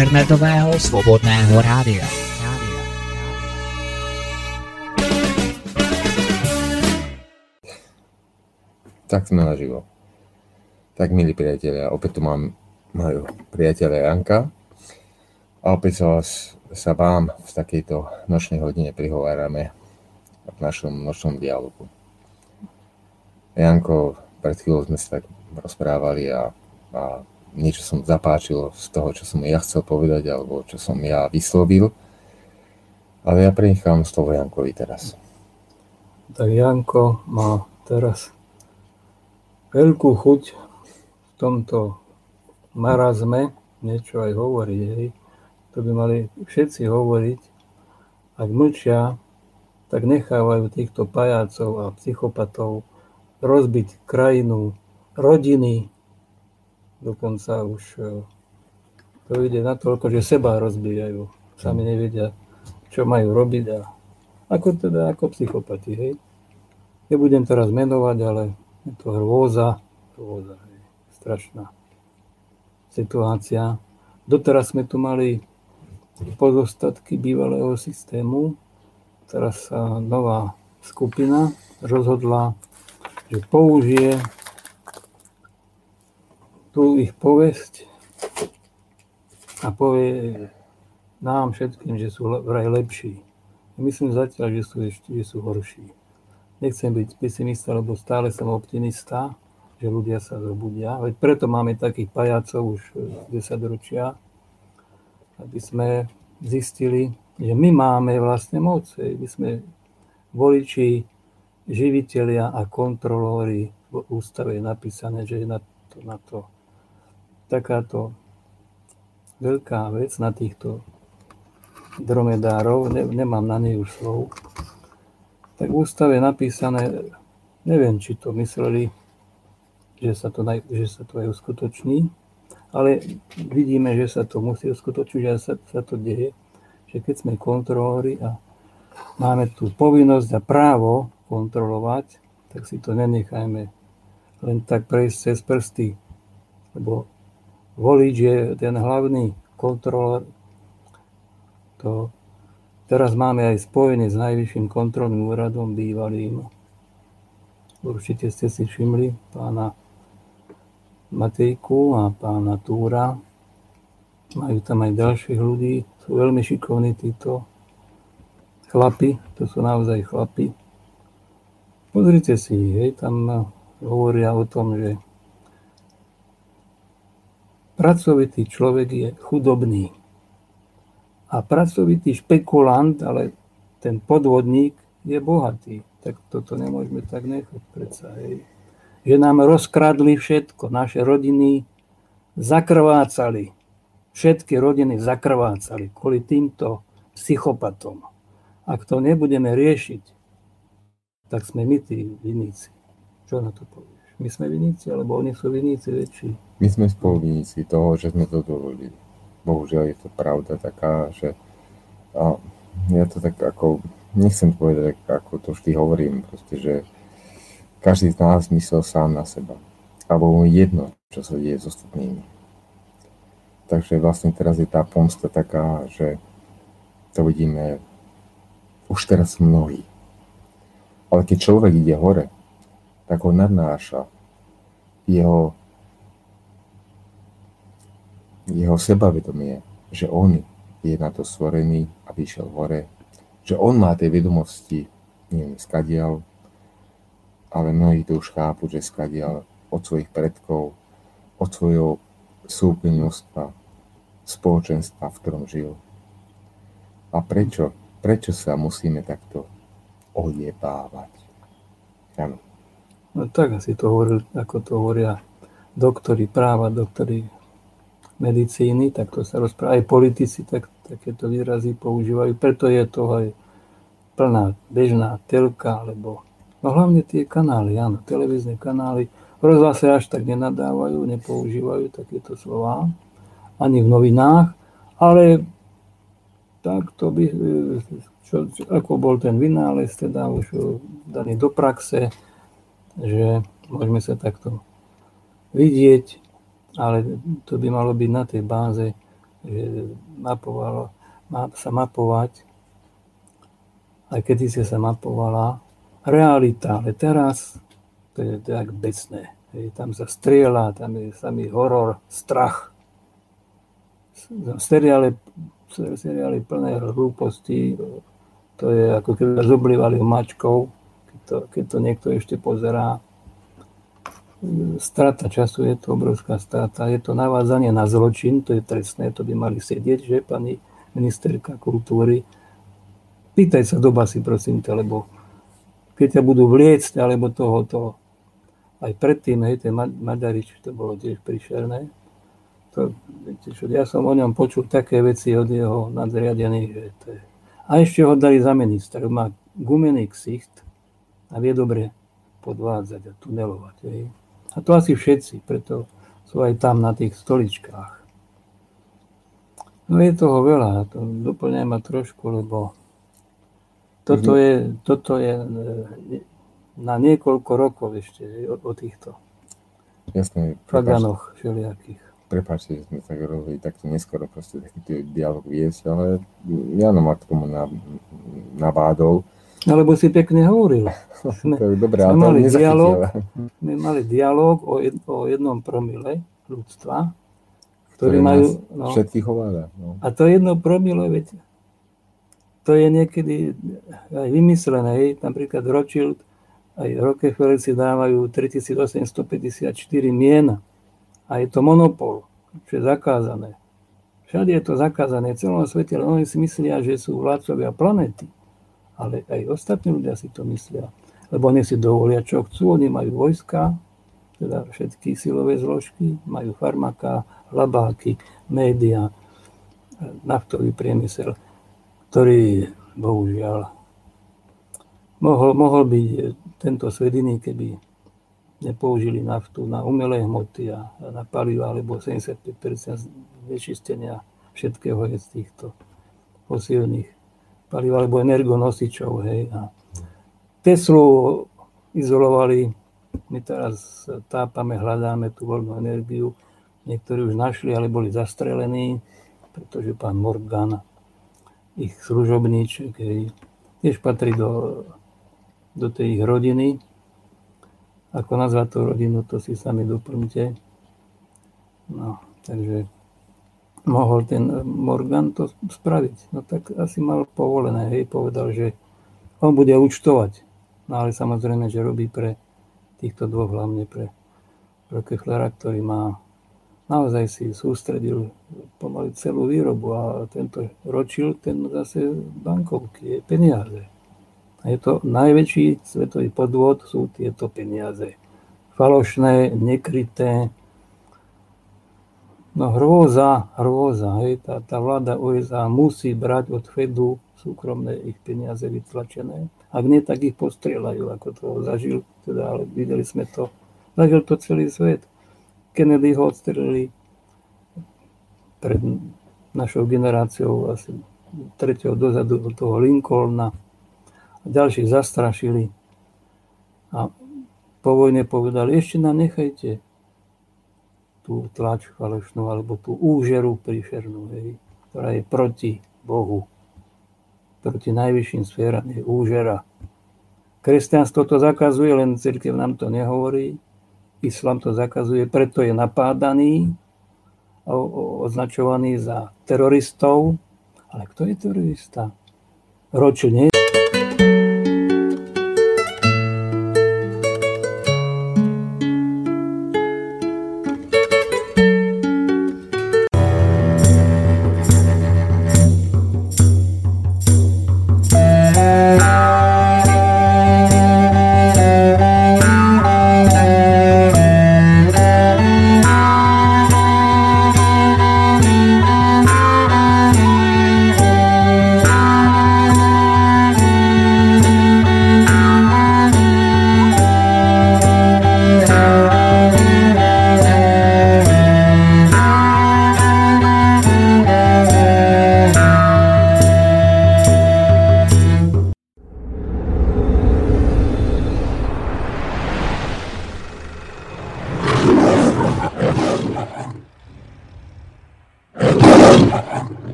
internetového svobodného rádia. Tak sme naživo. Tak, milí priatelia, opäť tu mám mojho priateľa Janka a opäť sa, vás, sa vám v takejto nočnej hodine prihovárame v našom nočnom dialogu. Janko, pred chvíľou sme sa tak rozprávali a niečo som zapáčilo z toho, čo som ja chcel povedať alebo čo som ja vyslovil. Ale ja prenechám slovo Jankovi teraz. Tak Janko má teraz veľkú chuť v tomto marazme niečo aj hovoriť. Hej. To by mali všetci hovoriť. Ak mlčia, tak nechávajú týchto pajácov a psychopatov rozbiť krajinu, rodiny, dokonca už e, to ide na toľko, že seba rozbijajú. Sami nevedia, čo majú robiť a ako teda, ako psychopati, hej. Nebudem teraz menovať, ale je to hrôza, hrôza, hej, strašná situácia. Doteraz sme tu mali pozostatky bývalého systému, teraz sa nová skupina rozhodla, že použije tú ich povesť a povie nám všetkým, že sú vraj lepší. Myslím zatiaľ, že sú ešte že sú horší. Nechcem byť pesimista, lebo stále som optimista, že ľudia sa zobudia. Veď preto máme takých pajacov už 10 ročia, aby sme zistili, že my máme vlastne moc. My sme voliči, živiteľia a kontrolóri v ústave je napísané, že je na to, na to takáto veľká vec na týchto dromedárov, ne, nemám na nej už slov, tak v ústave je napísané, neviem, či to mysleli, že sa to, že sa to aj uskutoční, ale vidíme, že sa to musí uskutočniť, že sa, sa to deje, že keď sme kontrolóri a máme tú povinnosť a právo kontrolovať, tak si to nenechajme len tak prejsť cez prsty, lebo volič je ten hlavný kontrolór to teraz máme aj spojené s najvyšším kontrolným úradom bývalým. Určite ste si všimli pána Matejku a pána Túra. Majú tam aj ďalších ľudí. Sú veľmi šikovní títo chlapi. To sú naozaj chlapi. Pozrite si, hej, tam hovoria o tom, že pracovitý človek je chudobný a pracovitý špekulant, ale ten podvodník je bohatý. Tak toto nemôžeme tak nechať predsa. Hej. Že nám rozkradli všetko, naše rodiny zakrvácali. Všetky rodiny zakrvácali kvôli týmto psychopatom. Ak to nebudeme riešiť, tak sme my tí viníci. Čo na to povieš? My sme viníci, alebo oni sú viníci väčší? My sme spoluviníci toho, že sme to dovolili bohužiaľ je to pravda taká, že a ja to tak ako, nechcem povedať, ako to vždy hovorím, proste, že každý z nás myslel sám na seba. Alebo mu jedno, čo sa deje s ostatnými. Takže vlastne teraz je tá pomsta taká, že to vidíme už teraz mnohí. Ale keď človek ide hore, tak ho nadnáša jeho jeho sebavedomie, že on je na to stvorený, aby išiel hore, že on má tie vedomosti, neviem, skadial, ale mnohí to už chápu, že skadial od svojich predkov, od svojho súplňostva, spoločenstva, v ktorom žil. A prečo? Prečo sa musíme takto ojebávať? Ano. No tak asi to hovoril, ako to hovoria doktori práva, doktori medicíny, tak to sa rozpráva. Aj politici tak, takéto výrazy používajú. Preto je to aj plná bežná telka, alebo no hlavne tie kanály, áno, televízne kanály. V rozhlase až tak nenadávajú, nepoužívajú takéto slova, ani v novinách, ale tak to by, čo, čo, ako bol ten vynález, teda už daný do praxe, že môžeme sa takto vidieť, ale to by malo byť na tej báze, že mapovalo, má sa mapovať, aj si sa mapovala realita, ale teraz to je tak becné. Tam sa strieľa, tam je samý horor, strach. Seriály, seriály plné hlúposti, to je ako keby zoblívali mačkou, keď to, keď to niekto ešte pozerá strata času, je to obrovská strata. Je to navádzanie na zločin, to je trestné, to by mali sedieť, že pani ministerka kultúry. Pýtaj sa do basy, prosím ťa, lebo keď ťa budú vliecť, alebo toho, to, aj predtým, hej, ten Madarič, to bolo tiež príšerné. To, viete čo, ja som o ňom počul také veci od jeho nadriadených, že to je... A ešte ho dali za ministra, má gumený ksicht a vie dobre podvádzať a tunelovať. Hej. A to asi všetci, preto sú aj tam na tých stoličkách. No je toho veľa, to doplňaj ma trošku, lebo toto je, toto je e, na niekoľko rokov ešte o, o týchto Jasné, faganoch všelijakých. Prepáčte, že sme tak robili takto neskoro proste taký dialog viesť, ale Jano ma k tomu nabádol. Alebo si pekne hovoril. Sme, to je dobré, sme, mali dialog, sme mali dialog o, jed, o jednom promile ľudstva, ktorý majú... No, všetkých ovláda. No. A to jedno promile, veď, to je niekedy aj vymyslené. Hej. Napríklad Rothschild aj Rockefeller si dávajú 3854 mien a je to monopol, čo je zakázané. Všade je to zakázané, v celom svete, ale oni si myslia, že sú vládcovia planety ale aj ostatní ľudia si to myslia. Lebo oni si dovolia, čo chcú, oni majú vojska, teda všetky silové zložky, majú farmaka, labáky, média, naftový priemysel, ktorý bohužiaľ mohol, mohol byť tento svet iný, keby nepoužili naftu na umelé hmoty a na paliva, alebo 75% vyčistenia všetkého je z týchto fosílnych paliva alebo energonosičov. Hej. A Teslu izolovali, my teraz tápame, hľadáme tú voľnú energiu. Niektorí už našli, ale boli zastrelení, pretože pán Morgan, ich služobníček, hej, tiež patrí do, do tej ich rodiny. Ako nazvať tú rodinu, to si sami doplňte. No, takže mohol ten Morgan to spraviť. No tak asi mal povolené, hej, povedal, že on bude účtovať. No ale samozrejme, že robí pre týchto dvoch, hlavne pre Rockefellera, ktorý má naozaj si sústredil pomaly celú výrobu a tento ročil ten zase bankovky, je peniaze. A je to najväčší svetový podvod, sú tieto peniaze. Falošné, nekryté, No hrôza, hrôza, hej, tá, tá vláda USA musí brať od Fedu súkromné ich peniaze vytlačené. Ak nie, tak ich postrieľajú, ako to zažil, teda, ale videli sme to, zažil to celý svet. Kennedy ho odstrelili pred našou generáciou asi tretieho dozadu od toho Lincolna. A ďalších zastrašili. A po vojne povedali, ešte nám nechajte tú tlač falešnú alebo tú úžeru príšernú, hej, ktorá je proti Bohu, proti najvyšším sféram je úžera. Kresťanstvo to zakazuje, len církev nám to nehovorí. Islam to zakazuje, preto je napádaný označovaný za teroristov. Ale kto je terorista? Ročil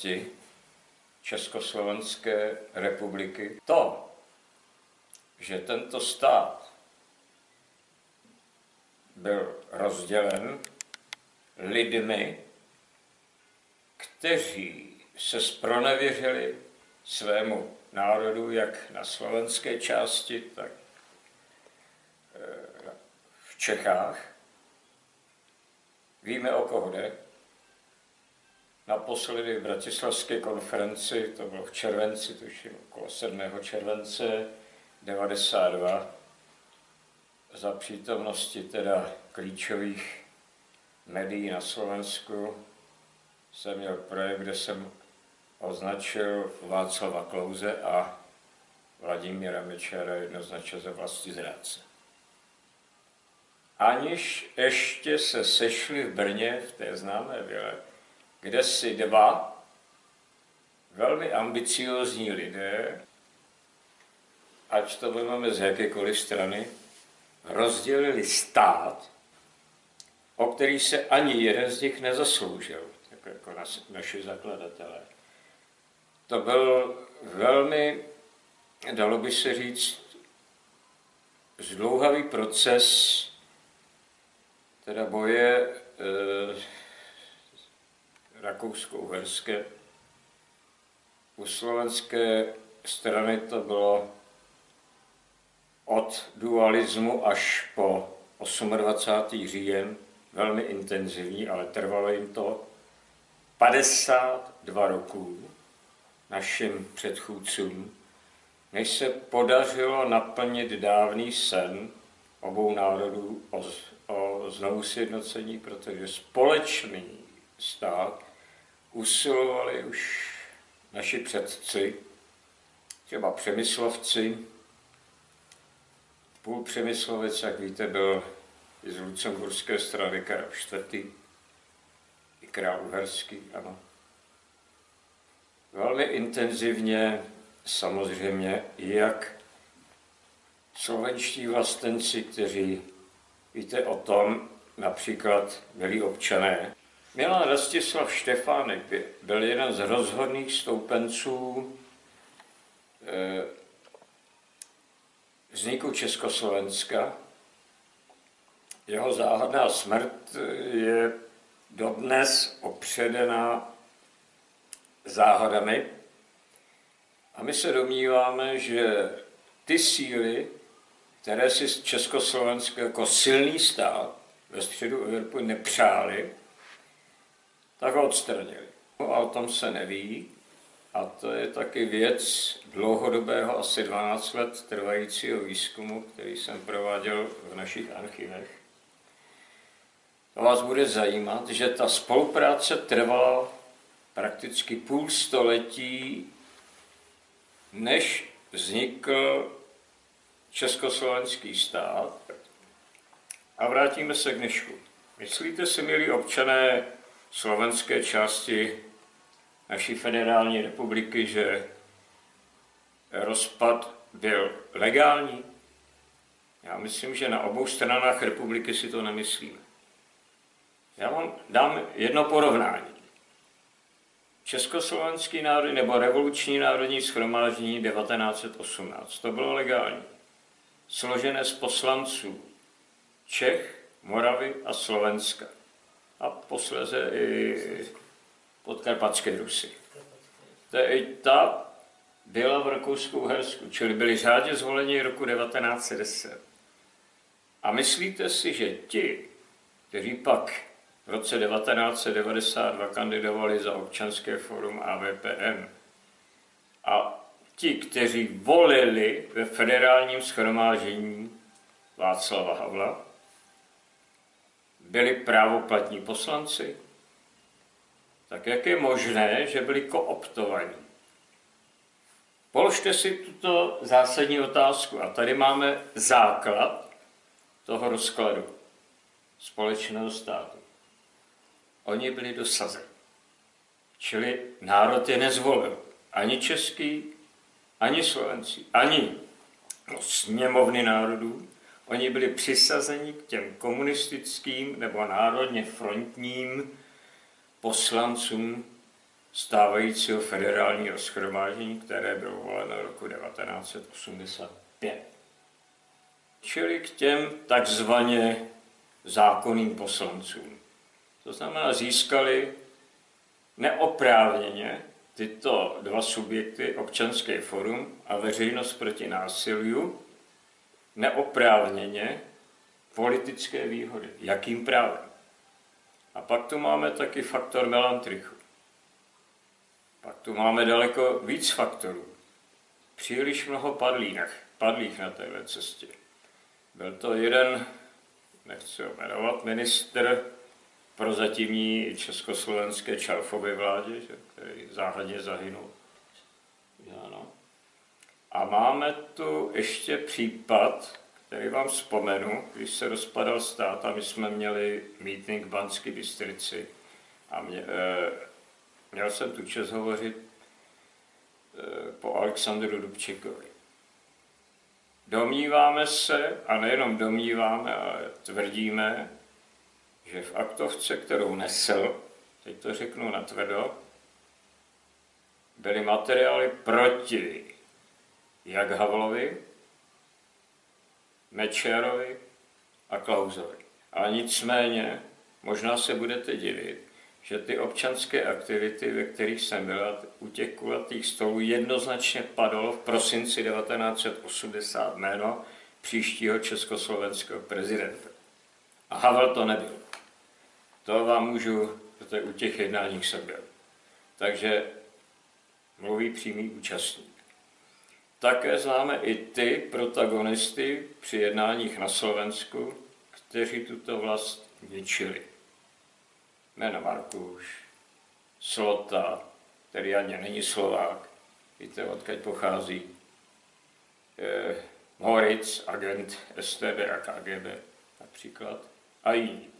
vlasti Československé republiky. To, že tento stát byl rozdělen lidmi, kteří se spronevěřili svému národu, jak na slovenské části, tak eh, v Čechách. Víme, o koho jde. Naposledy v Bratislavské konferenci, to bylo v červenci, tuším okolo 7. července, 92 za přítomnosti teda klíčových médií na Slovensku jsem měl projekt, kde jsem označil Václava Klouze a Vladimíra Mečera jednoznačně za vlastní zrádce. Aniž ještě se sešli v Brně, v té známé vile, kde si dva velmi ambiciózní lidé, ať to vezmeme z jakékoliv strany, rozdělili stát, o který se ani jeden z nich nezasloužil, tak jako naši zakladatelé. To byl velmi, dalo by se říct, zdlouhavý proces teda boje e, rakousko-uherské. U slovenské strany to bylo od dualismu až po 28. říjen velmi intenzivní, ale trvalo jim to 52 roků našim předchůdcům, než se podařilo naplnit dávný sen obou národů o, o znovu sjednocení, protože společný stát usilovali už naši předci, třeba přemyslovci, půl Přemyslovec, jak víte, byl z lucemburské strany Karel IV. i král Uherský, ano. Velmi intenzivně samozřejmě jak slovenští vlastenci, kteří víte o tom, například milí občané. Milan Rastislav Štefánek byl jeden z rozhodných stoupenců eh, vzniku Československa. Jeho záhadná smrt je dodnes opředena záhadami. A my se domníváme, že ty síly, které si Československo jako silný stát ve středu Evropy nepřáli, tak ho odstranili. A o tom se neví. A to je taky věc dlouhodobého, asi 12 let trvajícího výzkumu, který jsem prováděl v našich archivech. To vás bude zajímat, že ta spolupráce trvala prakticky půl století, než vznikl československý stát. A vrátíme se k dnešku. Myslíte si, milí občané slovenské části naší federální republiky, že rozpad byl legální? Já myslím, že na obou stranách republiky si to nemyslíme. Já vám dám jedno porovnání. Československý národ nebo revoluční národní schromáždění 1918. To bylo legální. Složené z poslanců Čech, Moravy a Slovenska. A posléze i podkarpatské Rusy. I ta byla v Rakousku-Uhersku, čili byli řádně zvoleni roku 1910. A myslíte si, že ti, kteří pak v roce 1992 kandidovali za občanské fórum AVPM a ti, kteří volili ve federálním schromáždění Václava Havla, byli právoplatní poslanci? tak jak je možné, že byli kooptovaní? Položte si tuto zásadní otázku. A tady máme základ toho rozkladu společného státu. Oni byli dosazeni. Čili národ je nezvolil. Ani český, ani slovenský, ani no, sněmovny národů. Oni byli přisazeni k těm komunistickým nebo národně frontním poslancům stávajícího federálního schromáždění, které bylo voleno roku 1985. Čili k těm takzvaně zákonným poslancům. To znamená, získali neoprávněně tyto dva subjekty, občanské forum a veřejnost proti násiliu, neoprávněně politické výhody. Jakým právem? A pak tu máme taky faktor melantrichu. Pak tu máme daleko víc faktorů. Příliš mnoho padlínek padlých na téhle cestě. Byl to jeden, nechci ho jmenovat, minister pro zatímní československé Čalfové vládě, který záhadně zahynul. Ano. A máme tu ještě případ, který vám vzpomenu, když se rozpadal stát a my jsme měli meeting v Banské Bystrici a mě, e, měl jsem tu čest hovořit e, po Alexandru Dubčekovi. Domníváme se, a nejenom domníváme, ale tvrdíme, že v aktovce, kterou nesl, teď to řeknu natvrdo, byly materiály proti jak Havlovi, Mečerovi a Klausovi. Ale nicméně, možná se budete divit, že ty občanské aktivity, ve kterých jsem byl, u těch kulatých stolů jednoznačně padalo v prosinci 1980 jméno příštího československého prezidenta. A Havel to nebyl. To vám můžu, protože u těch jednáních jsem byl. Takže mluví přímý účastník. Také známe i ty protagonisty při jednáních na Slovensku, kteří tuto vlast ničili. Jméno Markuš, Slota, který ani není Slovák, víte, odkud pochází, eh, Moritz, agent STB a KGB například, a jiní.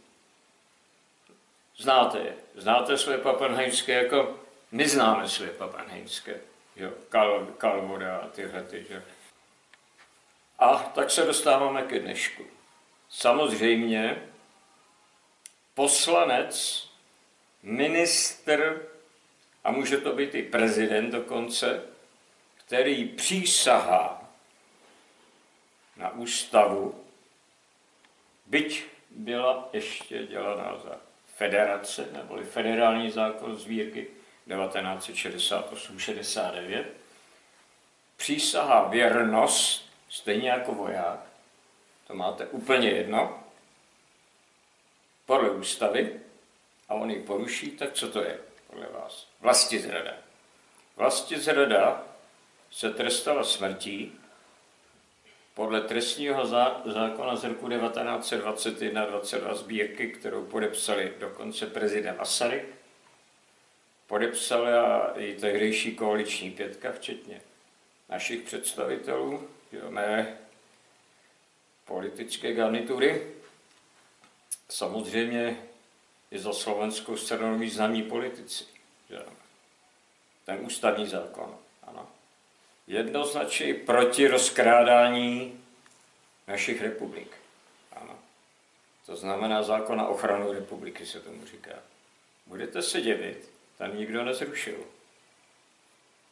Znáte je. Znáte své papenheimské, jako my známe své papenheimské. Jo, Kal, Kalvoda a tyhle ty, že. A tak se dostáváme ke dnešku. Samozřejmě poslanec, ministr a může to být i prezident dokonce, který přísahá na ústavu, byť byla ještě dělaná za federace, neboli federální zákon zvírky 1968-69, přísahá věrnost, stejně jako voják, to máte úplně jedno, podle ústavy, a on ji poruší, tak co to je podle vás? Vlasti zrada. Vlasti zrada se trestala smrtí podle trestního zákona z roku 1921-22 sbírky, kterou podepsali dokonce prezident Masaryk, podepsala i tehdejší koaliční pětka, včetně našich představitelů, jo, mé politické garnitury. Samozřejmě i za slovenskou stranou významní politici. Že? Ten ústavní zákon. Ano jednoznačně proti rozkrádání našich republik. Ano. To znamená zákon na ochranu republiky se tomu říká. Budete se divit, tam nikdo nezrušil.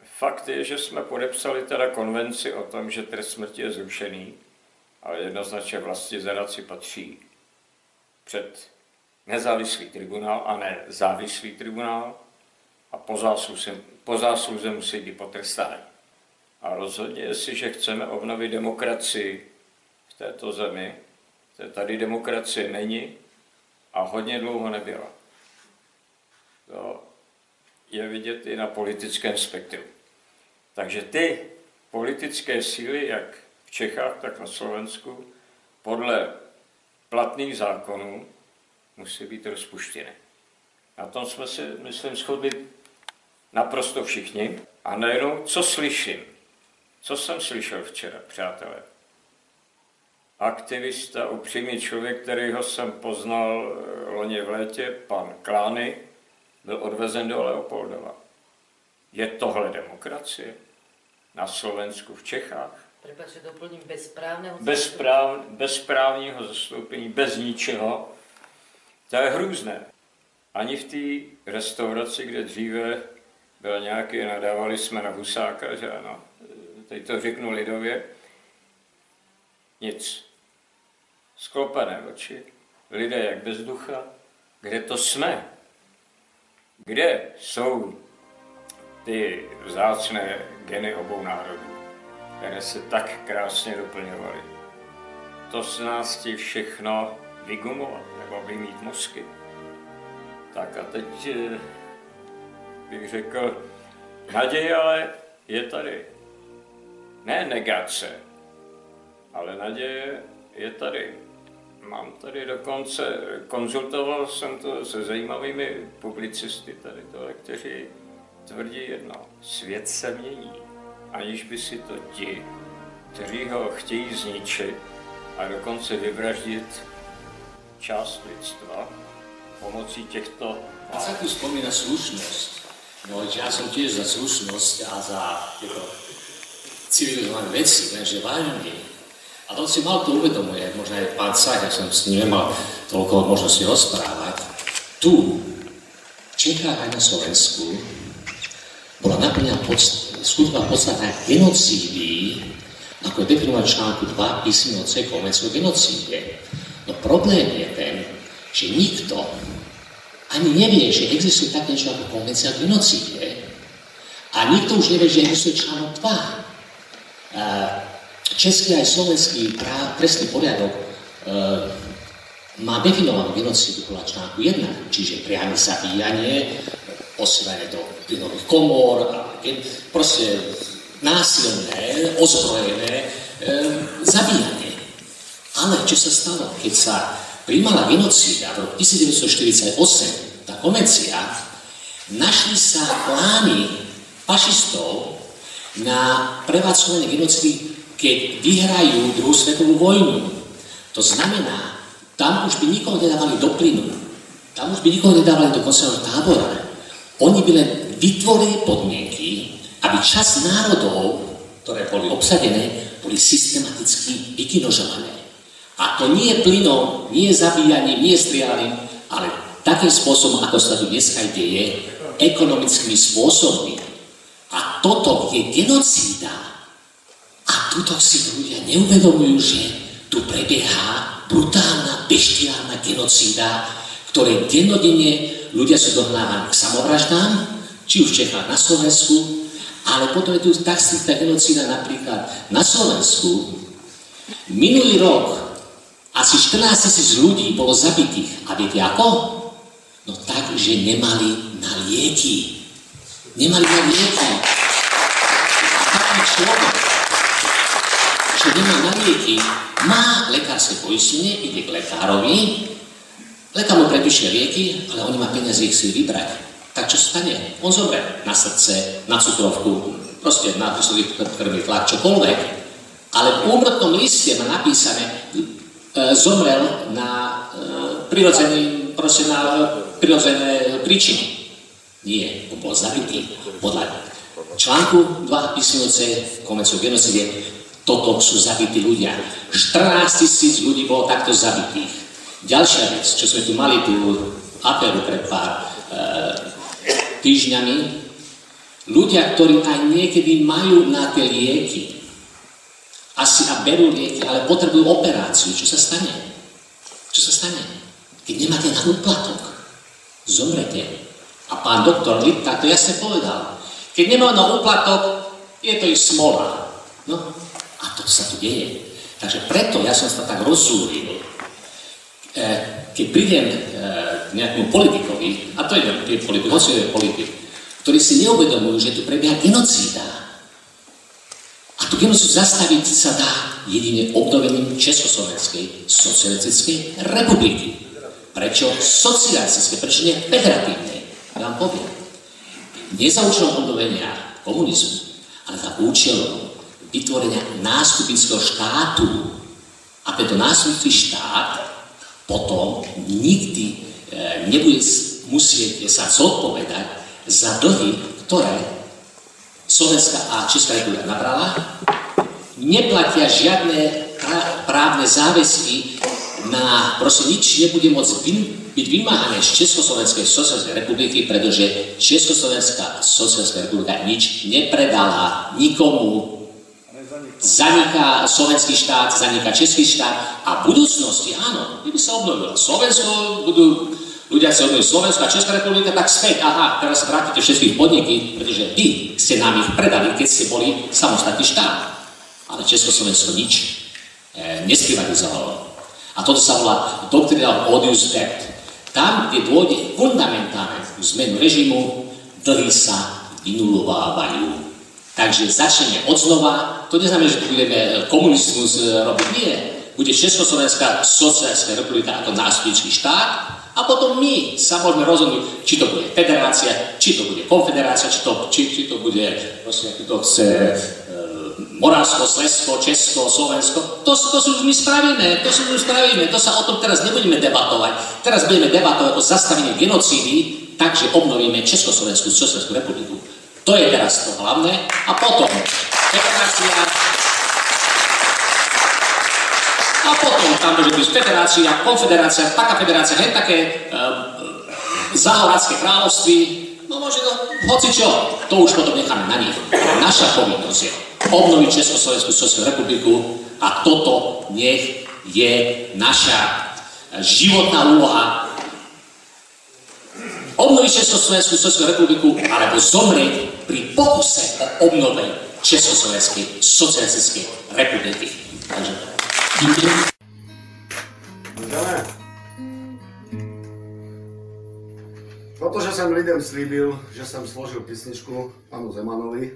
Fakt je, že jsme podepsali teda konvenci o tom, že trest smrti je zrušený, ale jednoznačně vlastně zadaci patří před nezávislý tribunál a ne závislý tribunál a po zásluze, po zásluze musí být potrestáni. A rozhodně, jestliže chceme obnovit demokracii v této zemi, tady demokracie není a hodně dlouho nebyla. To je vidět i na politickém spektru. Takže ty politické síly, jak v Čechách, tak na Slovensku, podle platných zákonů musí být rozpuštěny. Na tom jsme se, myslím, shodli naprosto všichni. A najednou, co slyším? Co jsem slyšel včera, přátelé? Aktivista, upřímný člověk, kterýho jsem poznal eh, loni v létě, pan Klány, byl odvezen do Leopoldova. Je tohle demokracie? Na Slovensku, v Čechách? Prepačte, doplním bezprávného bez, práv, bez právního zastoupení, bez ničeho. To je hrůzné. Ani v té restauraci, kde dříve byl nějaký, nadávali jsme na Husáka, že ano, teď to řeknu lidově, nic. Sklopené oči, lidé jak bez ducha, kde to jsme? Kde jsou ty vzácné geny obou národů, které se tak krásně doplňovaly? To z nás chtějí všechno vygumovat nebo vymít mozky. Tak a teď eh, bych řekl, naděje ale je tady ne negace, Ale naděje je tady. Mám tady dokonce, konzultoval jsem to se zajímavými publicisty tady tohle, kteří tvrdí jedno. Svět se mění, aniž by si to ti, kteří ho chtějí zničit a dokonce vyvraždit část lidstva pomocí těchto... A sa tu spomína slušnosť. No, ja som tiež za slušnosť a za tieto civilizované veci, lenže vážne. A to si mal to uvedomuje, možno aj pán Saj, ja som s ním nemal toľko možnosti rozprávať. Tu, v Čechách aj na Slovensku, bola naplnená podst- skutočná podstata genocídy, ako je definované článku 2 písmeno C konvencie o genocíde. No problém je ten, že nikto ani nevie, že existuje také niečo ako konvencia o genocíde. A nikto už nevie, že existuje článok 2 český aj slovenský práv, trestný poriadok e, má definovanú genocídu podľa článku 1, čiže priame zabíjanie, posielanie do plynových komor, proste násilné, ozbrojené e, zabíjanie. Ale čo sa stalo, keď sa príjmala genocída v roku 1948, tá konvencia, našli sa plány fašistov na prevádzkovanie genocidy keď vyhrajú druhú svetovú vojnu. To znamená, tam už by nikoho nedávali do plynu, tam už by nikoho nedávali do koncentračného tábora. Oni by len vytvorili podmienky, aby čas národov, ktoré boli obsadené, boli systematicky vykinožované. A to nie je plynom, nie je zabíjaním, nie je strieľaním, ale takým spôsobom, ako sa tu dneska deje, ekonomickými spôsobmi. A toto je genocída, a tuto si ľudia neuvedomujú, že tu prebieha brutálna, beštiálna genocída, ktoré dennodenne ľudia sú dohnávaní k samovraždám, či už v Čechách na Slovensku, ale potom je tu striktná genocída napríklad na Slovensku. Minulý rok asi 14 tisíc ľudí bolo zabitých. A viete ako? No tak, že nemali na lieky. Nemali na lieky. Taký človek, čo nemá na lieky, má lekárske poistenie, ide k lekárovi, lekár mu predpíše lieky, ale on nemá peniaze ich si vybrať. Tak čo stane? On zomre na srdce, na cukrovku, proste na vysoký krvný tlak, čokoľvek. Ale v úmrtnom liste má napísané, e, zomrel na e, prirodzený, proste na e, prirodzené príčiny. Nie, on bol zabitý. Podľa článku 2 písmenúce konvenciu genocide toto sú zabití ľudia. 14 tisíc ľudí bolo takto zabitých. Ďalšia vec, čo sme tu mali tú aperu pred pár e, týždňami, ľudia, ktorí aj niekedy majú na tie lieky, asi a berú lieky, ale potrebujú operáciu, čo sa stane? Čo sa stane? Keď nemáte na úplatok, zomrete. A pán doktor Lipta to jasne povedal. Keď nemajú na úplatok, je to ich smola. No, a to sa tu deje. Takže preto ja som sa tak rozúril, e, keď prídem e, k nejakému politikovi, a to je politik, hoci je politik, ktorí si neuvedomujú, že tu prebieha genocída. A tu genocídu zastaviť sa dá jedine obnovením Československej socialistickej republiky. Prečo socialistické? Prečo nie federatívne? Ja vám poviem. Nie za účelom obnovenia komunizmu, ale za účelom vytvorenia nástupnického štátu. A tento nástupnický štát potom nikdy e, nebude musieť sa zodpovedať za dlhy, ktoré Slovenská a Česká republika nabrala. Neplatia žiadne právne záväzky na, proste nič nebude môcť byť vymáhané z Československej sociálnej republiky, pretože Československá sociálna republika nič nepredala nikomu zaniká slovenský štát, zaniká český štát a v budúcnosti, áno, by sa obnovilo. Slovensko, budú ľudia sa obnoviť Slovensko a Česká republika, tak späť, aha, teraz vrátite všetkých podniky, pretože vy ste nám ich predali, keď ste boli samostatný štát. Ale Československo nič e, nesprivatizovalo. A toto sa volá doctrina odius debt. Tam, kde dôjde fundamentálne zmenu režimu, dlhy sa vynulovávajú. Takže začneme od znova. To neznamená, že budeme komunizmus e, robiť. Nie. Bude Československá sociálska republika ako nástupnický štát a potom my sa môžeme rozhodnúť, či to bude federácia, či to bude konfederácia, či to, či, či to bude proste, to chce e, Moravsko, Slesko, Česko, Slovensko. To, to už my spravíme, to si už spravíme, to sa o tom teraz nebudeme debatovať. Teraz budeme debatovať o zastavení genocídy, takže obnovíme Československú sociálskú republiku. To je teraz to hlavné. A potom federácia a potom tam môže byť federácia, konfederácia, taká federácia, hej, také um, zahorácké kráľovství, no možno, hoci čo, to už potom necháme na nich. Naša povinnosť je obnoviť Československú sociálnu republiku a toto nech je naša životná úloha obnoviť Československú sociálnu republiku alebo zomrieť pri pokuse o obnove Československej socialistickej republiky. Takže Protože jsem lidem slíbil, že jsem složil písničku panu Zemanovi,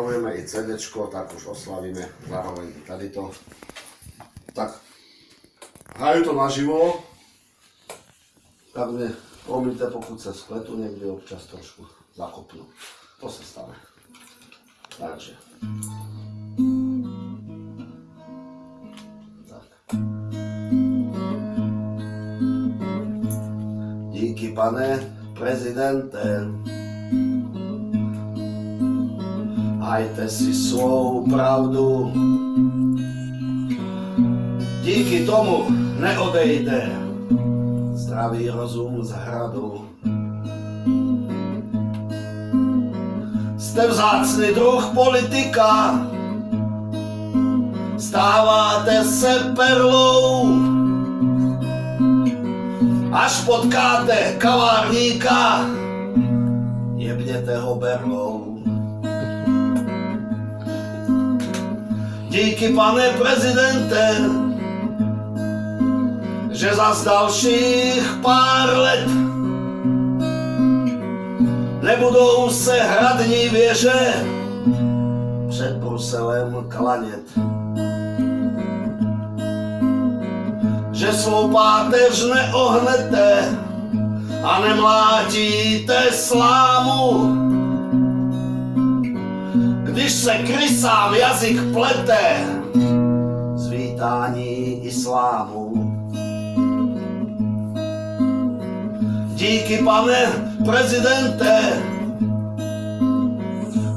oslavujeme i CD, tak už oslavíme zároveň tady to. Tak, hrajú to naživo, tak mne pomíte, pokud se skletu niekde občas trošku zakopnú. To sa stane. Takže. Tak. Díky pane prezidente, Hajte si svou pravdu. Díky tomu neodejde zdravý rozum z hradu. Jste vzácný druh politika, stáváte se perlou, až potkáte kavárníka, jebněte ho berlou. Díky, pane prezidente, že za dalších pár let nebudou se hradní věže před Bruselem klanět. Že svou páteř neohnete a nemlátíte slámu, když se krysám jazyk plete, zvítání islámu. Díky, pane prezidente,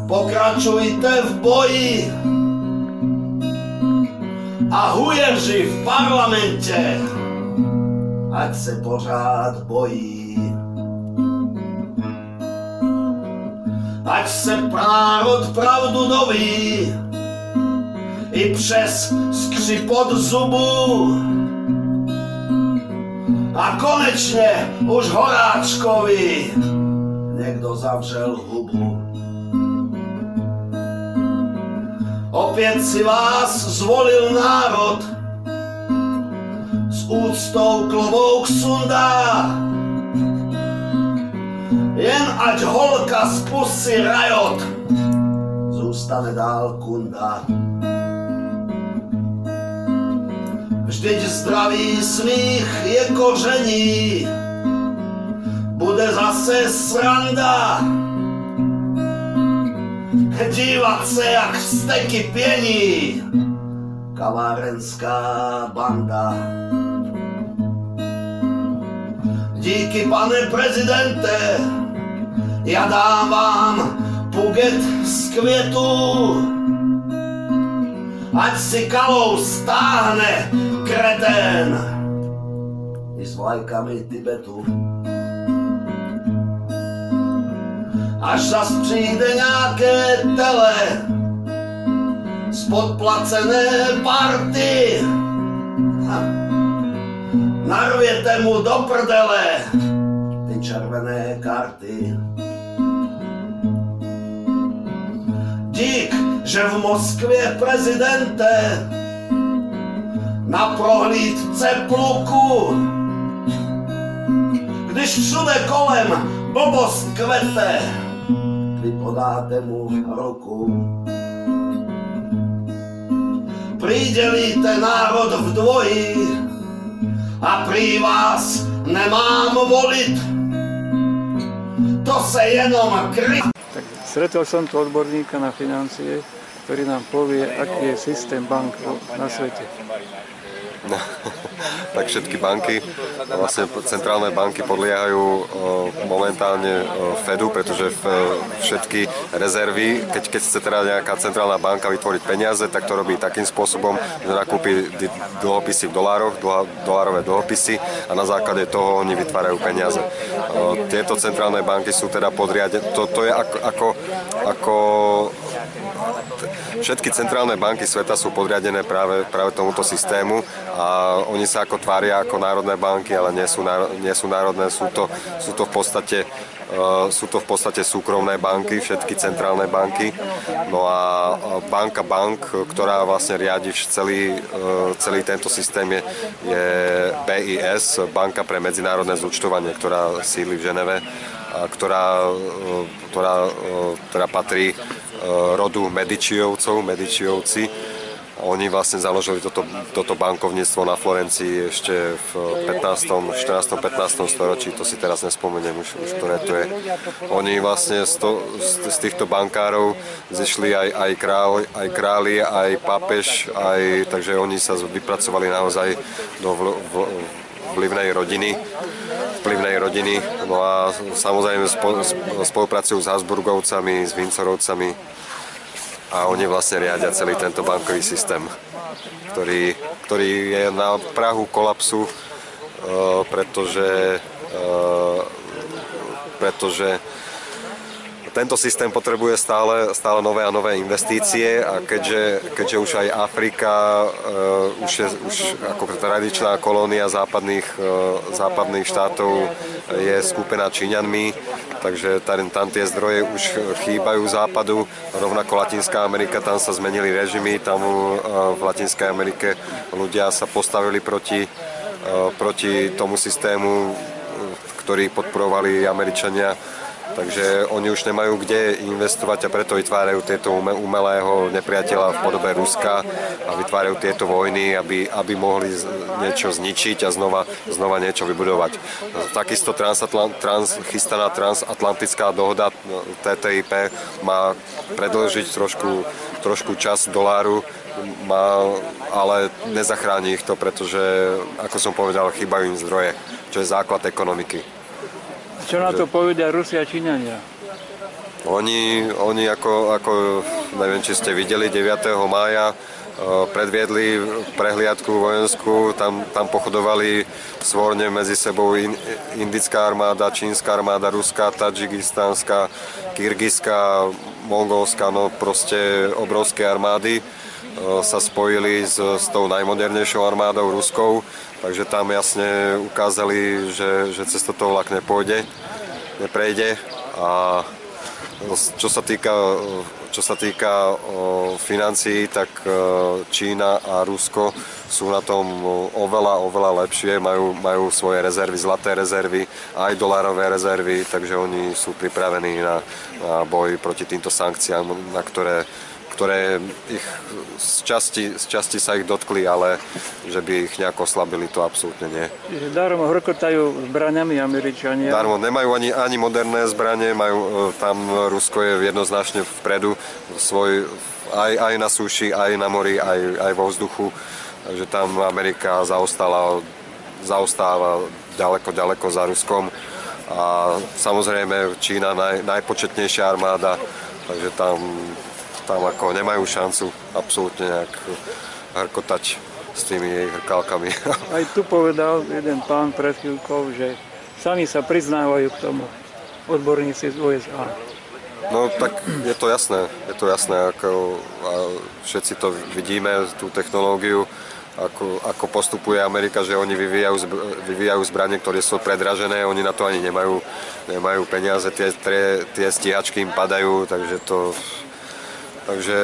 pokračujte v boji a hujeři v parlamentě, ať se pořád bojí. Ať se národ pravdu doví i přes skřipot zubu. A konečně už Horáčkovi někdo zavřel hubu. Opět si vás zvolil národ, s úctou klobouk sundá, jen ať holka z pusy rajot zůstane dál kunda. Vždyť zdravý smích je koření, bude zase sranda. Dívat se, jak steky pění, kavárenská banda. Díky, pane prezidente, ja dávam puget z květu. Ať si kalou stáhne kretén i s vlajkami Tibetu. Až zas přijde nějaké tele z podplacené party. Narvěte mu do prdele ty červené karty. Dík, že v Moskvě prezidente na prohlídce pluku, když všude kolem blbost kvete, vy podáte mu ruku. Pridělíte národ v dvoji a prý vás nemám volit. To se jenom kry... Tak stretol som tu odborníka na financie, ktorý nám povie, aký je systém bank na svete. No, tak všetky banky, vlastne centrálne banky podliehajú momentálne Fedu, pretože všetky rezervy, keď, keď chce teda nejaká centrálna banka vytvoriť peniaze, tak to robí takým spôsobom, že nakúpi dlhopisy v dolároch, dolárové dlhopisy a na základe toho oni vytvárajú peniaze. Tieto centrálne banky sú teda podriadené, to, to je ako, ako, ako všetky centrálne banky sveta sú podriadené práve, práve tomuto systému a oni sa ako tvária ako národné banky, ale nie sú, nie sú národné, sú to, sú to v podstate Uh, sú to v podstate súkromné banky, všetky centrálne banky. No a banka bank, ktorá vlastne riadi celý, uh, celý tento systém je, je BIS, Banka pre medzinárodné zúčtovanie, ktorá sídli v Ženeve, a ktorá, uh, ktorá, ktorá patrí rodu Medičiovcov, Medičiovci oni vlastne založili toto, toto bankovníctvo na Florencii ešte v 15., 14., 15. storočí, to si teraz nespomeniem už, už ktoré to je. Oni vlastne z, to, z, týchto bankárov zišli aj, aj, král, aj králi, aj pápež, aj, takže oni sa vypracovali naozaj do vl, v, vplyvnej rodiny vplyvnej rodiny. No a samozrejme spolupracujú s Habsburgovcami, s Vincorovcami, a oni vlastne riadia celý tento bankový systém, ktorý, ktorý je na prahu kolapsu, e, pretože, e, pretože tento systém potrebuje stále, stále nové a nové investície a keďže, keďže už aj Afrika uh, už je už ako tradičná kolónia západných, uh, západných štátov je skúpená Číňanmi, takže tam, tam tie zdroje už chýbajú západu, rovnako Latinská Amerika, tam sa zmenili režimy, tam uh, v Latinskej Amerike ľudia sa postavili proti, proti tomu systému, ktorý podporovali Američania Takže oni už nemajú kde investovať a preto vytvárajú tieto umelého nepriateľa v podobe Ruska a vytvárajú tieto vojny, aby, aby mohli niečo zničiť a znova, znova niečo vybudovať. Takisto transatlant, trans, chystaná transatlantická dohoda no, TTIP má predlžiť trošku, trošku čas doláru, má, ale nezachráni ich to, pretože, ako som povedal, chýbajú im zdroje, čo je základ ekonomiky. Čo na to povedia Rusi a Číňania? Oni, oni ako, ako, neviem, či ste videli, 9. mája predviedli prehliadku vojenskú, tam, tam pochodovali svorne medzi sebou indická armáda, čínska armáda, ruská, tadžikistánska, kyrgyzská, mongolská, no proste obrovské armády sa spojili s, s tou najmodernejšou armádou ruskou Takže tam jasne ukázali, že, že cez toto vlak nepôjde, neprejde. A čo sa týka, čo sa týka financií, tak Čína a Rusko sú na tom oveľa, oveľa lepšie, majú, majú svoje rezervy, zlaté rezervy, aj dolárové rezervy, takže oni sú pripravení na, na boj proti týmto sankciám, na ktoré ktoré ich z časti, z časti sa ich dotkli, ale že by ich nejako oslabili, to absolútne nie. Darmo hrkotajú zbraniami Američania. Darmo, nemajú ani, ani moderné zbranie, majú, e, tam Rusko je jednoznačne vpredu, svoj, aj, aj na súši, aj na mori, aj, aj vo vzduchu, takže tam Amerika zaostala, zaostáva ďaleko, ďaleko za Ruskom a samozrejme Čína naj, najpočetnejšia armáda, takže tam tam ako nemajú šancu absolútne nejak hrkotať s tými hrkálkami. Aj tu povedal jeden pán pred chvíľkou, že sami sa priznávajú k tomu odborníci z USA. No tak je to jasné, je to jasné, ako všetci to vidíme, tú technológiu, ako, ako postupuje Amerika, že oni vyvíjajú, vyvíjajú zbranie, ktoré sú predražené, oni na to ani nemajú, nemajú peniaze, tie, tie, tie stíhačky im padajú, takže to Takže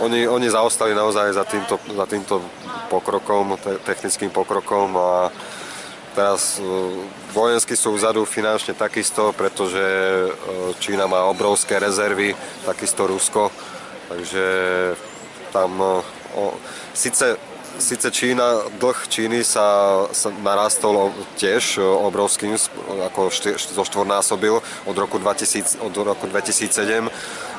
oni, oni zaostali naozaj za týmto, za týmto pokrokom, te, technickým pokrokom a teraz e, vojensky sú vzadu finančne takisto, pretože e, Čína má obrovské rezervy, takisto Rusko, takže tam o, síce Sice Čína, dlh Číny sa, sa narastol tiež obrovským, ako šty, zo štvornásobil od roku, 2000, od roku 2007,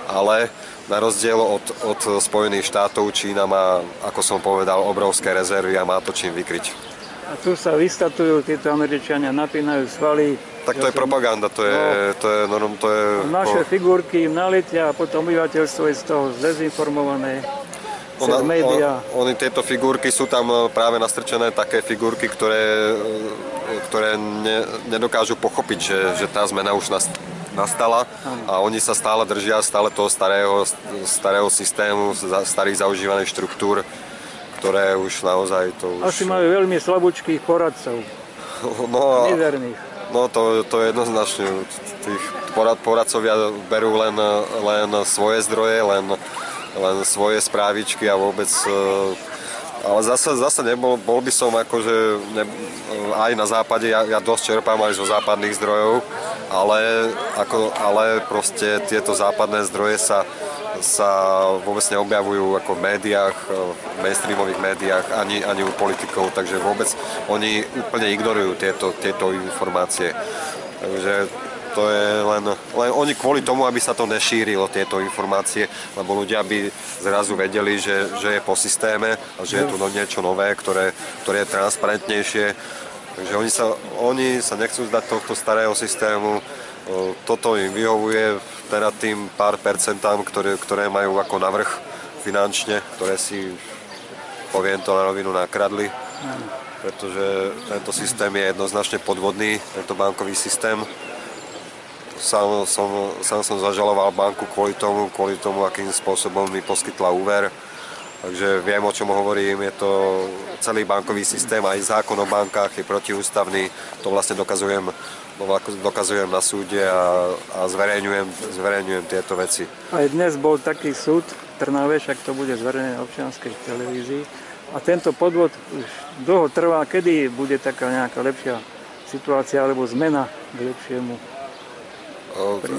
ale na rozdiel od, od Spojených štátov Čína má, ako som povedal, obrovské rezervy a má to čím vykryť. A tu sa vystatujú títo Američania, napínajú svaly. Tak to je propaganda, to je... No, to je, no, to je naše po... figurky im naletia a potom obyvateľstvo je z toho dezinformované. Ona, on, oni tieto figurky sú tam e, práve nastrčené také figurky, ktoré, e, ktoré ne, nedokážu pochopiť, že, že tá zmena už nastala nastala a oni sa stále držia stále toho starého, starého systému, starých zaužívaných štruktúr, ktoré už naozaj to už... Asi majú veľmi slabúčkých poradcov. No, Neverných. No to, to je jednoznačne. Tých porad, poradcovia berú len, len svoje zdroje, len, len svoje správičky a vôbec ale zase, zase nebol, bol by som akože ne, aj na západe, ja, ja dosť čerpám aj zo západných zdrojov, ale, ako, ale proste tieto západné zdroje sa, sa vôbec neobjavujú ako v médiách, v mainstreamových médiách, ani, ani u politikov, takže vôbec oni úplne ignorujú tieto, tieto informácie. Takže to je len, len oni kvôli tomu, aby sa to nešírilo, tieto informácie, lebo ľudia by zrazu vedeli, že, že je po systéme a že je tu no, niečo nové, ktoré, ktoré je transparentnejšie. Takže oni sa, oni sa nechcú zdať tohto starého systému, toto im vyhovuje teda tým pár percentám, ktoré, ktoré majú ako navrh finančne, ktoré si, poviem to na rovinu, nakradli. Pretože tento systém je jednoznačne podvodný, tento bankový systém sám som, sám som zažaloval banku kvôli tomu, kvôli tomu, akým spôsobom mi poskytla úver. Takže viem, o čom hovorím. Je to celý bankový systém, aj zákon o bankách je protiústavný. To vlastne dokazujem, dokazujem na súde a, a zverejňujem, zverejňujem tieto veci. Aj dnes bol taký súd v Trnave, však to bude zverejnené občianskej televízii. A tento podvod už dlho trvá, kedy bude taká nejaká lepšia situácia alebo zmena k lepšiemu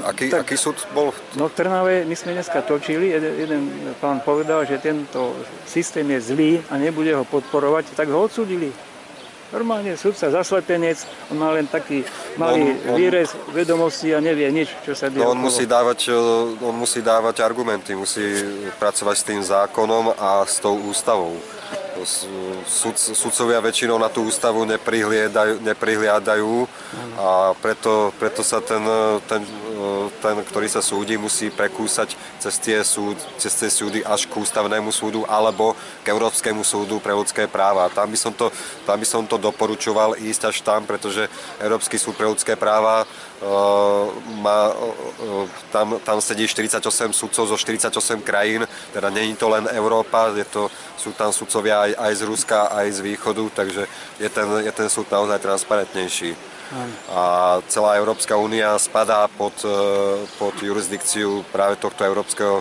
Aký, tak, aký súd bol? No v Trnave my sme dneska točili, jeden, jeden pán povedal, že tento systém je zlý a nebude ho podporovať, tak ho odsudili. Normálne súdca zaslepenec, on má len taký malý on, on, výrez vedomosti a nevie nič, čo sa deje. No on, musí dávať, on musí dávať argumenty, musí pracovať s tým zákonom a s tou ústavou sud, sudcovia väčšinou na tú ústavu neprihliadajú, neprihliadajú a preto, preto sa ten, ten, ten, ktorý sa súdi, musí prekúsať cez tie, súd, cez tie súdy až k ústavnému súdu alebo k Európskemu súdu pre ľudské práva. Tam by som to, tam by som to doporučoval ísť až tam, pretože Európsky súd pre ľudské práva má, tam, tam sedí 48 sudcov zo 48 krajín, teda není to len Európa, je to, sú tam sudcovia aj, aj z Ruska, aj z východu, takže je ten, je ten súd naozaj transparentnejší. A celá Európska únia spadá pod, e, pod jurisdikciu práve tohto Európskeho,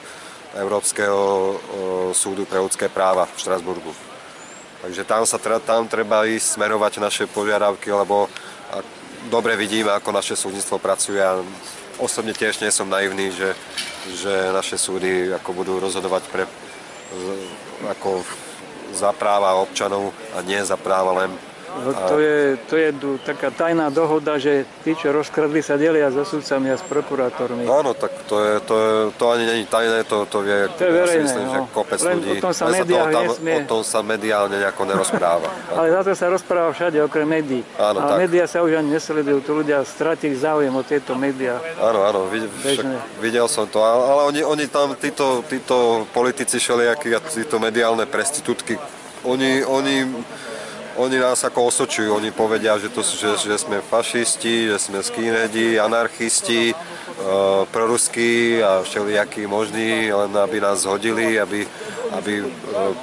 Európskeho súdu pre ľudské práva v Štrasburgu. Takže tam sa tam treba ísť smerovať naše požiadavky, lebo dobre vidíme, ako naše súdnictvo pracuje a osobne tiež nie som naivný, že, že naše súdy ako budú rozhodovať pre, ako za práva občanov a nie za práva len to, je, to je taká tajná dohoda, že tí, čo rozkradli, sa delia so sudcami a s prokurátormi. Áno, tak to, je, to, je, to ani není tajné, to, to vie, to je verejné, ja myslím, no. že kopec Len ľudí. O tom sa, sa, toho, tam, nesmie... o tom sa mediálne nejako nerozpráva. Ale za to sa rozpráva všade, okrem médií. Áno, Ale médiá sa už ani nesledujú, tu ľudia stratili záujem o tieto médiá. Áno, áno, však, videl som to, ale oni, oni tam, títo, títo politici všelijakí a títo mediálne prestitútky, oni, oni oni nás ako osočujú, oni povedia, že, to, že, že sme fašisti, že sme skinheadi, anarchisti, e, proruskí a všelijakí možní, len aby nás zhodili, aby, aby e,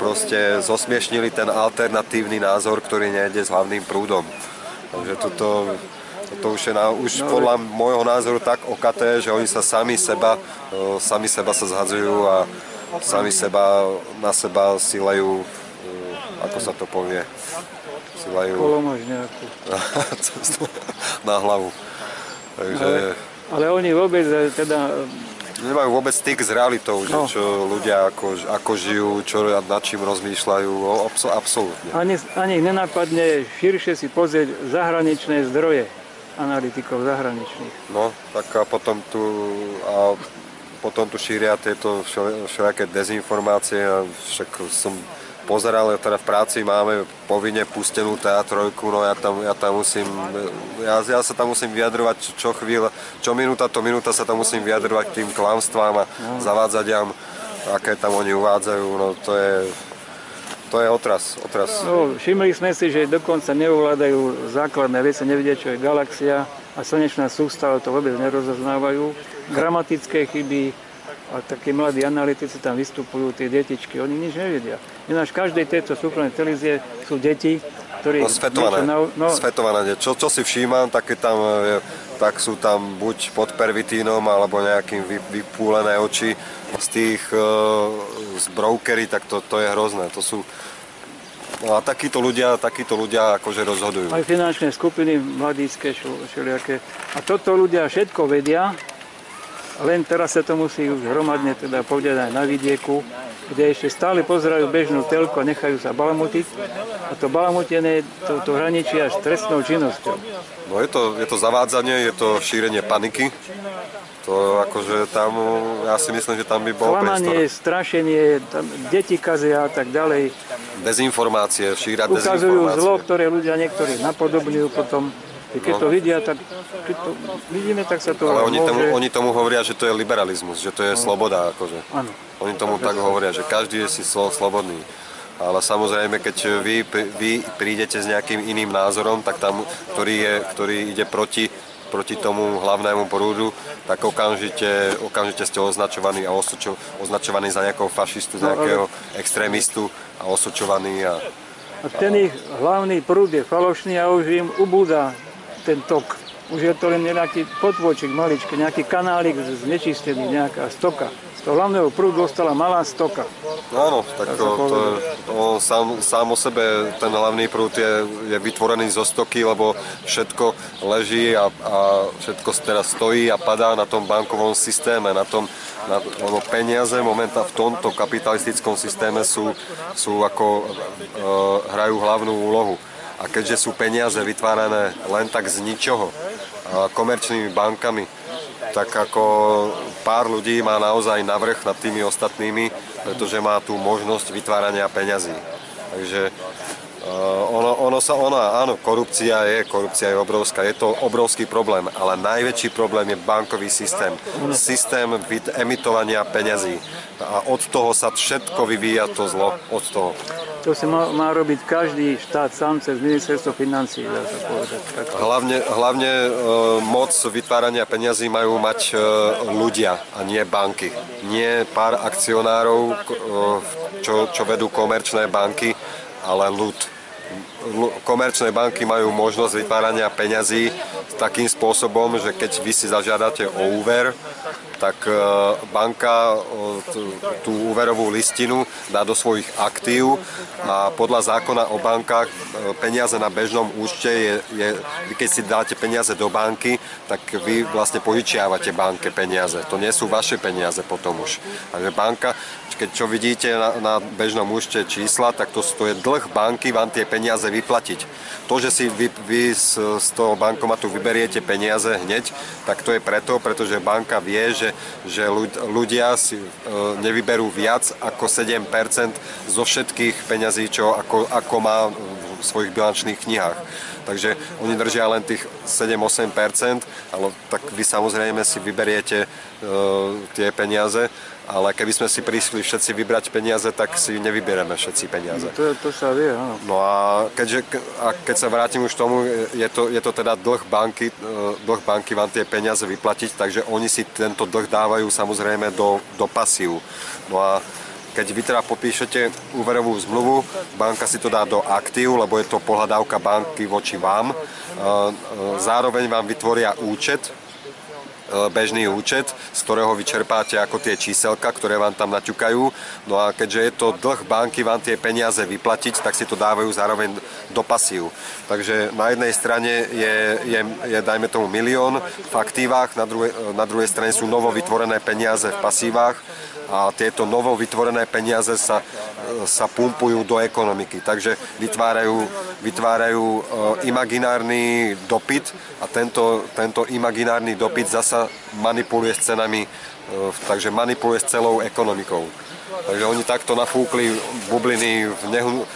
proste zosmiešnili ten alternatívny názor, ktorý nejde s hlavným prúdom. Takže toto, toto už je na, už no, podľa môjho názoru tak okaté, že oni sa sami seba, e, sami seba sa zhadzujú a, sami seba, na seba silajú, uh, ako sa to povie, silajú Polomož nejakú. na hlavu. Takže Ale, ale oni vôbec e, teda nemajú vôbec styk s realitou, že No. čo ľudia ako, ako žijú, čo nad čím rozmýšľajú, abso, absolútne. ani, ani ich nenapadne širšie si pozrieť zahraničné zdroje analytikov zahraničných. No, tak a potom tu, a potom tu šíria tieto všel- všelijaké dezinformácie a však som pozeral, teda v práci máme povinne pustenú teatrojku, no ja tam, ja tam musím, ja, ja sa tam musím vyjadrovať čo, čo chvíľa, čo minúta to minúta sa tam musím vyjadrovať k tým klamstvám a zavádzadiam, aké tam oni uvádzajú, no to je, to je otras, otras. No, všimli sme si, že dokonca neovládajú základné veci, nevedia, čo je galaxia a slnečná sústava, to vôbec nerozoznávajú. Gramatické chyby a takí mladí analytici tam vystupujú, tie detičky, oni nič nevedia. Ináč v každej tejto súkromnej televízie sú deti, ktorí... No svetované, nau- no, svetované. Čo, čo si všímam, tak, tam, e, tak sú tam buď pod pervitínom alebo nejakým vy, vypúlené oči z tých e, z brokery, tak to, to je hrozné. To sú, no a takíto ľudia, takíto ľudia akože rozhodujú. Aj finančné skupiny mladícké, šo- všelijaké. A toto ľudia všetko vedia, len teraz sa to musí už hromadne teda povedať aj na vidieku, kde ešte stále pozerajú bežnú telku a nechajú sa balamutiť. A to balamutenie to, to hraničí až trestnou činnosťou. No je to, je to zavádzanie, je to šírenie paniky. To akože tam, ja si myslím, že tam by bol Klamanie, priestor. strašenie, tam deti kazia a tak ďalej. Dezinformácie, šírať Ukazujú dezinformácie. zlo, ktoré ľudia niektorí napodobňujú potom. Keď to vidia, tak keď to vidíme, tak sa to Ale oni môže... tomu, oni tomu hovoria, že to je liberalizmus, že to je sloboda. Akože. Oni tomu tak hovoria, že každý je si slo- slobodný. Ale samozrejme, keď vy, vy prídete s nejakým iným názorom, tak tam, ktorý, je, ktorý ide proti, proti tomu hlavnému prúdu, tak okamžite, okamžite ste označovaní a osočo, označovaní za nejakého fašistu, za No, nejakého extrémistu a osočovaní. A, A ten ich hlavný prúd je falošný a už im ubúda ten tok. Už je to len nejaký potvočik maličký, nejaký kanálik znečistený, nejaká stoka. Z toho hlavného prúdu dostala malá stoka. No áno, tak sa to, to, povedať. on sám, sám o sebe, ten hlavný prúd je, je vytvorený zo stoky, lebo všetko leží a, a všetko teraz stojí a padá na tom bankovom systéme, na tom, na, lebo peniaze momenta v tomto kapitalistickom systéme sú, sú ako, e, hrajú hlavnú úlohu. A keďže sú peniaze vytvárané len tak z ničoho, komerčnými bankami, tak ako pár ľudí má naozaj navrh nad tými ostatnými, pretože má tú možnosť vytvárania peňazí. Takže ono, ono sa, ona, áno, korupcia je, korupcia je obrovská, je to obrovský problém, ale najväčší problém je bankový systém. Systém emitovania peňazí. A od toho sa všetko vyvíja to zlo, od toho. To sa má, má robiť každý štát sám cez ministerstvo financí, dá sa povedať. Tak. Hlavne, hlavne e, moc vytvárania peňazí majú mať e, ľudia a nie banky. Nie pár akcionárov, e, čo, čo vedú komerčné banky, ale ľud. Thanks. Komerčné banky majú možnosť vytvárania peňazí takým spôsobom, že keď vy si zažiadate o úver, tak e, banka e, tú- úverovú listinu dá do svojich aktív a podľa zákona o bankách e, peniaze na bežnom účte je, je vy keď si dáte peniaze do banky, tak vy vlastne požičiavate banke peniaze. To nie sú vaše peniaze potom už. Takže banka, keď čo vidíte na, na bežnom účte čísla, tak to, to je dlh banky vám tie peniaze vyplatiť. To, že si vy, vy z, z toho bankomatu vyberiete peniaze hneď, tak to je preto, pretože banka vie, že, že ľud- ľudia si e, nevyberú viac ako 7% zo všetkých peňazí, čo ako, ako má v svojich bilančných knihách. Takže oni držia len tých 7-8%, ale tak vy samozrejme si vyberiete e, tie peniaze, ale keby sme si prišli všetci vybrať peniaze, tak si nevybereme všetci peniaze. To, to sa vie, áno. No a, keďže, a keď sa vrátim už k tomu, je to, je to teda dlh banky, e, dlh banky vám tie peniaze vyplatiť, takže oni si tento dlh dávajú samozrejme do, do pasív. No a keď vy teda popíšete úverovú zmluvu, banka si to dá do aktív, lebo je to pohľadávka banky voči vám. E, e, Zároveň vám vytvoria účet, bežný účet, z ktorého vyčerpáte ako tie číselka, ktoré vám tam naťukajú. No a keďže je to dlh banky vám tie peniaze vyplatiť, tak si to dávajú zároveň do pasív. Takže na jednej strane je, je, je dajme tomu milión v aktívach, na druhej, na druhej strane sú novo vytvorené peniaze v pasívach a tieto novo vytvorené peniaze sa, sa pumpujú do ekonomiky. Takže vytvárajú, vytvárajú e, imaginárny dopyt a tento, tento imaginárny dopyt zasa manipuluje s cenami, e, takže manipuluje s celou ekonomikou. Takže oni takto nafúkli bubliny v, nehu,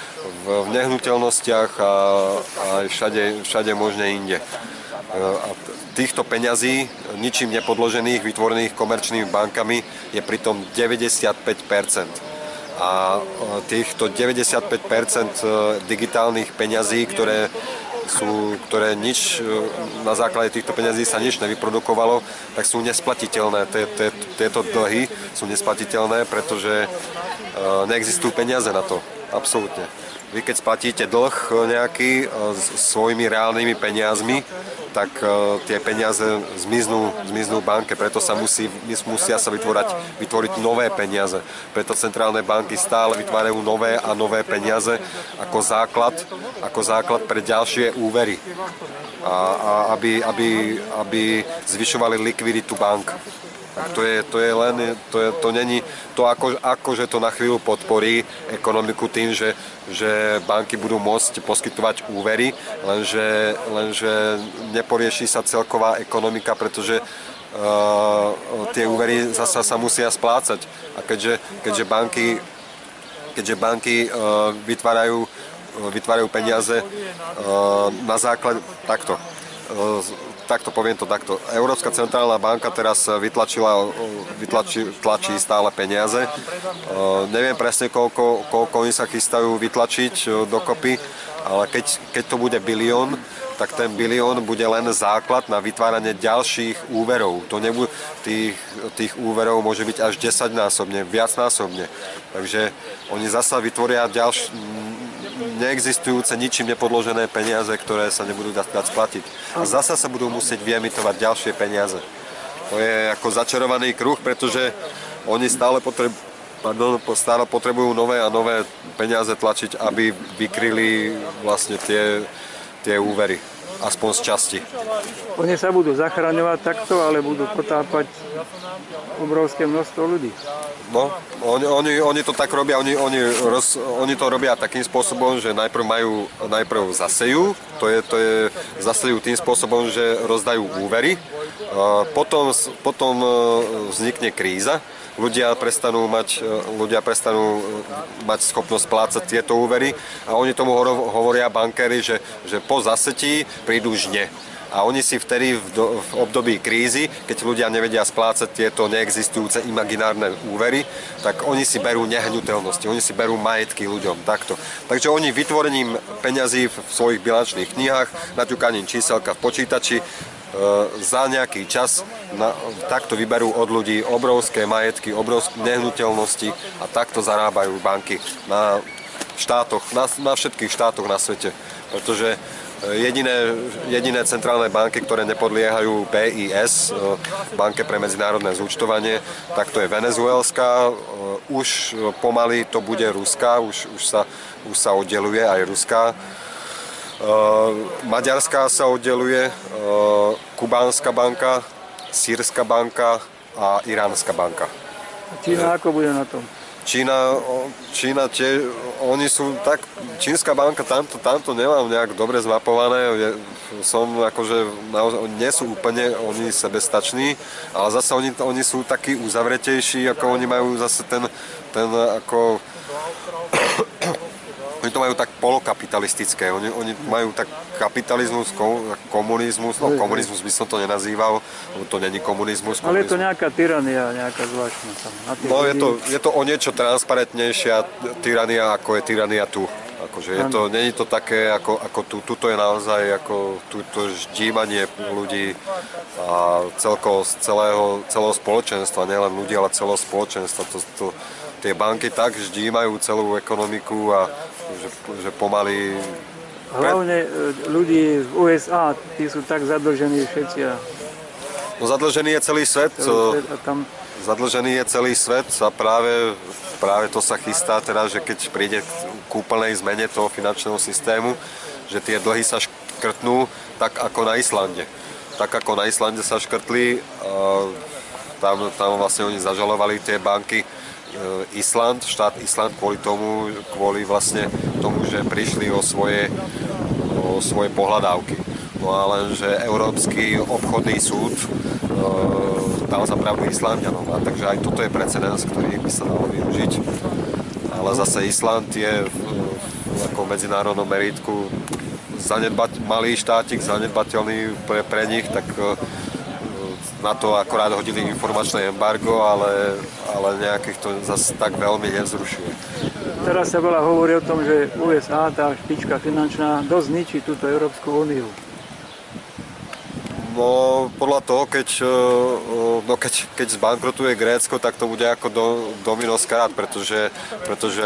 v nehnuteľnostiach a, a všade, všade možne inde. E, a týchto peňazí, ničím nepodložených, vytvorených komerčnými bankami, je pritom 95 a e, týchto 95% e, digitálnych peňazí, ktoré sú, ktoré nič, na základe týchto peňazí sa nič nevyprodukovalo, tak sú nesplatiteľné. Tieto dlhy sú nesplatiteľné, pretože neexistujú peniaze na to. Absolútne. Vy keď splatíte dlh nejaký s svojimi reálnymi peniazmi, tak uh, tie peniaze zmiznú, zmiznú banke, preto sa musí, musia sa vytvorať, vytvoriť nové peniaze. Preto centrálne banky stále vytvárajú nové a nové peniaze ako základ, ako základ pre ďalšie úvery. A, a aby, aby, aby zvyšovali likviditu bank. To je, to je len, to, je, to není, to ako, ako, že to na chvíľu podporí ekonomiku tým, že, že banky budú môcť poskytovať úvery, lenže, lenže neporieši sa celková ekonomika, pretože uh, tie úvery zasa sa musia splácať. A keďže, keďže banky, keďže banky uh, vytvárajú, uh, vytvárajú peniaze uh, na základe takto. Uh, takto poviem to takto. Európska centrálna banka teraz vytlačila, vytlačí, tlačí stále peniaze. Uh, neviem presne, koľko, koľko oni sa chystajú vytlačiť dokopy, ale keď, keď to bude bilión, tak ten bilión bude len základ na vytváranie ďalších úverov. To nebude, tých, tých úverov môže byť až 10 násobne, viacnásobne. Takže oni zasa vytvoria ďalš, neexistujúce, ničím nepodložené peniaze, ktoré sa nebudú dať, dať splatiť. A zasa sa budú musieť vyemitovať ďalšie peniaze. To je ako začarovaný kruh, pretože oni stále, potreb, pardon, stále potrebujú nové a nové peniaze tlačiť, aby vykryli vlastne tie, tie úvery aspoň z časti. Oni sa budú zachraňovať takto, ale budú potápať obrovské množstvo ľudí. No, oni, oni, oni to tak robia, oni, oni, roz, oni to robia takým spôsobom, že najprv majú, najprv zasejú, to je, to je, zasejú tým spôsobom, že rozdajú úvery, potom, potom e, vznikne kríza, ľudia prestanú mať, e, ľudia prestanú e, mať schopnosť plácať tieto úvery a oni tomu hovoria bankéry, že, že po zasetí prídu žne a oni si vtedy v, do, v období krízy, keď ľudia nevedia splácať tieto neexistujúce imaginárne úvery, tak oni si berú nehnuteľnosti, oni si berú majetky ľuďom takto. Takže oni vytvorením peňazí v svojich bilančných knihách, naťukaním číselka v počítači, e, za nejaký čas na, takto vyberú od ľudí obrovské majetky, obrovské nehnuteľnosti a takto zarábajú banky na štátoch, na, na všetkých štátoch na svete. Pretože Jediné, jediné centrálne banky, ktoré nepodliehajú BIS, e, banke pre medzinárodné zúčtovanie, tak to je Venezuelská, e, už pomaly to bude Ruská, už, už, sa, už sa oddeluje aj Ruská. Maďarská sa oddeluje, Kubánska banka, Sýrska banka a Iránska banka. Čína ako bude na tom? Čína, Čína tie, oni sú tak, čínska banka, tamto, tamto nemám nejak dobre zmapované, som akože, naozaj, nie sú úplne oni sebestační, ale zase oni, oni sú takí uzavretejší, ako oni majú zase ten, ten ako oni to majú tak polokapitalistické, oni, oni majú tak kapitalizmus, komunizmus, no komunizmus by som to nenazýval, to není komunizmus. komunizmus. Ale je to nejaká tyrania, nejaká zvláštna tam. No je to, je to o niečo transparentnejšia tyrania, ako je tyrania tu. Akože je to, není to také, ako, ako tu, tuto je naozaj ako túto ždímanie ľudí a celko, celého, celého spoločenstva, nielen ľudí, ale celého spoločenstva. To, to, tie banky tak ždímajú celú ekonomiku a že, že pomaly... Hlavne e, ľudí v USA, tí sú tak zadlžení všetci a No zadlžený je celý svet. Celý svet a tam... Zadlžený je celý svet a práve, práve to sa chystá teda, že keď príde k úplnej zmene toho finančného systému, že tie dlhy sa škrtnú tak ako na Islande. Tak ako na Islande sa škrtli, tam, tam vlastne oni zažalovali tie banky, Island, štát Island kvôli tomu, kvôli vlastne tomu, že prišli o svoje, o svoje pohľadávky. No a len, že Európsky obchodný súd e, dal za pravdu Islandianom. A takže aj toto je precedens, ktorý by sa dalo využiť. Ale zase Island je v, v, ako medzinárodnom meritku zanedbať, malý štátik, zanedbateľný pre, pre nich, tak e, na to akorát hodili informačné embargo, ale, ale nejakých to zase tak veľmi nezrušuje. Teraz sa veľa hovorí o tom, že USA, tá špička finančná, dosť ničí túto Európsku úniu. No podľa toho, keď, e, no, keď, keď zbankrotuje Grécko, tak to bude ako do, domino skrát, pretože, pretože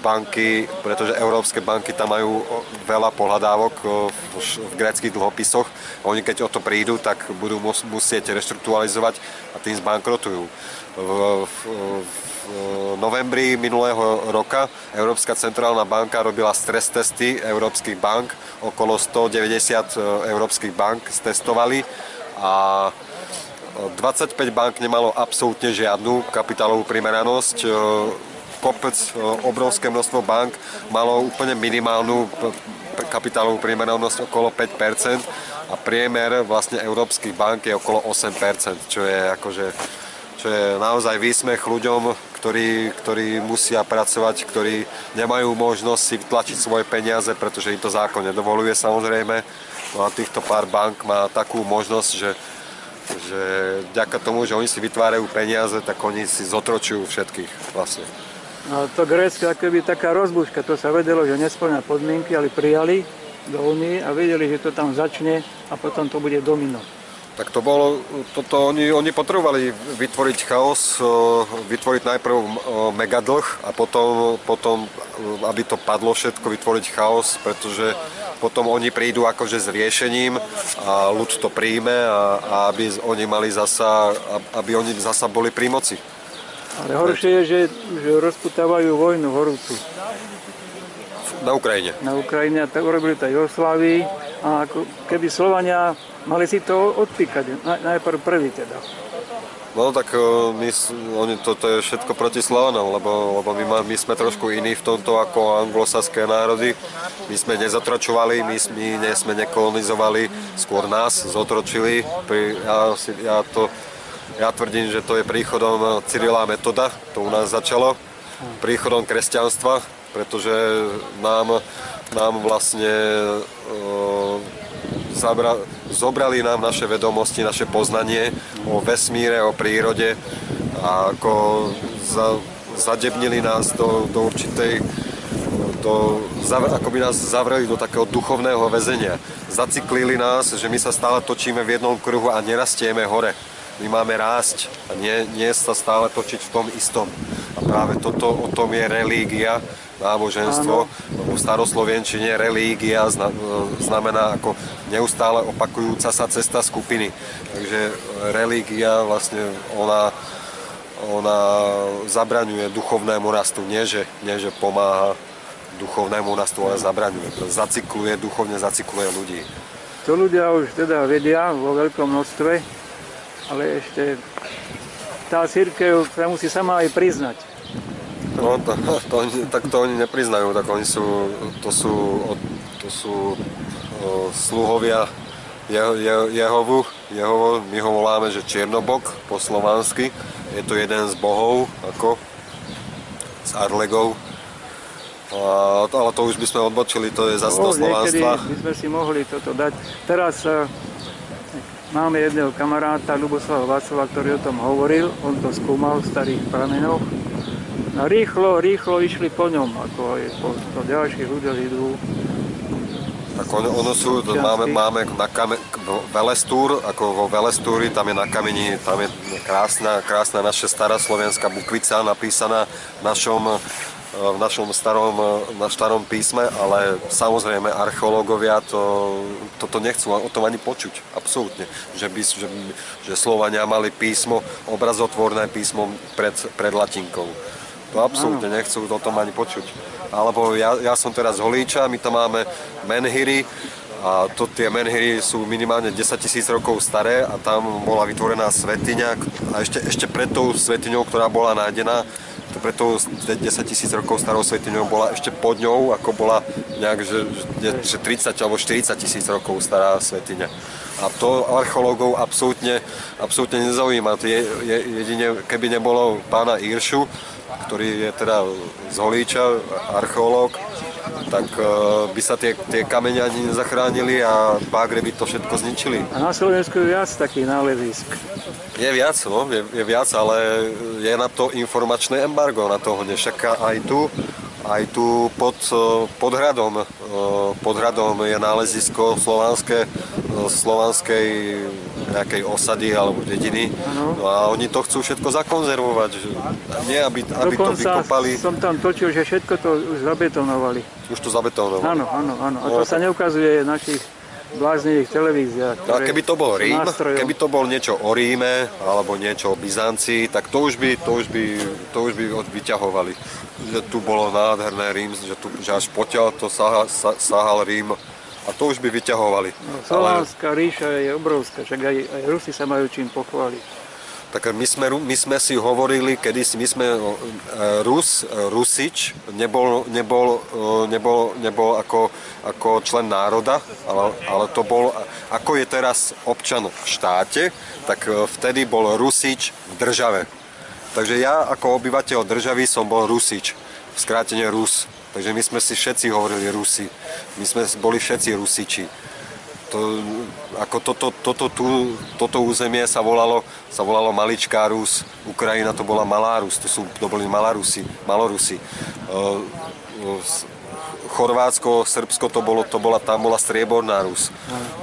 banky, pretože európske banky tam majú veľa pohľadávok e, v, v gréckých dlhopisoch. Oni keď o to prídu, tak budú mus, musieť reštrukturalizovať a tým zbankrotujú. V, v, v novembri minulého roka Európska centrálna banka robila stres testy európskych bank. Okolo 190 e, európskych bank testovali a 25 bank nemalo absolútne žiadnu kapitálovú primeranosť. E, kopec, e, obrovské množstvo bank malo úplne minimálnu kapitálovú primeranosť okolo 5% a priemer vlastne európskych bank je okolo 8%, čo je akože čo je naozaj výsmech ľuďom, ktorí, ktorí musia pracovať, ktorí nemajú možnosť si vytlačiť svoje peniaze, pretože im to zákon nedovoluje samozrejme. No a týchto pár bank má takú možnosť, že, že vďaka tomu, že oni si vytvárajú peniaze, tak oni si zotročujú všetkých vlastne. A to Grécko ako by taká rozbuška, to sa vedelo, že nesplňa podmienky, ale prijali do Únie a vedeli, že to tam začne a potom to bude domino. Tak to bolo, toto oni, oni potrebovali vytvoriť chaos, vytvoriť najprv megadlh a potom, potom, aby to padlo všetko, vytvoriť chaos, pretože potom oni prídu akože s riešením a ľud to príjme a, a aby oni mali zasa, aby oni zasa boli pri moci. Ale horšie je, že, že rozputávajú vojnu horúcu. Na Ukrajine. Na Ukrajine tak urobili to Jugoslávii a ako keby Slovania mali si to odpíkať, najprv prvý teda. No tak e, my, oni, toto je všetko proti Slovanom, lebo, lebo my, my sme trošku iní v tomto ako anglosaské národy. My sme nezotročovali, my, my nie sme nekolonizovali, skôr nás zotročili. Pri, ja, ja, to, ja tvrdím, že to je príchodom Cyrila metoda, to u nás začalo, príchodom kresťanstva, pretože nám, nám vlastne e, zabra, zobrali nám naše vedomosti, naše poznanie o vesmíre, o prírode a ako za, zadebnili nás do, do určitej do, ako by nás zavreli do takého duchovného väzenia. Zaciklili nás, že my sa stále točíme v jednom kruhu a nerastieme hore. My máme rásť a nie, nie sa stále točiť v tom istom. A práve toto, o tom je relígia, náboženstvo, lebo v staroslovenčine relígia znamená ako neustále opakujúca sa cesta skupiny. Takže relígia vlastne ona, ona zabraňuje duchovnému rastu, nie že, nie že pomáha duchovnému rastu, ale zabraňuje. Zacykluje, duchovne zacykluje ľudí. To ľudia už teda vedia vo veľkom množstve, ale ešte tá církev sa musí sama aj priznať No, to, to, tak to oni nepriznajú, tak oni sú, to sú, to sú o, sluhovia jeho, jeho, Jehovu, Jehovo, my ho voláme, že Čiernobok po slovansky, je to jeden z bohov, ako? Z Arlegov, a, ale to už by sme odbočili, to je zase do slovanstva. by sme si mohli toto dať. Teraz uh, máme jedného kamaráta, Luboslava Václava, ktorý o tom hovoril, on to skúmal v starých pramenoch Rýchlo, rýchlo išli po ňom, ako aj po, po ďalších ľuďoch idú. Tak ono, ono sú, máme, máme na kame, Velestúr, ako vo Velestúri, tam je na kameni, tam je krásna, krásna naša stará slovenská bukvica napísaná v našom, v v našom starom, na starom písme, ale samozrejme archeológovia to, toto nechcú o tom ani počuť, absolútne. Že, by, že, že Slovania mali písmo, obrazotvorné písmo pred, pred latinkou. To absolútne nechcú o tom ani počuť. Alebo ja, ja som teraz z Holíča, my tam máme menhiry, a to, tie menhiry sú minimálne 10 tisíc rokov staré a tam bola vytvorená svetiňa a ešte, ešte pred tou svetiňou, ktorá bola nájdená, to preto 10 tisíc rokov starou svetiňou bola ešte pod ňou, ako bola nejak, že, že 30 alebo 40 tisíc rokov stará svetiňa. A to archeológov absolútne, absolútne nezaujíma. Je, je, jedine, keby nebolo pána Iršu, ktorý je teda z Holíča, archeológ, tak e, by sa tie, tie kamene ani nezachránili a bagre by to všetko zničili. A na Slovensku je viac takých nálezisk. Je viac, no, je, je viac, ale je na to informačné embargo, na toho však aj tu, aj tu pod, e, pod hradom, e, pod hradom je nálezisko slovanské, slovanskej nejakej osady alebo dediny. No a oni to chcú všetko zakonzervovať. Nie, aby, aby to vykopali. som tam točil, že všetko to už zabetonovali. Už to zabetonovali. Áno, áno, áno. A to no, sa neukazuje našich bláznivých televíziách. A keby to bol Rím, keby to bol niečo o Ríme alebo niečo o Byzancii, tak to už by, to už by, to už by vyťahovali. Že tu bolo nádherné Rím, že, tu, že až potiaľ to sahal, sahal Rím a to už by vyťahovali. No, Slovanská Ale... ríša je obrovská, však aj, aj Rusi sa majú čím pochváliť. Tak my sme, my sme si hovorili, kedy si my sme e, Rus, Rusič, nebol, nebol, e, nebol, nebol ako, ako člen národa, ale, ale to bol, ako je teraz občan v štáte, tak e, vtedy bol Rusič v države. Takže ja ako obyvateľ državy som bol Rusič, v skrátene Rus. Takže my sme si všetci hovorili Rusi. My sme boli všetci Rusiči. To, ako toto, toto, tu, toto územie sa volalo, sa volalo Maličká Rus, Ukrajina to bola Malá Rus, to, sú, to boli Malarusi, Malorusi. Chorvátsko, Srbsko to, bolo, to bola, tam bola Strieborná Rus.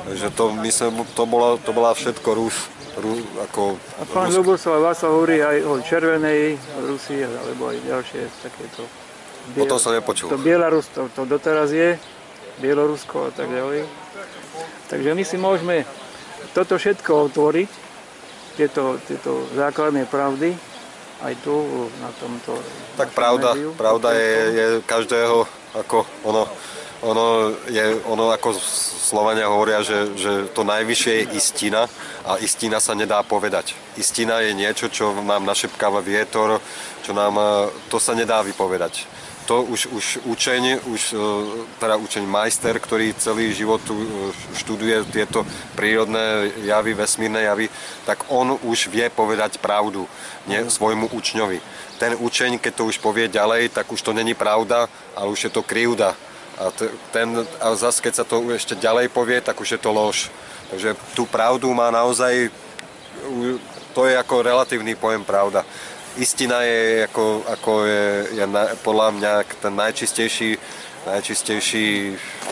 Takže to, myslím, to, bola, to bola všetko Rus. Ru, ako a pán Luboslav Václav hovorí aj o Červenej Rusii, alebo aj ďalšie takéto Biel, o tom som nepočul. To Bielarus, to, to doteraz je, Bielorusko a tak ďalej. Takže my si môžeme toto všetko otvoriť, tieto, tieto základné pravdy, aj tu na tomto... Tak pravda, médiu, pravda je, je každého, ako ono, ono, je, ono ako Slovania hovoria, že, že to najvyššie je istina a istina sa nedá povedať. Istina je niečo, čo nám našepkáva vietor, čo nám, to sa nedá vypovedať to už, už učeň, už, e, teda učeň majster, ktorý celý život tu e, študuje tieto prírodné javy, vesmírne javy, tak on už vie povedať pravdu nie, mhm. svojmu učňovi. Ten učeň, keď to už povie ďalej, tak už to není pravda, ale už je to krivda. A, ten, a zase, keď sa to ešte ďalej povie, tak už je to lož. Takže tú pravdu má naozaj, to je ako relatívny pojem pravda istina je, ako, ako je, je na, podľa mňa ten najčistejší, najčistejší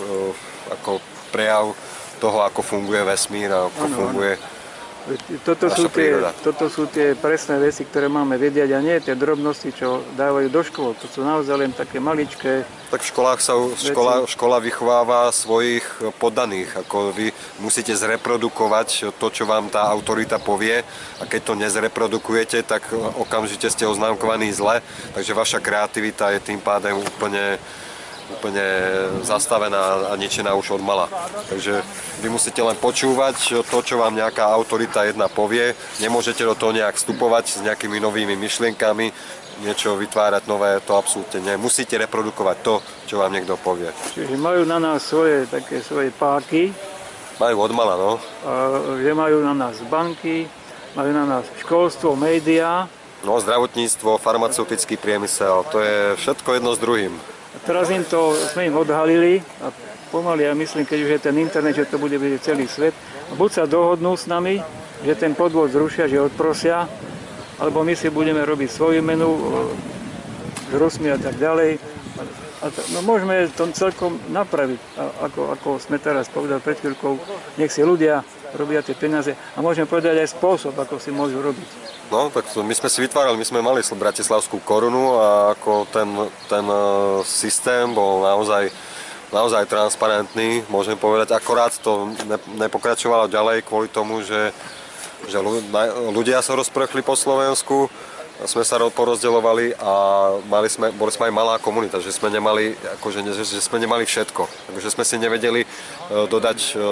uh, ako prejav toho, ako funguje vesmír a ako ano, funguje ano toto sú, tie, toto sú tie presné veci, ktoré máme vedieť a nie tie drobnosti, čo dávajú do škôl. To sú naozaj len také maličké Tak v školách sa škola, škola vychováva svojich podaných. Ako vy musíte zreprodukovať to, čo vám tá autorita povie a keď to nezreprodukujete, tak okamžite ste oznámkovaní zle. Takže vaša kreativita je tým pádem úplne úplne zastavená a ničená už od mala. Takže vy musíte len počúvať to, čo vám nejaká autorita jedna povie. Nemôžete do toho nejak vstupovať s nejakými novými myšlienkami, niečo vytvárať nové, to absolútne nie. Musíte reprodukovať to, čo vám niekto povie. Čiže majú na nás svoje také svoje páky. Majú od mala, no. A, že majú na nás banky, majú na nás školstvo, médiá. No, zdravotníctvo, farmaceutický priemysel, to je všetko jedno s druhým. Teraz im to, sme im odhalili a pomaly, ja myslím, keď už je ten internet, že to bude vidieť celý svet, buď sa dohodnú s nami, že ten podvod zrušia, že odprosia, alebo my si budeme robiť svoju menu s Rusmi a tak ďalej. A to, no môžeme to celkom napraviť, a ako, ako sme teraz povedali pred chvíľkou, nech si ľudia robia tie peniaze. A môžeme povedať aj spôsob, ako si môžu robiť. No, tak my sme si vytvárali, my sme mali Bratislavskú korunu a ako ten, ten e, systém bol naozaj, naozaj transparentný, môžem povedať, akorát to ne, nepokračovalo ďalej kvôli tomu, že, že ľudia sa rozprchli po Slovensku, sme sa porozdeľovali a mali sme, boli sme aj malá komunita, že sme nemali, akože, že sme nemali všetko. Takže sme si nevedeli e, dodať e,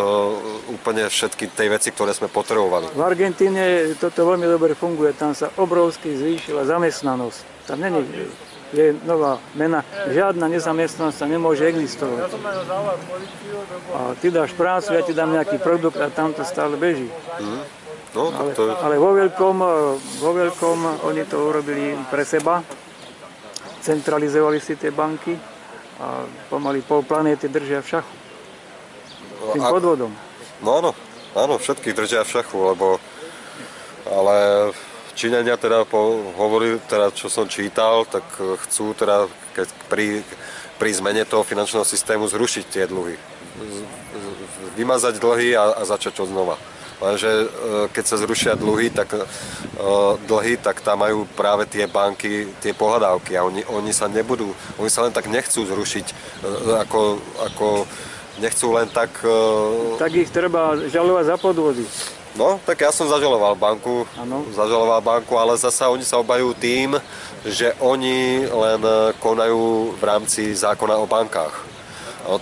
úplne všetky tej veci, ktoré sme potrebovali. V Argentíne toto veľmi dobre funguje, tam sa obrovsky zvýšila zamestnanosť. Tam není je nová mena. Žiadna nezamestnanosť sa nemôže existovať. A ty dáš prácu, ja ti dám nejaký produkt a tam to stále beží. Mm. No, ale, to je... ale vo veľkom, vo veľkom oni to urobili pre seba. Centralizovali si tie banky a pomaly pol planéty držia v šachu. Tým a... podvodom. No áno, áno, všetkých držia v šachu, lebo ale Číňania teda po, hovorili, teda čo som čítal, tak chcú teda keď pri, pri zmene toho finančného systému zrušiť tie dlhy. Vymazať dlhy a, a začať od znova. Lenže e, keď sa zrušia dlhy, tak, e, dlhy, tak tam majú práve tie banky tie pohľadávky a oni, oni sa nebudú, oni sa len tak nechcú zrušiť, e, ako, ako nechcú len tak... Tak ich treba žalovať za podvody. No, tak ja som zažaloval banku, ano. zažaloval banku, ale zasa oni sa obajú tým, že oni len konajú v rámci zákona o bankách.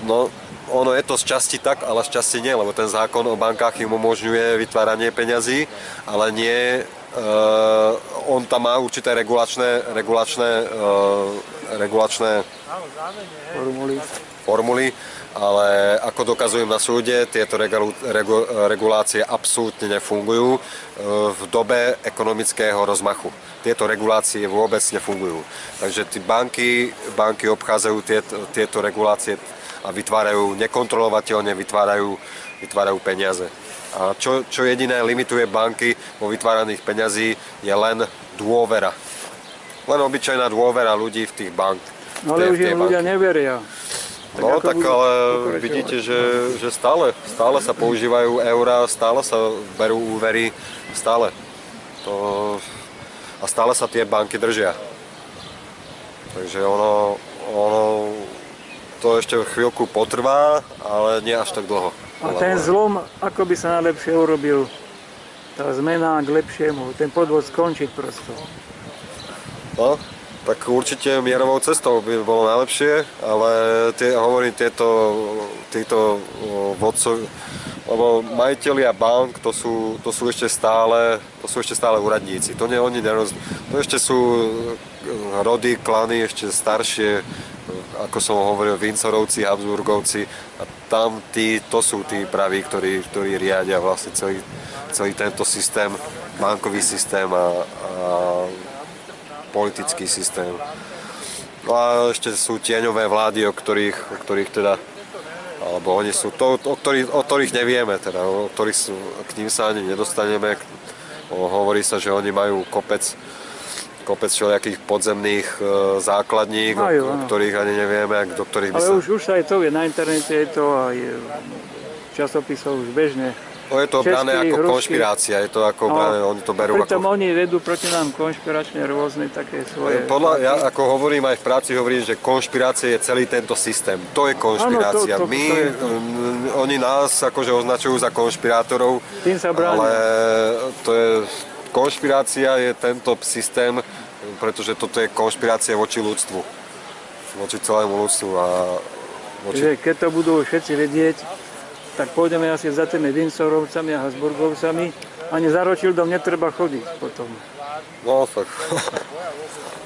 No, ono je to z časti tak, ale z časti nie, lebo ten zákon o bankách im umožňuje vytváranie peňazí, ale nie, uh, on tam má určité regulačné, regulačné, uh, regulačné formuly. formuly, ale ako dokazujem na súde, tieto regulu, regu, regulácie absolútne nefungujú uh, v dobe ekonomického rozmachu. Tieto regulácie vôbec nefungujú. Takže tí banky, banky obchádzajú tieto, tieto regulácie a vytvárajú nekontrolovateľne, vytvárajú, vytvárajú peniaze. A čo, čo jediné limituje banky vo vytváraných peňazí je len dôvera. Len obyčajná dôvera ľudí v tých bank. No ale už im ľudia neveria. Tak no tak ale vidíte, že, že stále, stále sa používajú eurá, stále sa berú úvery, stále. To, a stále sa tie banky držia. Takže ono, ono to ešte chvíľku potrvá, ale nie až tak dlho. A ten zlom, ako by sa najlepšie urobil? Tá zmena k lepšiemu, ten podvod skončiť prosto. No, tak určite mierovou cestou by bolo najlepšie, ale tie, hovorím, tieto, títo vodcov, lebo majiteľia bank, to sú, to sú ešte stále, to sú ešte stále úradníci. To nie oni neroz... To ešte sú rody, klany ešte staršie, ako som hovoril, Vincorovci, Habsburgovci a tam tí, to sú tí praví, ktorí, ktorí riadia vlastne celý, celý tento systém, bankový systém a, a politický systém. No a ešte sú tieňové vlády, o ktorých, o ktorých teda alebo oni sú to, o ktorých, o ktorých nevieme, teda, o ktorých sú, k ním sa ani nedostaneme. O, hovorí sa, že oni majú kopec kopec všelijakých podzemných e, základník, Majú, o, o ktorých ani nevieme, do ktorých by Ale sa... už, už aj to je, na internete je to aj časopisov už bežne. No je to brané ako ruský. konšpirácia, je to ako no, brané, oni to berú pritom ako... oni vedú proti nám konšpiračne rôzne také svoje... Podľa, ja ako hovorím aj v práci, hovorím, že konšpirácia je celý tento systém. To je konšpirácia. Ano, to, to, My, to je... oni nás akože označujú za konšpirátorov, Tým sa bránia. ale to je konšpirácia je tento systém, pretože toto je konšpirácia voči ľudstvu. Voči celému ľudstvu. A voči... Keď to budú všetci vedieť, tak pôjdeme asi za tými Windsorovcami a Habsburgovcami. Ani za Rothschildom netreba chodiť potom. No, tak.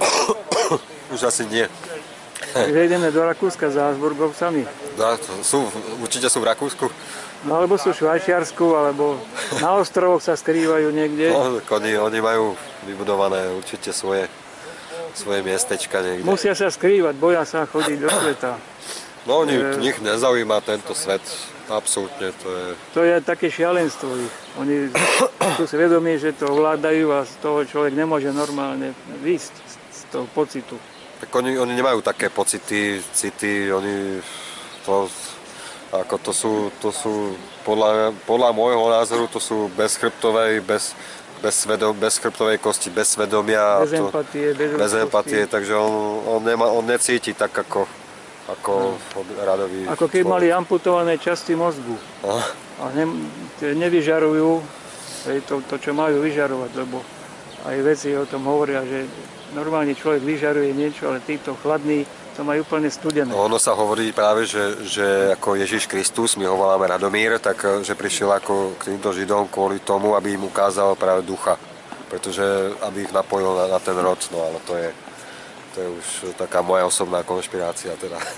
Už asi nie. Takže ideme do Rakúska za Habsburgovcami. No, sú, určite sú v Rakúsku. No alebo sú v Švajčiarsku, alebo na ostrovoch sa skrývajú niekde. No, oni, oni majú vybudované určite svoje, svoje miestečka niekde. Musia sa skrývať, boja sa chodiť do sveta. No, oni, e... nich nezaujíma tento svet, absolútne, to je... To je také šialenstvo ich. Oni sú svedomí, že to ovládajú a z toho človek nemôže normálne výjsť z toho pocitu. Tak oni, oni nemajú také pocity, city, oni to Ako to sú, to sú podľa, podľa môjho názoru, to sú bezchrbtové, bez, bez, svedom, bez chrbtovej kosti, bez svedomia. Bez to, empatie, bez bez empatie, takže on, on, nemá, on necíti tak ako, ako radový Ako keď človek. mali amputované časti mozgu. Aha. A ne, nevyžarujú hej, to, to, čo majú vyžarovať, lebo aj veci o tom hovoria, že normálne človek vyžaruje niečo, ale títo chladní to majú úplne studené. No, ono sa hovorí práve, že, že ako Ježiš Kristus, my ho voláme Radomír, tak eh, že prišiel ako k týmto Židom kvôli tomu, aby im ukázal práve ducha. Pretože aby ich napojil na, na ten rod, no ale to je, to je už taká moja osobná konšpirácia teda.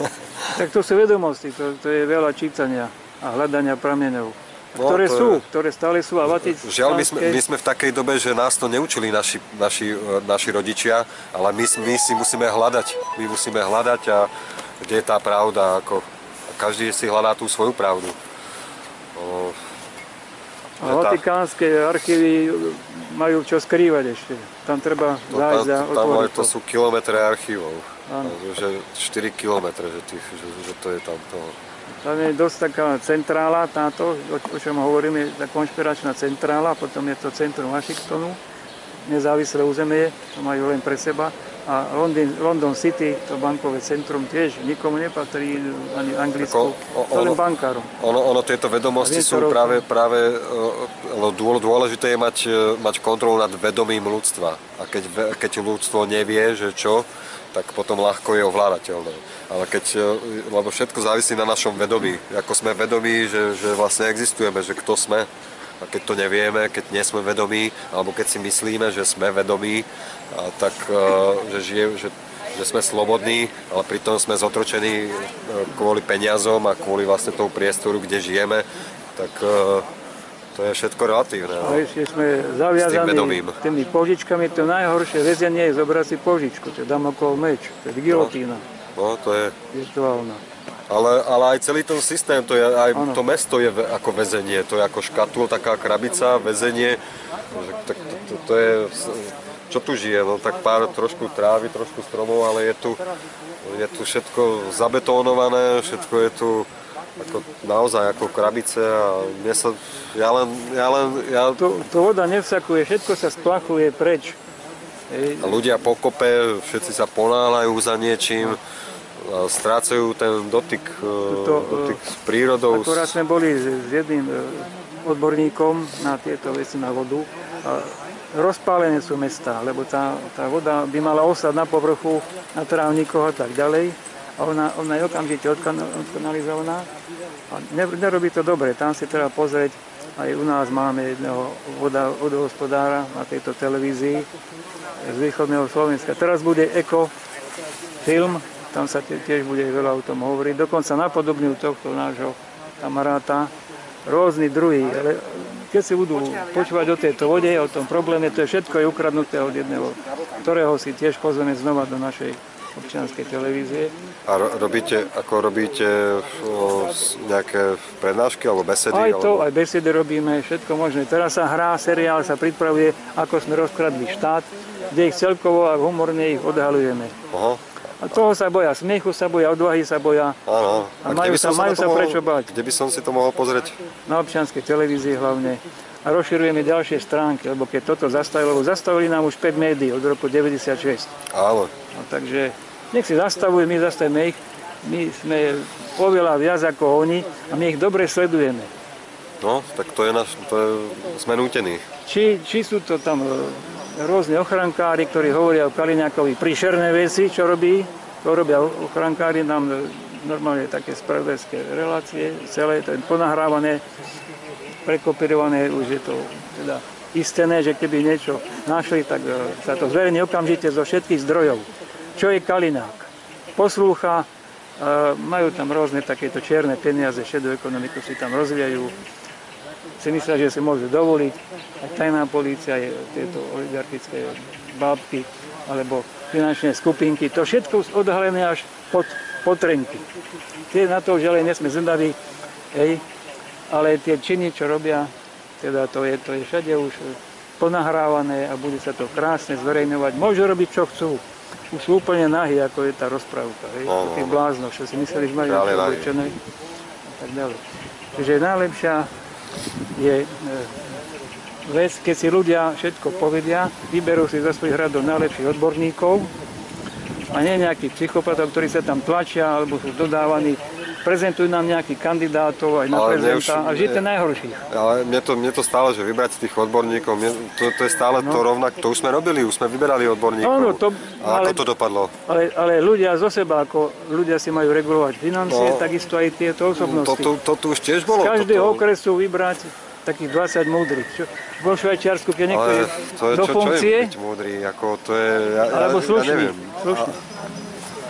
Tak to sú vedomosti, to, to je veľa čítania a hľadania prameňov. No, ktoré to sú, je- ktoré stále sú a vatické. Žiaľ, my sme, my sme v takej dobe, že nás to neučili naši, naši, eh, naši rodičia, ale my, my si musíme hľadať. My musíme hľadať a kde je tá pravda. Ako, každý si hľadá tú svoju pravdu. O, A že tá- vatikánske archívy majú čo skrývať ešte. Tam treba To, zájsť a otvoriť to sú kilometre archívov. Áno. Že 4 kilometre, že, tých, že, že to je tam toho. Tam je dosť taká centrála táto, o, o čom hovorím, je tá konšpiračná centrála, potom je to centrum Washingtonu, nezávislé územie, to majú len pre seba. A London, London City, to bankové centrum tiež nikomu nepatrí, ani Anglicku, o- to len ono- bankárom. Ono, ono tieto vedomosti sú robí. práve, práve e, dôležité je mať, e, mať kontrolu nad vedomím ľudstva. A keď, keď ľudstvo nevie, že čo, tak potom ľahko je ovládateľné. Ale keď, e, lebo všetko závisí na našom vedomí. Ako sme vedomí, že, že vlastne existujeme, že kto sme. A keď to nevieme, keď nie sme vedomí, alebo keď si myslíme, že sme vedomí, a tak e, že, žije, že, že sme slobodní, ale pritom sme zotročení e, kvôli peniazom a kvôli vlastne tomu priestoru, kde žijeme, tak to je všetko relatívne. no. A ešte sme zaviazaní vedomím. tými požičkami, to najhoršie väzenie je zobrať si požičku, to je Damoklov meč, to je gilotína No, to je, virtuálna. ale, ale aj celý ten systém, to je, aj Áno. to mesto je ako väzenie, to je ako škatul, taká krabica, väzenie, tak to, to, to je, čo tu žije, no tak pár trošku trávy, trošku stromov, ale je tu, je tu všetko zabetónované, všetko je tu ako, naozaj ako krabice a mne sa, ja len, ja len, ja, To, to voda nevsakuje, všetko sa splachuje preč. A ľudia pokope, všetci sa ponáhľajú za niečím, strácajú ten dotyk, e, Tuto, e, dotyk s prírodou. Akorát sme boli s, jedným e, odborníkom na tieto veci na vodu a rozpálené sú mestá, lebo tá, tá voda by mala ostať na povrchu, na trávnikoch a tak ďalej a ona, ona je okamžite odkan- odkanalizovaná a ne, nerobí to dobre, tam si treba pozrieť, aj u nás máme jedného voda, vodohospodára na tejto televízii z východného Slovenska. Teraz bude eko film, tam sa tie- tiež bude veľa o tom hovoriť. Dokonca napodobňujú tohto nášho kamaráta, rôzny druhý. Ale keď si budú počúvať o tejto vode, o tom probléme, to je všetko je ukradnuté od jedného, ktorého si tiež pozveme znova do našej občianskej televízie. A ro- robíte, ako robíte o, nejaké prednášky alebo besedy? Aj to, alebo... aj besedy robíme, všetko možné. Teraz sa hrá, seriál sa pripravuje, ako sme rozkradli štát, kde ich celkovo a humorne ich odhalujeme. Aha, A toho sa boja, smiechu sa boja, odvahy sa boja, áno. A kde majú sa- majú sa mohol, prečo bať. Kde by som si to mohol pozrieť? na občianskej televízii hlavne. A rozširujeme ďalšie stránky, lebo keď toto zastavili, lebo zastavili nám už 5 médií od roku 96. Áno. No, takže nech si zastavujú, my zastavíme ich. My sme oveľa viac ako oni a my ich dobre sledujeme. No, tak to je náš, to je, sme nútení. Či, či sú to tam e, rôzne ochrankári, ktorí hovoria o Kaliňákovi príšerné veci, čo robí. To robia ochrankári nám e, normálne také spravodajské relácie, celé to je ponahrávané, prekopirované, už je to teda istené, že keby niečo našli, tak e, sa to zverejní okamžite zo všetkých zdrojov. Čo je Kalinák? Poslúcha, e, majú tam rôzne takéto čierne peniaze, šedú ekonomiku si tam rozvíjajú, si myslia, že si môžu dovoliť. Aj tajná polícia, je tieto oligarchické bábky alebo finančné skupinky, to všetko odhalené až pod potrenky. Tie na to už ale nesme zvedaví, hej, ale tie činy, čo robia, teda to je, to je všade už ponahrávané a bude sa to krásne zverejňovať. Môžu robiť, čo chcú. Už sú úplne nahý, ako je tá rozprávka. Hej, Áno, tí áno. blázno, čo si mysleli, že majú oblečené. tak ďalej. Čiže najlepšia je e, vec, keď si ľudia všetko povedia, vyberú si za svojich radov najlepších odborníkov a nie nejakých psychopatov, ktorí sa tam tlačia alebo sú dodávaní prezentujú nám nejakých kandidátov aj na Ale prezidenta už- a vždy ten najhorší. Ale mne to, mne to stále, že vybrať z tých odborníkov, mne, to, to je stále to rovnak, to už sme robili, už sme vyberali odborníkov. No, no, to- a ako ale- to dopadlo? Ale, ale ľudia zo seba, ako ľudia si majú regulovať financie, No. takisto aj tieto osobnosti. To, tu, to tu už tiež bolo. Z každého toto. okresu vybrať takých 20 múdrych. Čo, vo Švajčiarsku, keď niekto je to je, do čo, funkcie, čo je byť múdry, ako to je, ja, alebo ja, ja slušný. neviem. slušný.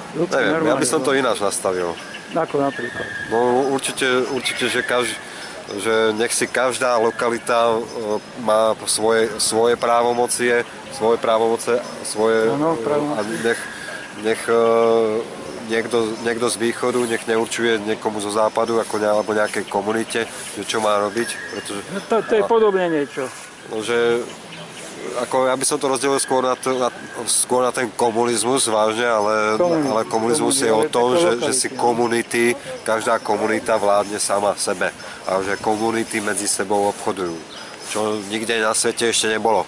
Ľudský, Neviem, ja by som to no. ináč nastavil. Ako napríklad. No určite, určite že, kaž, že nech si každá lokalita e, má svoje, svoje právomocie, svoje právomoce, svoje, Áno, e, právomoci. a nech, nech e, niekto, niekto z východu nech neurčuje niekomu zo západu ako ne, alebo nejakej komunite, že čo má robiť, pretože No to, to je podobne niečo. No, že ako ja by som to rozdelil skôr na, to, na, skôr na ten komunizmus vážne, ale, Komunizmus, ale komunizmus je o tom, že, že si komunity, každá komunita vládne sama sebe a že komunity medzi sebou obchodujú, čo nikde na svete ešte nebolo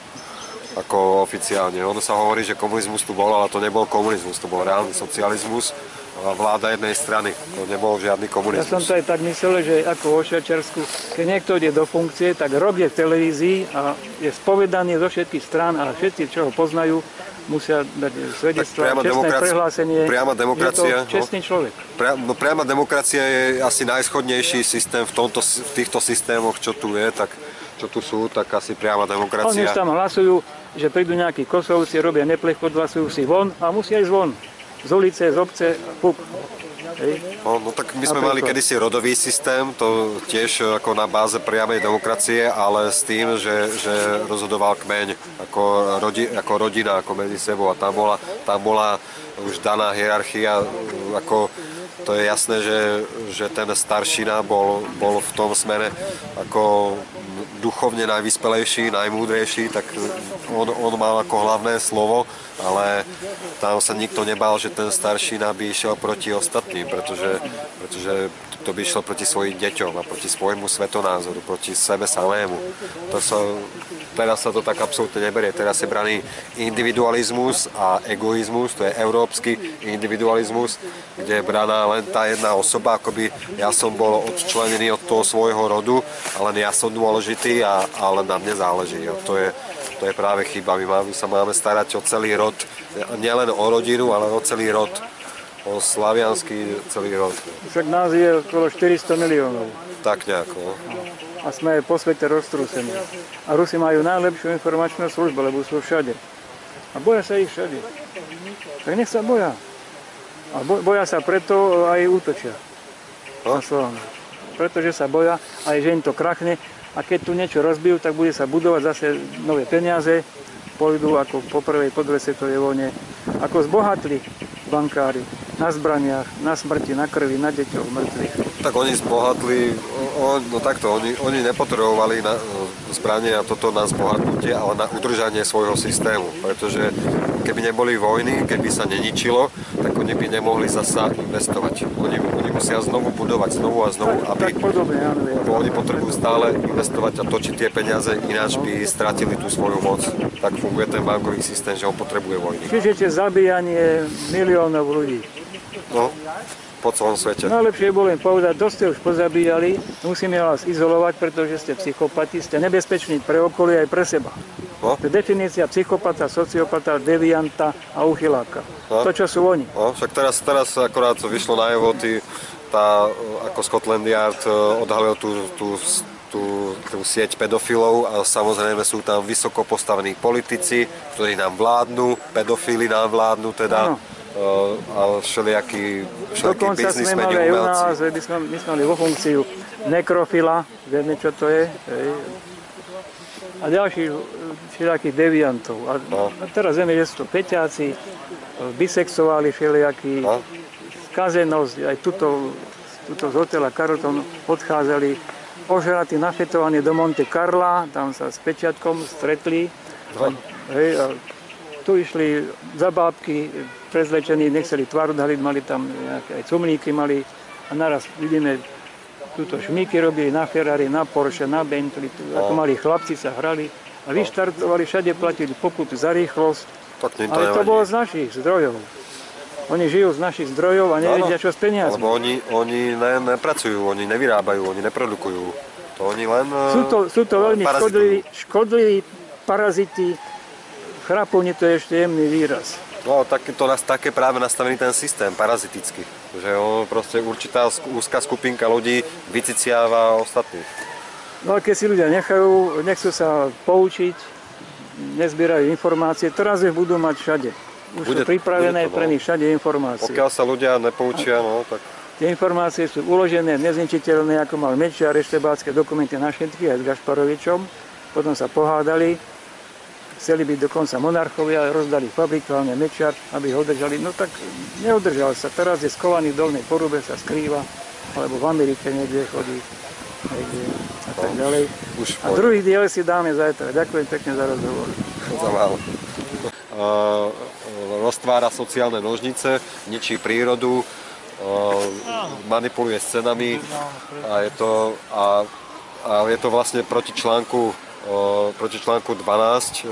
ako oficiálne. Ono sa hovorí, že komunizmus tu bol, ale to nebol komunizmus, to bol reálny socializmus vláda jednej strany. To nebol žiadny Ja komunizmus. som to aj tak myslel, že ako vo Švajčiarsku, keď niekto ide do funkcie, tak rok je v televízii a je spovedaný zo všetkých strán a všetci, čo ho poznajú, musia dať svedectvo, priama čestné demokracia- prehlásenie. priama demokracia, Je no. to čestný človek. Pria, no priama demokracia je asi najschodnejší systém v, tomto, v týchto systémoch, čo tu je, tak čo tu sú, tak asi priama Oni demokracia. už tam hlasujú, že prídu nejakí kosovci, robia neplech, odhlasujú si von a musia ísť von. Z ulice, z obce, pup. Hej. No, no tak my sme mali kedysi rodový systém, to tiež ako na báze priamej demokracie, ale s tým, že, že rozhodoval kmeň ako, rodi, ako rodina, ako medzi sebou a tam bola, tam bola už daná hierarchia, ako to je jasné, že, že ten staršina bol, bol v tom smere ako duchovne najvyspelejší, najmúdrejší, tak on, on mal ako hlavné slovo, ale tam sa nikto nebál, že ten staršina by išiel proti ostatným, pretože, pretože to by išlo proti svojim deťom a proti svojmu svetonázoru, proti sebe samému. To sa, teraz sa to tak absolútne neberie. Teraz je braný individualizmus a egoizmus, to je európsky individualizmus, kde je braná len tá jedna osoba, akoby ja som bol odčlenený od toho svojho rodu, a len ja som dôležitý a, a len na mne záleží. A to je, to je práve chyba. My, máme, sa máme starať o celý rod, nielen o rodinu, ale o celý rod, o slavianský celý rod. Však nás je okolo 400 miliónov Tak nejako. no. a sme po svete roztrúsení. A Rusi majú najlepšiu informačnú službu, lebo sú všade. A boja sa ich všade. Tak nech sa boja. A bo- boja sa preto aj útočia. No. Pretože sa boja aj, že im to krachne a keď tu niečo rozbijú, tak bude sa budovať zase nové peniaze, pôjdu ako po prvej, po druhej svetovej vojne, ako zbohatli bankári na zbraniach, na smrti, na krvi, na deťoch mŕtvych. Tak oni zbohatli, o, o, no takto, oni, oni nepotrebovali na, zbranie a toto na zbohatnutie, ale na udržanie svojho systému, pretože keby neboli vojny, keby sa neničilo, tak oni by nemohli zasa investovať. Oni, oni musia znovu budovať, znovu a znovu, aby, Tak podobne, áno. lebo oni potrebujú stále investovať a točiť tie peniaze, ináč by stratili tú svoju moc. Tak funguje ten bankový systém, že on potrebuje vojny. Čiže tie zabíjanie miliónov ľudí. No, po celom svete. Najlepšie bolo im povedať, to ste už pozabíjali, musíme vás izolovať, pretože ste psychopati, ste nebezpeční pre okolie aj pre seba. No. To je definícia psychopata, sociopata, devianta a uchyláka. No. To, čo sú oni. No, však teraz, teraz akorát vyšlo na Evo, tí, tá, ako Scotland Yard e, odhalil tú, tú, tú, tú sieť pedofilov a samozrejme sú tam vysoko postavení politici, ktorí nám vládnu, pedofíli nám vládnu teda Áno. E, a všelijakí, všelijakí Dokonca sme mali aj u nás, by sme, my sme mali vo funkciu nekrofila, vieme čo to je, hej. a ďalších e, všelijakých deviantov. A, No. a teraz vieme, že sú to peťáci, e, bisexuáli všelijakí, No. skazenosť, aj tuto, tuto z hotela Carlton odchádzali ožratí, nafetovaní do Monte Carla, tam sa s pečiatkom stretli. No. Hej, a tu išli za bábky, prezlečení, nechceli tvár odhaliť, mali tam nejaké aj cumníky mali a naraz vidíme Tuto šmíky robili na Ferrari, na Porsche, na Bentley, tu, ako mali chlapci sa hrali a vyštartovali, všade platili pokutu za rýchlosť, Tak to ale to bolo z našich zdrojov. Oni žijú z našich zdrojov a nevedia, čo s peniazmi. Lebo oni, oni ne, nepracujú, oni nevyrábajú, oni neprodukujú. To oni len eh, Sú to, sú to veľmi parazitujú. škodliví, škodliví parazity. Chrapovne to je ešte jemný výraz. No, tak to nás také práve nastavený ten systém, parazitický. Že on proste určitá úzká skupinka ľudí vyciciava ostatných. No a keď si ľudia nechajú, nechcú sa poučiť, nezbierajú informácie, teraz ich budú mať všade. Už Bude- sú pripravené bude to, no. pre nich všade informácie. Pokiaľ sa ľudia nepoučia, no tak Tie informácie sú uložené, nezničiteľné, ako mal Mečiar, eštebácké dokumenty na všetky, aj s Gašparovičom. Potom sa pohádali, chceli byť dokonca monarchovia, rozdali fabriku, hlavne Mečiar, aby ho udržali. No tak neudržal sa. Teraz je skovaný v dolnej porube, sa skrýva, alebo v Amerike niekde chodí. Niekde a tak ďalej. už A druhý diel si dáme zajtra. Ďakujem pekne za rozhovor. Uh, roztvára sociálne nožnice, ničí prírodu, manipuluje s cenami a je to, a, a je to vlastne proti článku, proti článku 12 uh,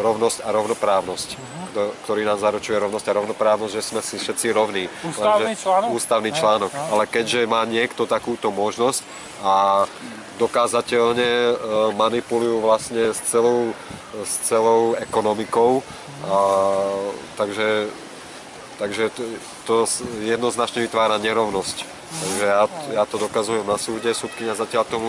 rovnosť a rovnoprávnosť, kto- ktorý nám zaručuje rovnosť a rovnoprávnosť, že sme si všetci rovní. Ústavný Lenže- článok? Ústavný článok. no. Ale keďže má niekto takúto možnosť a dokázateľne e, manipulujú vlastne s celou, s celou ekonomikou. A, takže takže to, to jednoznačne vytvára nerovnosť. Takže ja, ja to dokazujem na súde, súdkynia zatiaľ tomu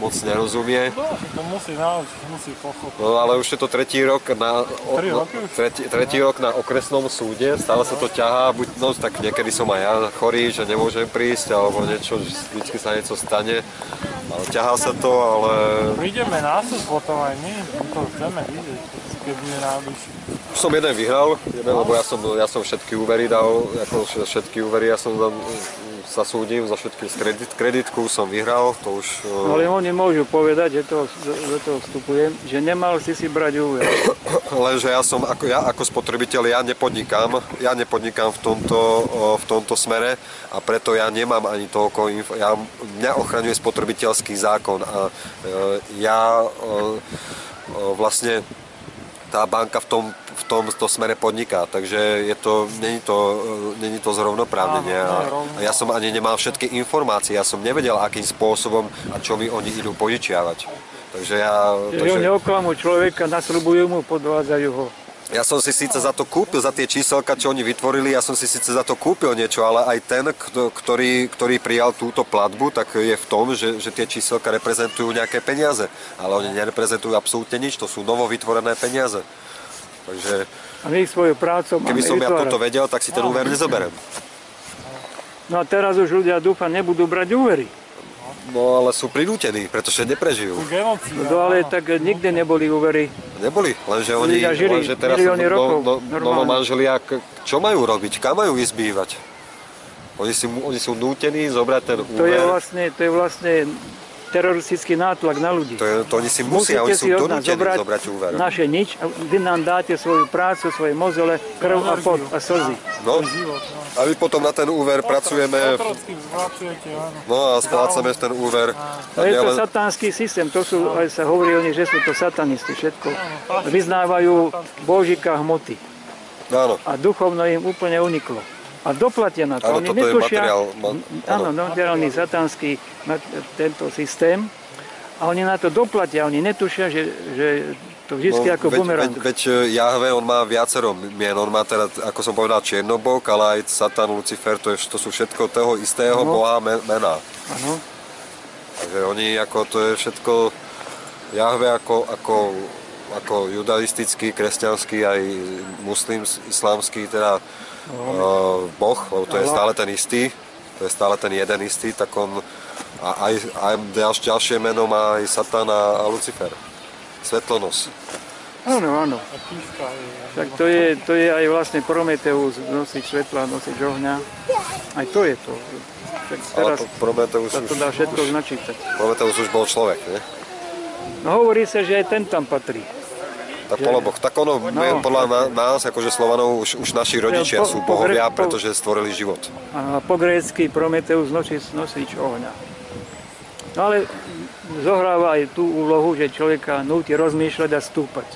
moc nerozumie. No, to musí naučiť, musí pochopiť. No ale už je to tretí rok na, o, no, tretí, tretí rok na okresnom súde, stále sa to ťahá, buď, no tak niekedy som aj ja chorý, že nemôžem prísť, alebo niečo, vždycky sa niečo stane. Ale ťahá sa to, ale Prídeme na súd potom aj my, to chceme vidieť, keď bude som jeden vyhral, jeden, lebo ja som, ja som všetky úvery dal, ako všetky úvery, ja som tam, sa súdim za všetky z kredit, kreditku som vyhral, to už... eh, Ale oni môžu povedať, že to, že to vstupujem, že nemal si si brať úver. Lenže ja som, ako, ja ako spotrebiteľ, ja nepodnikám, ja nepodnikám v tomto, v tomto smere a preto ja nemám ani toľko info, ja, mňa ochraňuje spotrebiteľský zákon a e, ja e, e, vlastne tá banka v tom, v tomto smere podniká, takže je to, není to, e, není to zrovnoprávnenie a, a ja som ani nemal všetky informácie, ja som nevedel, akým spôsobom a čo mi oni idú požičiavať. Takže ja... Že oni oklamú človeka, nasľubujú mu, podvádzajú ho. Ja som si síce za to kúpil, za tie číselka, čo oni vytvorili, ja som si síce za to kúpil niečo, ale aj ten, kto- ktorý, ktorý prijal túto platbu, tak je v tom, že, že tie číselka reprezentujú nejaké peniaze. Ale oni nereprezentujú absolútne nič, to sú novo vytvorené peniaze. Takže A my prácou máme keby som ja vytvárať. toto vedel, tak si ten úver nezoberem. No a teraz už ľudia dúfam nebudú brať úvery. No ale sú prinútení, pretože neprežijú. No ale tak nikdy neboli úvery. Neboli, lenže oni, Ľudia žili lenže teraz milióny no, rokov, no, normálne. novomanželia, k- čo majú robiť, kam majú ísť bývať? Oni, si, oni sú nútení zobrať ten To je úver. vlastne, to je vlastne teroristický nátlak na ľudí. To, je, to oni si musia, oni sú si od nás donútení zobrať úver. naše nič a vy nám dáte svoju prácu, svoje mozole, krv a pot a slzy. No, a my potom na ten úver pracujeme, no a splácame ten úver. No je to satánsky systém, to sú, aj sa hovorí o nich, že sú to satanisti, všetko. Vyznávajú božika hmoty Áno, a duchovno im úplne uniklo. A doplatia na to. Áno, Oni toto je netušia, materiál, ma- áno, materiálny satánsky na tento systém a oni na to doplatia, oni netušia, že, že to vždy ako No, veď, bumerang. veď, veď e, Jahve, on má viacero mien, on má teda, ako som povedal, Čiernobok, ale aj Satan, Lucifer, to, je, to sú všetko toho istého No. boha me- mená. Áno. Takže oni, ako to je všetko, Jahve ako, ako, ako judaistický, kresťanský, aj muslim, islámsky, teda uh, boh, lebo to je stále ten istý, to je stále ten jeden istý, tak on, a aj, aj ďalš, ďalšie meno má aj Satan a, a Lucifer. Svetlonos. Áno, áno. Tak to je, to je aj vlastne Prometeus, nosič svetla, nosič ohňa. Aj to je to. Tak Ale teraz to Prometeus sa to dá všetko už, značítať. Prometeus už bol človek, nie? No hovorí sa, že aj ten tam patrí. Tak poloboh. Tak ono, No. no. podľa nás, akože Slovanov, už, už naši rodičia Po- sú bohovia, po- pretože stvorili život. A po grécky Prometeus nosič, nosič ohňa. Ale zohráva aj tú úlohu, že človeka núti rozmýšľať a stúpať.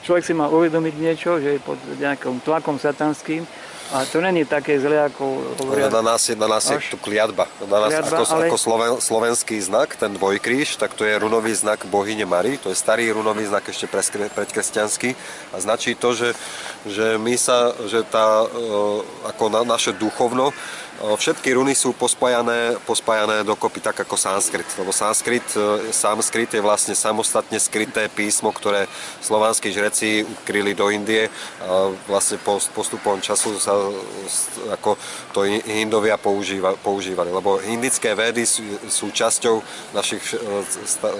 Človek si má uvedomiť niečo, že je pod nejakým tlakom satanským a to není také zlé, ako hovoria. Na nás je, na nás je tu kliatba. Na nás Kliatba, ako, ale- ako sloven, slovenský znak, ten dvojkríž, tak to je runový znak bohyne Mary. To je starý runový znak ešte predkresťanský. A značí to, že, že my sa, že tá, e, ako na, naše duchovno, všetky runy sú pospájané, pospájané dokopy, tak ako sanskrit. Lebo sanskrit, e, sanskrit je vlastne samostatne skryté písmo, ktoré slovanskí žreci ukryli do Indie. A vlastne post- postupom času sa ako to Hindovia používa, používali. Lebo indické védy sú, sú časťou našich e, e,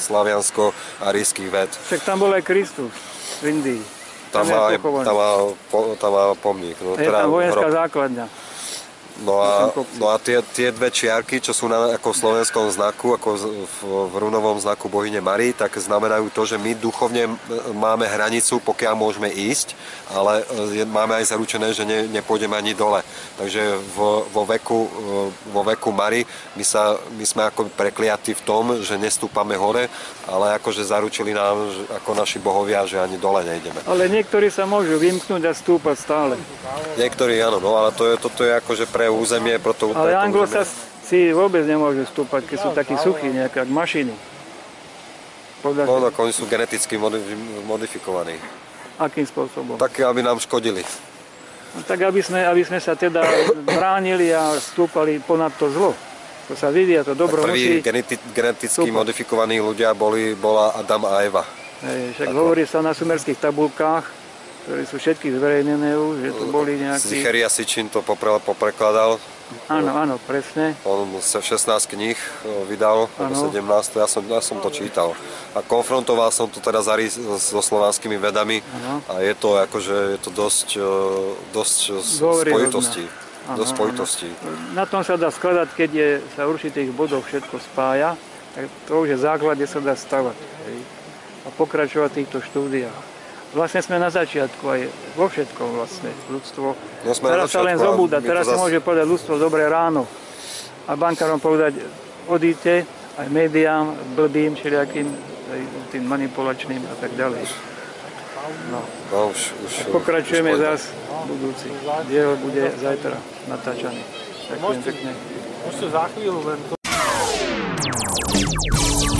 slaviansko-arijských véd. Však tam bol aj Kristus v Indii. Tam je má, tam má, tam má pomník. No, Je tam vojenská hrob. základňa. No a, no a tie, tie dve čiarky, čo sú na ako slovenskom znaku, ako v, v runovom znaku bohyne Marii, tak znamenajú to, že my duchovne máme hranicu, pokiaľ môžeme ísť, ale e, je, máme aj zaručené, že ne, nepôjdeme ani dole. Takže vo, vo, veku, e, vo veku Mary my, sa, my sme ako prekliatí v tom, že nestúpame hore, ale akože zaručili nám že, ako naši bohovia, že ani dole nejdeme. Ale niektorí sa môžu vymknúť a stúpať stále. Niektorí áno, no ale to je, toto je akože pre územie, pro to, Ale územie. anglosasi vôbec nemôžu stúpať, keď sú takí suchí, nejaké ako mašiny. Podľa No, tak oni sú geneticky modi- modifikovaní. akým spôsobom. Také, aby nám škodili. No, tak aby sme, aby sme sa teda bránili a stúpali ponad to zlo. To sa vyvíja, to dobro Prví musí... geneti- geneticky Super. modifikovaní ľudia boli, bola Adam a Eva. Hej, však Ako? hovorí sa na sumerských tabulkách, ktoré sú všetky zverejnené už, že to boli nejakí... Zicheria Sičin to popre, poprekladal. Áno, áno, presne. On sa 16 kníh e, vydal, alebo 17, ja som, ja som to čítal. A konfrontoval som to teda Zari so slovanskými vedami Áno. a je to akože, je to dosť, e, dosť spojitostí. Áno, Dosť áno. spojitostí. Na tom sa dá skladať, keď je, sa v určitých bodoch všetko spája, tak to už je základe sa dá stavať. Hej. A pokračovať v týchto štúdiách. Vlastne sme na začiatku aj vo všetkom vlastne, ľudstvo. No sme teraz sa len a zobúda, teraz sa zas- môže povedať ľudstvo dobré ráno. A bankárom povedať, odíte, aj médiám, blbým, všelijakým, aj tým manipulačným a tak ďalej. No. No, už, už, Pokračujeme už zás budúci. Diel bude zajtra natáčaný. Ďakujem pekne. Môžete za chvíľu len to...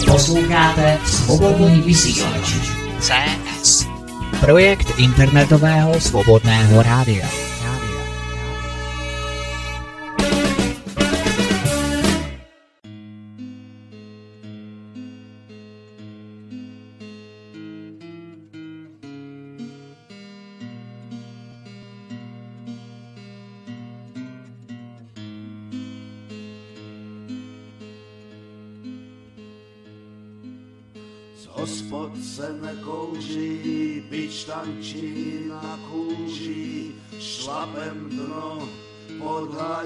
Posloucháte svobodný vysílač CS. Projekt internetového svobodného rádia.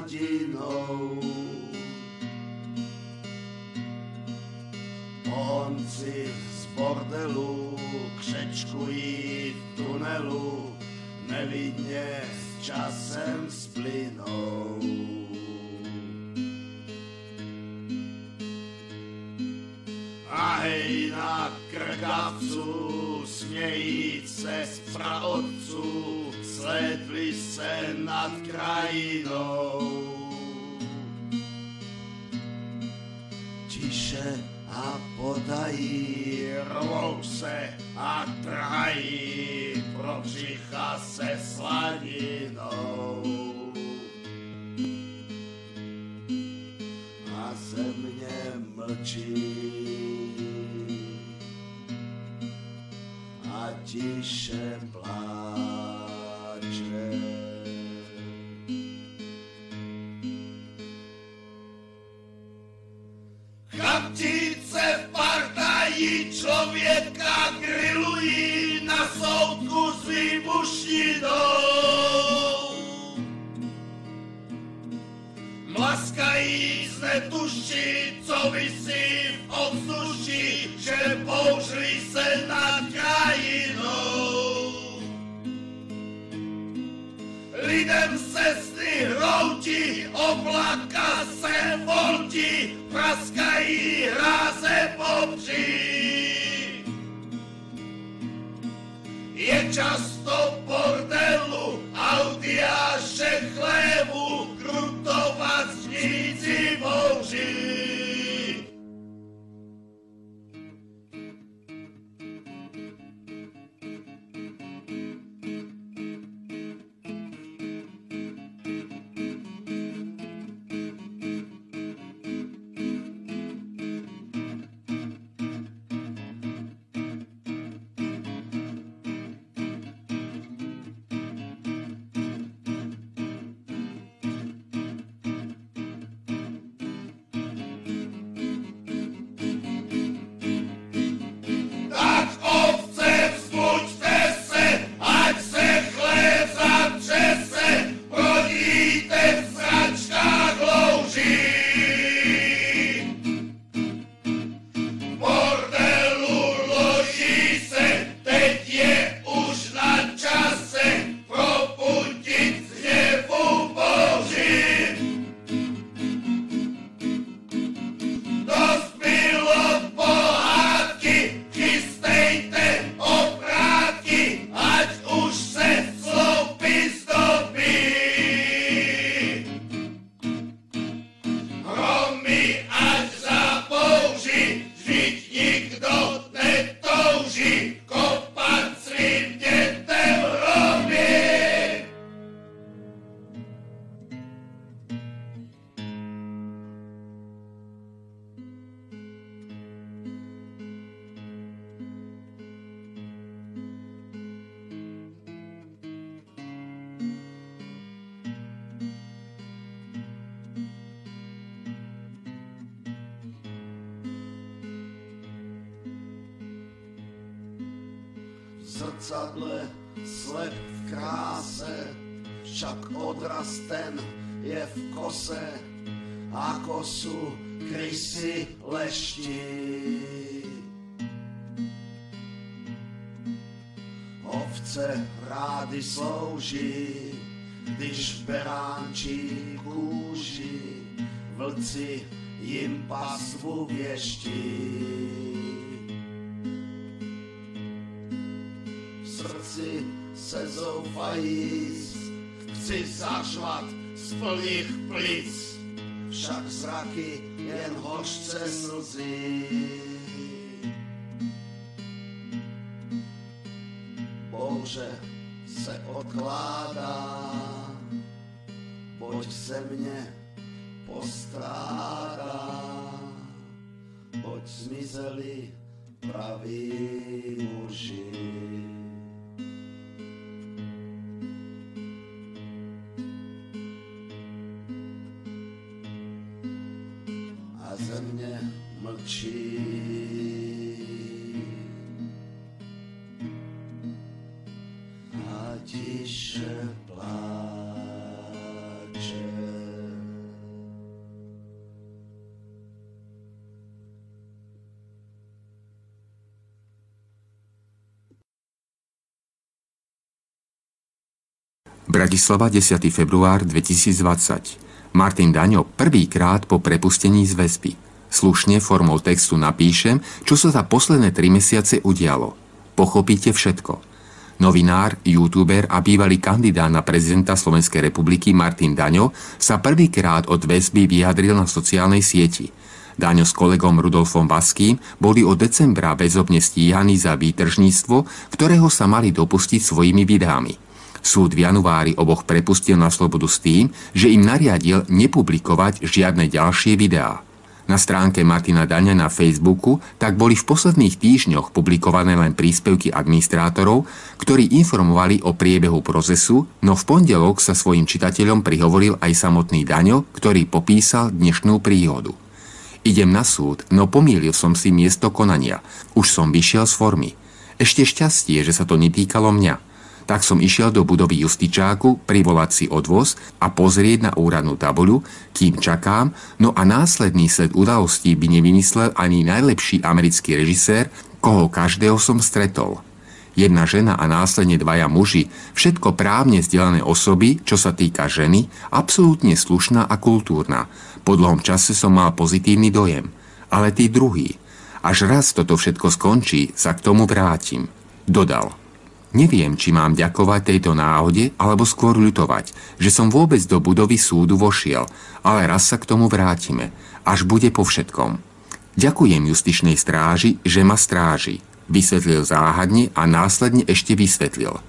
Hladinou. Pohonci z bordelu křečkují v tunelu, nevidně s časem Ovce rády slouží, když beránčí kůži vlci jim pasvu věští. v srdci se zoufajíc, chci zařvat z plných plic, však zraky jen hořce slzí. Bouře se odkládá, pojď se mě postrádá, pojď zmizeli praví muži. Bratislava 10. február 2020. Martin Daňo prvýkrát po prepustení z väzby. Slušne formou textu napíšem, čo sa za posledné tri mesiace udialo. Pochopíte všetko. Novinár, youtuber a bývalý kandidát na prezidenta Slovenskej republiky Martin Daňo sa prvýkrát od väzby vyjadril na sociálnej sieti. Daňo s kolegom Rudolfom Vaským boli od decembra väzobne stíhaní za výtržníctvo, ktorého sa mali dopustiť svojimi videami. Súd v januári oboch prepustil na slobodu s tým, že im nariadil nepublikovať žiadne ďalšie videá. Na stránke Martina Daňa na Facebooku tak boli v posledných týždňoch publikované len príspevky administrátorov, ktorí informovali o priebehu procesu, no v pondelok sa svojim čitateľom prihovoril aj samotný Daňo, ktorý popísal dnešnú príhodu. Idem na súd, no pomýlil som si miesto konania. Už som vyšiel z formy. Ešte šťastie, že sa to netýkalo mňa. Tak som išiel do budovy justičáku privolať si odvoz a pozrieť na úradnú tabuľu, kým čakám, no a následný sled udalostí by nevymyslel ani najlepší americký režisér, koho každého som stretol. Jedna žena a následne dvaja muži, všetko právne vzdelané osoby, čo sa týka ženy, absolútne slušná a kultúrna. Po dlhom čase som mal pozitívny dojem. ale tí druhí. Až raz toto všetko skončí, sa k tomu vrátim. Dodal. Neviem, či mám ďakovať tejto náhode, alebo skôr ľutovať, že som vôbec do budovy súdu vošiel, ale raz sa k tomu vrátime, až bude po všetkom. Ďakujem justičnej stráži, že ma stráži, vysvetlil záhadne a následne ešte vysvetlil.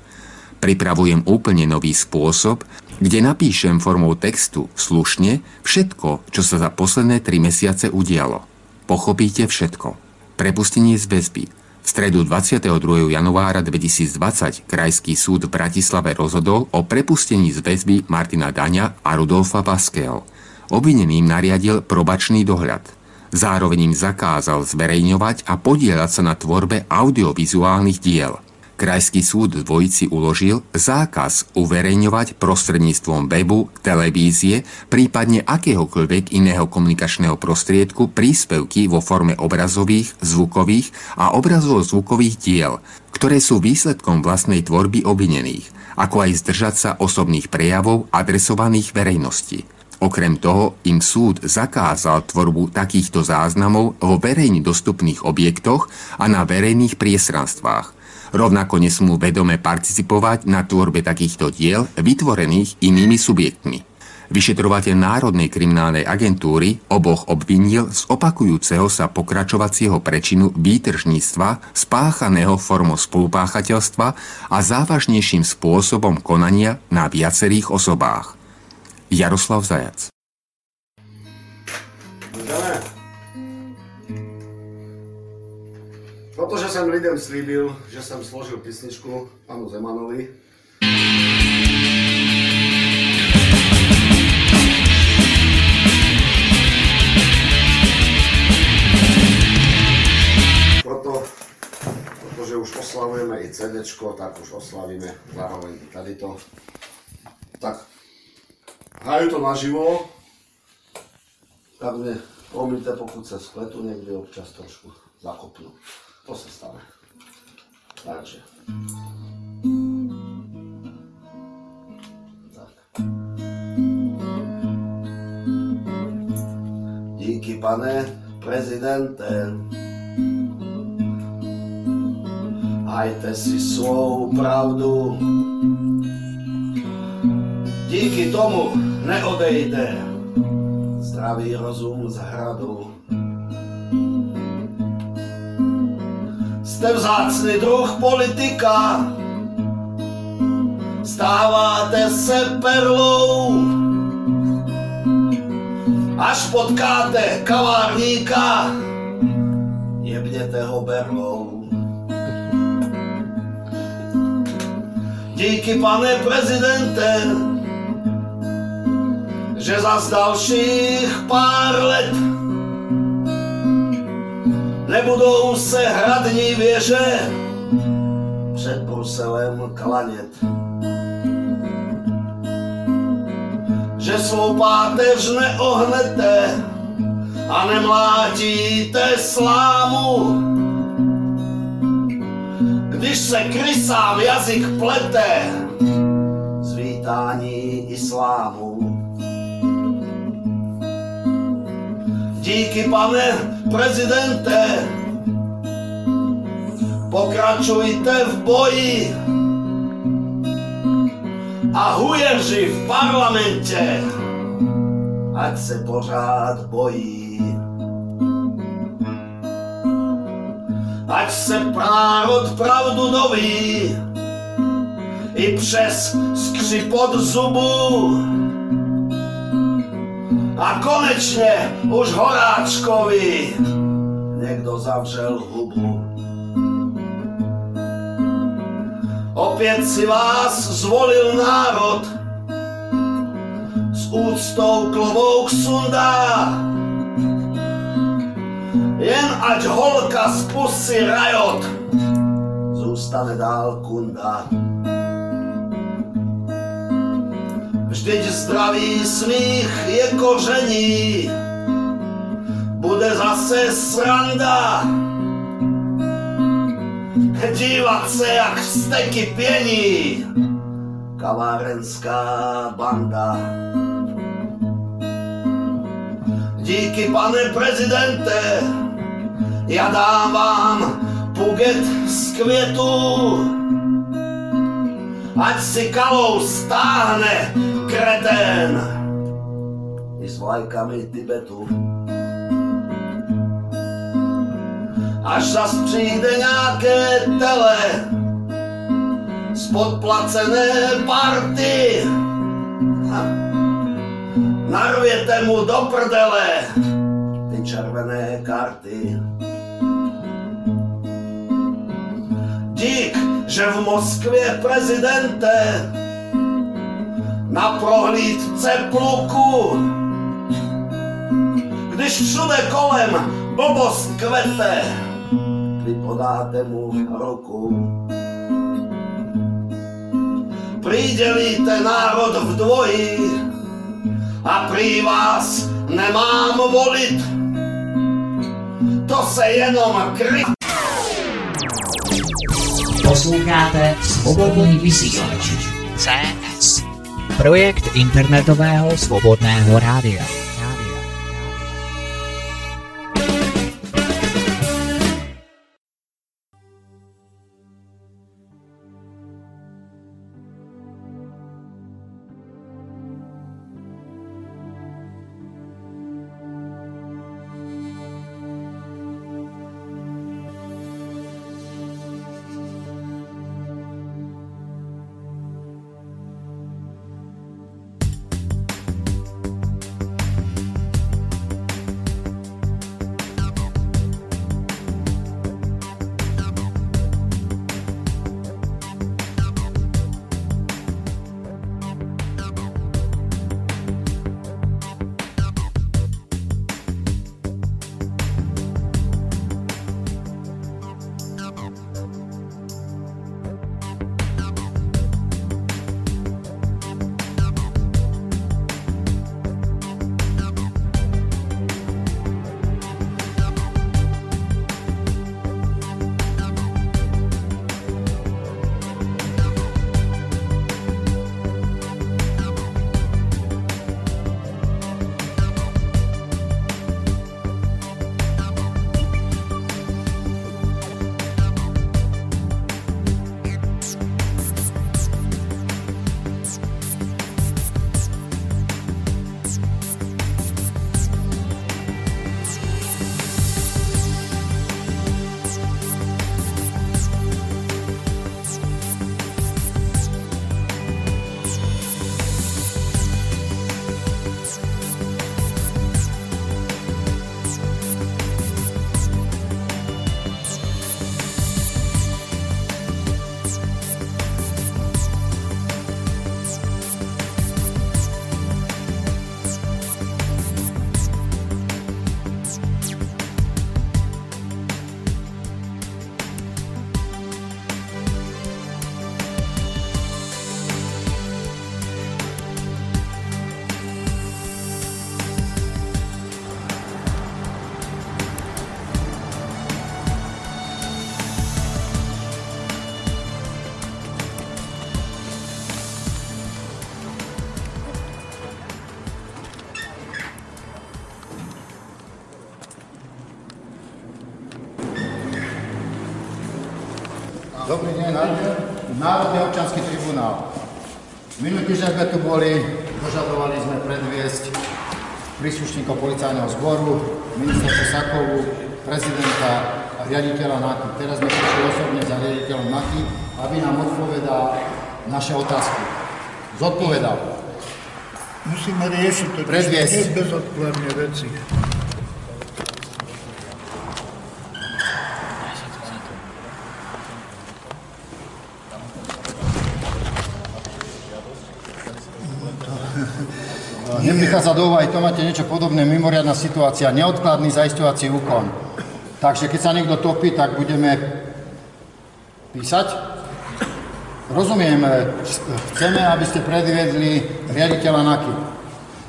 Pripravujem úplne nový spôsob, kde napíšem formou textu slušne všetko, čo sa za posledné tri mesiace udialo. Pochopíte všetko. Prepustenie z väzby. Stredu 22. januára 2020 Krajský súd v Bratislave rozhodol o prepustení z väzby Martina Daňa a Rudolfa Vaského. Obvineným nariadil probačný dohľad. Zároveň im zakázal zverejňovať a podielať sa na tvorbe audiovizuálnych diel – Krajský súd dvojici uložil zákaz uverejňovať prostredníctvom webu, televízie, prípadne akéhokoľvek iného komunikačného prostriedku príspevky vo forme obrazových, zvukových a obrazovo-zvukových diel, ktoré sú výsledkom vlastnej tvorby obvinených, ako aj zdržať sa osobných prejavov adresovaných verejnosti. Okrem toho im súd zakázal tvorbu takýchto záznamov vo verejne dostupných objektoch a na verejných priestranstvách – Rovnako nesmú vedome participovať na tvorbe takýchto diel vytvorených inými subjektmi. Vyšetrovateľ Národnej kriminálnej agentúry oboch obvinil z opakujúceho sa pokračovacieho prečinu výtržníctva spáchaného formou spolupáchateľstva a závažnejším spôsobom konania na viacerých osobách. Jaroslav Zajac Protože jsem lidem slíbil, že jsem složil písničku panu Zemanovi, proto, protože už oslavujeme i CD, tak už oslavíme zároveň i tady to. Tak, hraju to naživo, tak mě promiňte, pokud se spletu někdy občas trošku zakopnu. To sa stane. Takže. Tak. Díky, pane prezidente. Hajte si svou pravdu. Díky tomu neodejde zdravý rozum z hradu. Jste vzácný druh politika, stáváte se perlou, až potkáte kavárníka, jebněte ho berlou. Díky, pane prezidente, že za dalších pár let nebudou se hradní věže před Bruselem klanět. Že svou páteř neohnete a nemlátíte slámu, když se krysám jazyk plete z vítání islámu. Díky, pane prezidente, pokračujte v boji. A hujeři v parlamentě, ať se pořád bojí. Ať se národ pravdu doví, i přes skřipot zubů, a konečne už Horáčkovi niekto zavřel hubu. Opäť si vás zvolil národ, s úctou klobouk sundá. Jen ať holka spustí rajot, zůstane dál kunda. Vždyť zdravý smích je koření, bude zase sranda. Dívat se, jak steky pění, kavárenská banda. Díky, pane prezidente, ja dávam buget z květu. Ať si kalou stáhne kretén i s vlajkami Tibetu. Až zas přijde nějaké tele z podplacené party. Ha. Narvěte mu do prdele ty červené karty. Dík, že v Moskvě prezidente na prohlídce pluku, když všude kolem blbost kvete, vy podáte mu ruku. Pridělíte národ v dvojí a prý vás nemám volit. To se jenom kry... Posloucháte svobodný vysílač CS. Projekt internetového svobodného rádia. Dobrý deň, Národný občanský tribunál. Minulý týždeň sme tu boli, požadovali sme predviesť príslušníkov policajného zboru, ministerstvo Sakovu, prezidenta a riaditeľa NAKY. Teraz sme prišli osobne za riaditeľom NAKY, aby nám odpovedal naše otázky. Zodpovedal. Musíme riešiť to, Predviesť. nie bezodkladne veci. Neprichádza do úvahy, to máte niečo podobné, mimoriadná situácia, neodkladný zaisťovací úkon. Takže keď sa niekto topí, tak budeme písať. Rozumiem, chceme, aby ste predviedli riaditeľa NAKY.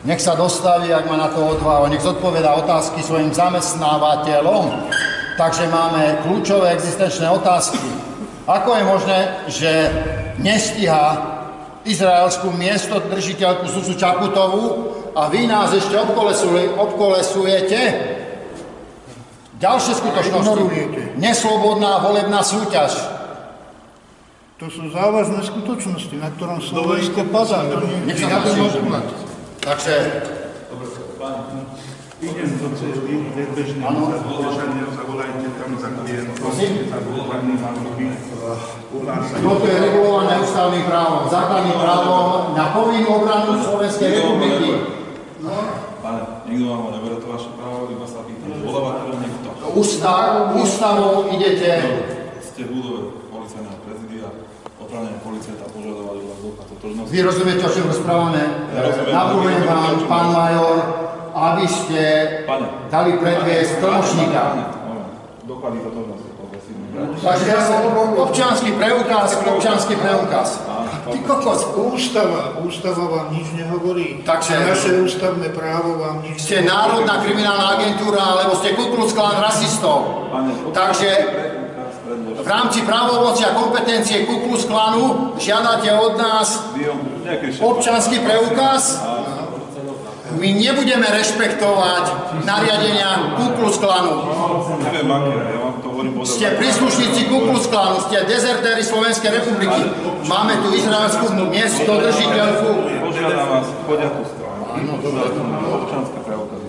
Nech sa dostaví, ak má na to odvahu, nech zodpoveda otázky svojim zamestnávateľom. Takže máme kľúčové existenčné otázky. Ako je možné, že nestíha izraelskú miesto držiteľku Susu Čaputovú a vy nás ešte obkolesujete. Ďalšie skutočnosti. Neslobodná volebná súťaž. To sú závažné skutočnosti, na ktorom Slovensko padá. To nie Nech je sa žiadny páči. odklad. Takže Idem do cesty, predbežne za zdržania, zavolajte tam za klientov, za toto je regulované ústavným právom, základným právom na povinnú obranu Slovenskej republiky. Vám ho neberie to vaše právo, iba sa pýtam, voláva teda niekto. Ústav, ústavou idete, Ste v budove policajného prezidia, opravnenie policajta požadovali vás doklad totožnosti. vy rozumiete, o čom rozprávame? Ja. Navrhujem vám, pán major, aby ste Pane. dali predviesť tlmočníka. Doklady totožnosti. Takže občiansky preukaz, občiansky preukaz. Ty kokos. Ústava, ústava vám nič nehovorí. Takže- A naše ústavné právo vám nič Ste národná kriminálna agentúra, alebo ste Ku Klux Klan rasistov. Takže v rámci právomoci a kompetencie Ku Klux Klanu žiadate od nás občanský preukaz. My nebudeme rešpektovať nariadenia Ku Klux Klanu. To. Ste príslušníci Ku Klux Klanu, ste dezertéri Slovenskej republiky. Máme tu izraelskú miesto držiteľku. Požiadam vás, chodia tu stranu. Občanské preukazy.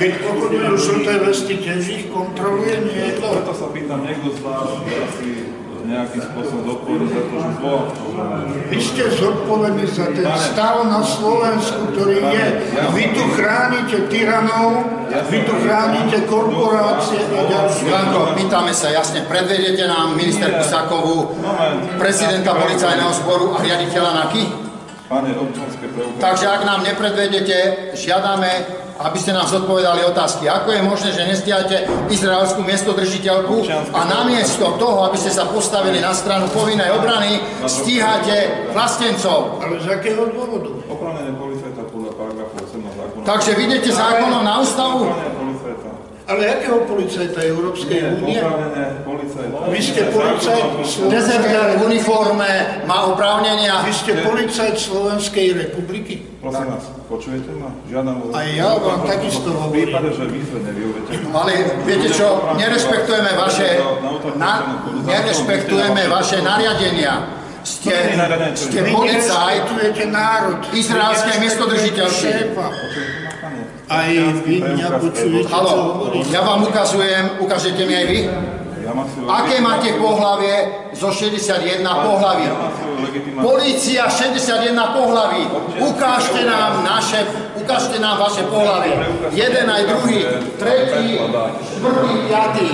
Keď pochodujú žlté vesty, tiež ich kontroluje niekto. Preto sa pýtam, niekto z vás asi nejakým spôsobom zodpovedný za to, že zvolal Vy ste zodpovední za ten stav na Slovensku, ktorý je. Vy tu chránite tyranov, vy tu chránite korporácie a ďalšie. Milanko, pýtame sa jasne, predvediete nám ministerku Sakovú, prezidenta policajného zboru a riaditeľa NAKY? Pane, občanské preukazy. Takže ak nám nepredvedete, žiadame, aby ste nám zodpovedali otázky. Ako je možné, že nestiate izraelskú miestodržiteľku a namiesto toho, aby ste sa postavili na stranu povinnej obrany, stíhate vlastencov. Ale z akého dôvodu? Opravnené policajta podľa paragrafu 18 zákona. Takže vy idete zákonom na ústavu? Ale akého policajta Európskej únie? Vy ste policajt Dezertér v uniforme má oprávnenia. Vy ste policajt Slovenskej republiky. Prosím vás, počujete ma? Žiadam. A ja vám takisto V prípade, že výzve nevyhoviete. Ale viete čo, nerespektujeme vaše, na, nerespektujeme vaše nariadenia. Ste, ste policajt nerespektujete národ. Aj vy mňa počujete, Halo, ja vám ukazujem, ukážete mi aj vy? Aké máte pohlavie zo 61 pohlaví? Polícia 61 pohlaví. Ukážte nám naše, ukážte nám vaše pohlavie. Jeden aj druhý, tretí, štvrtý, piatý.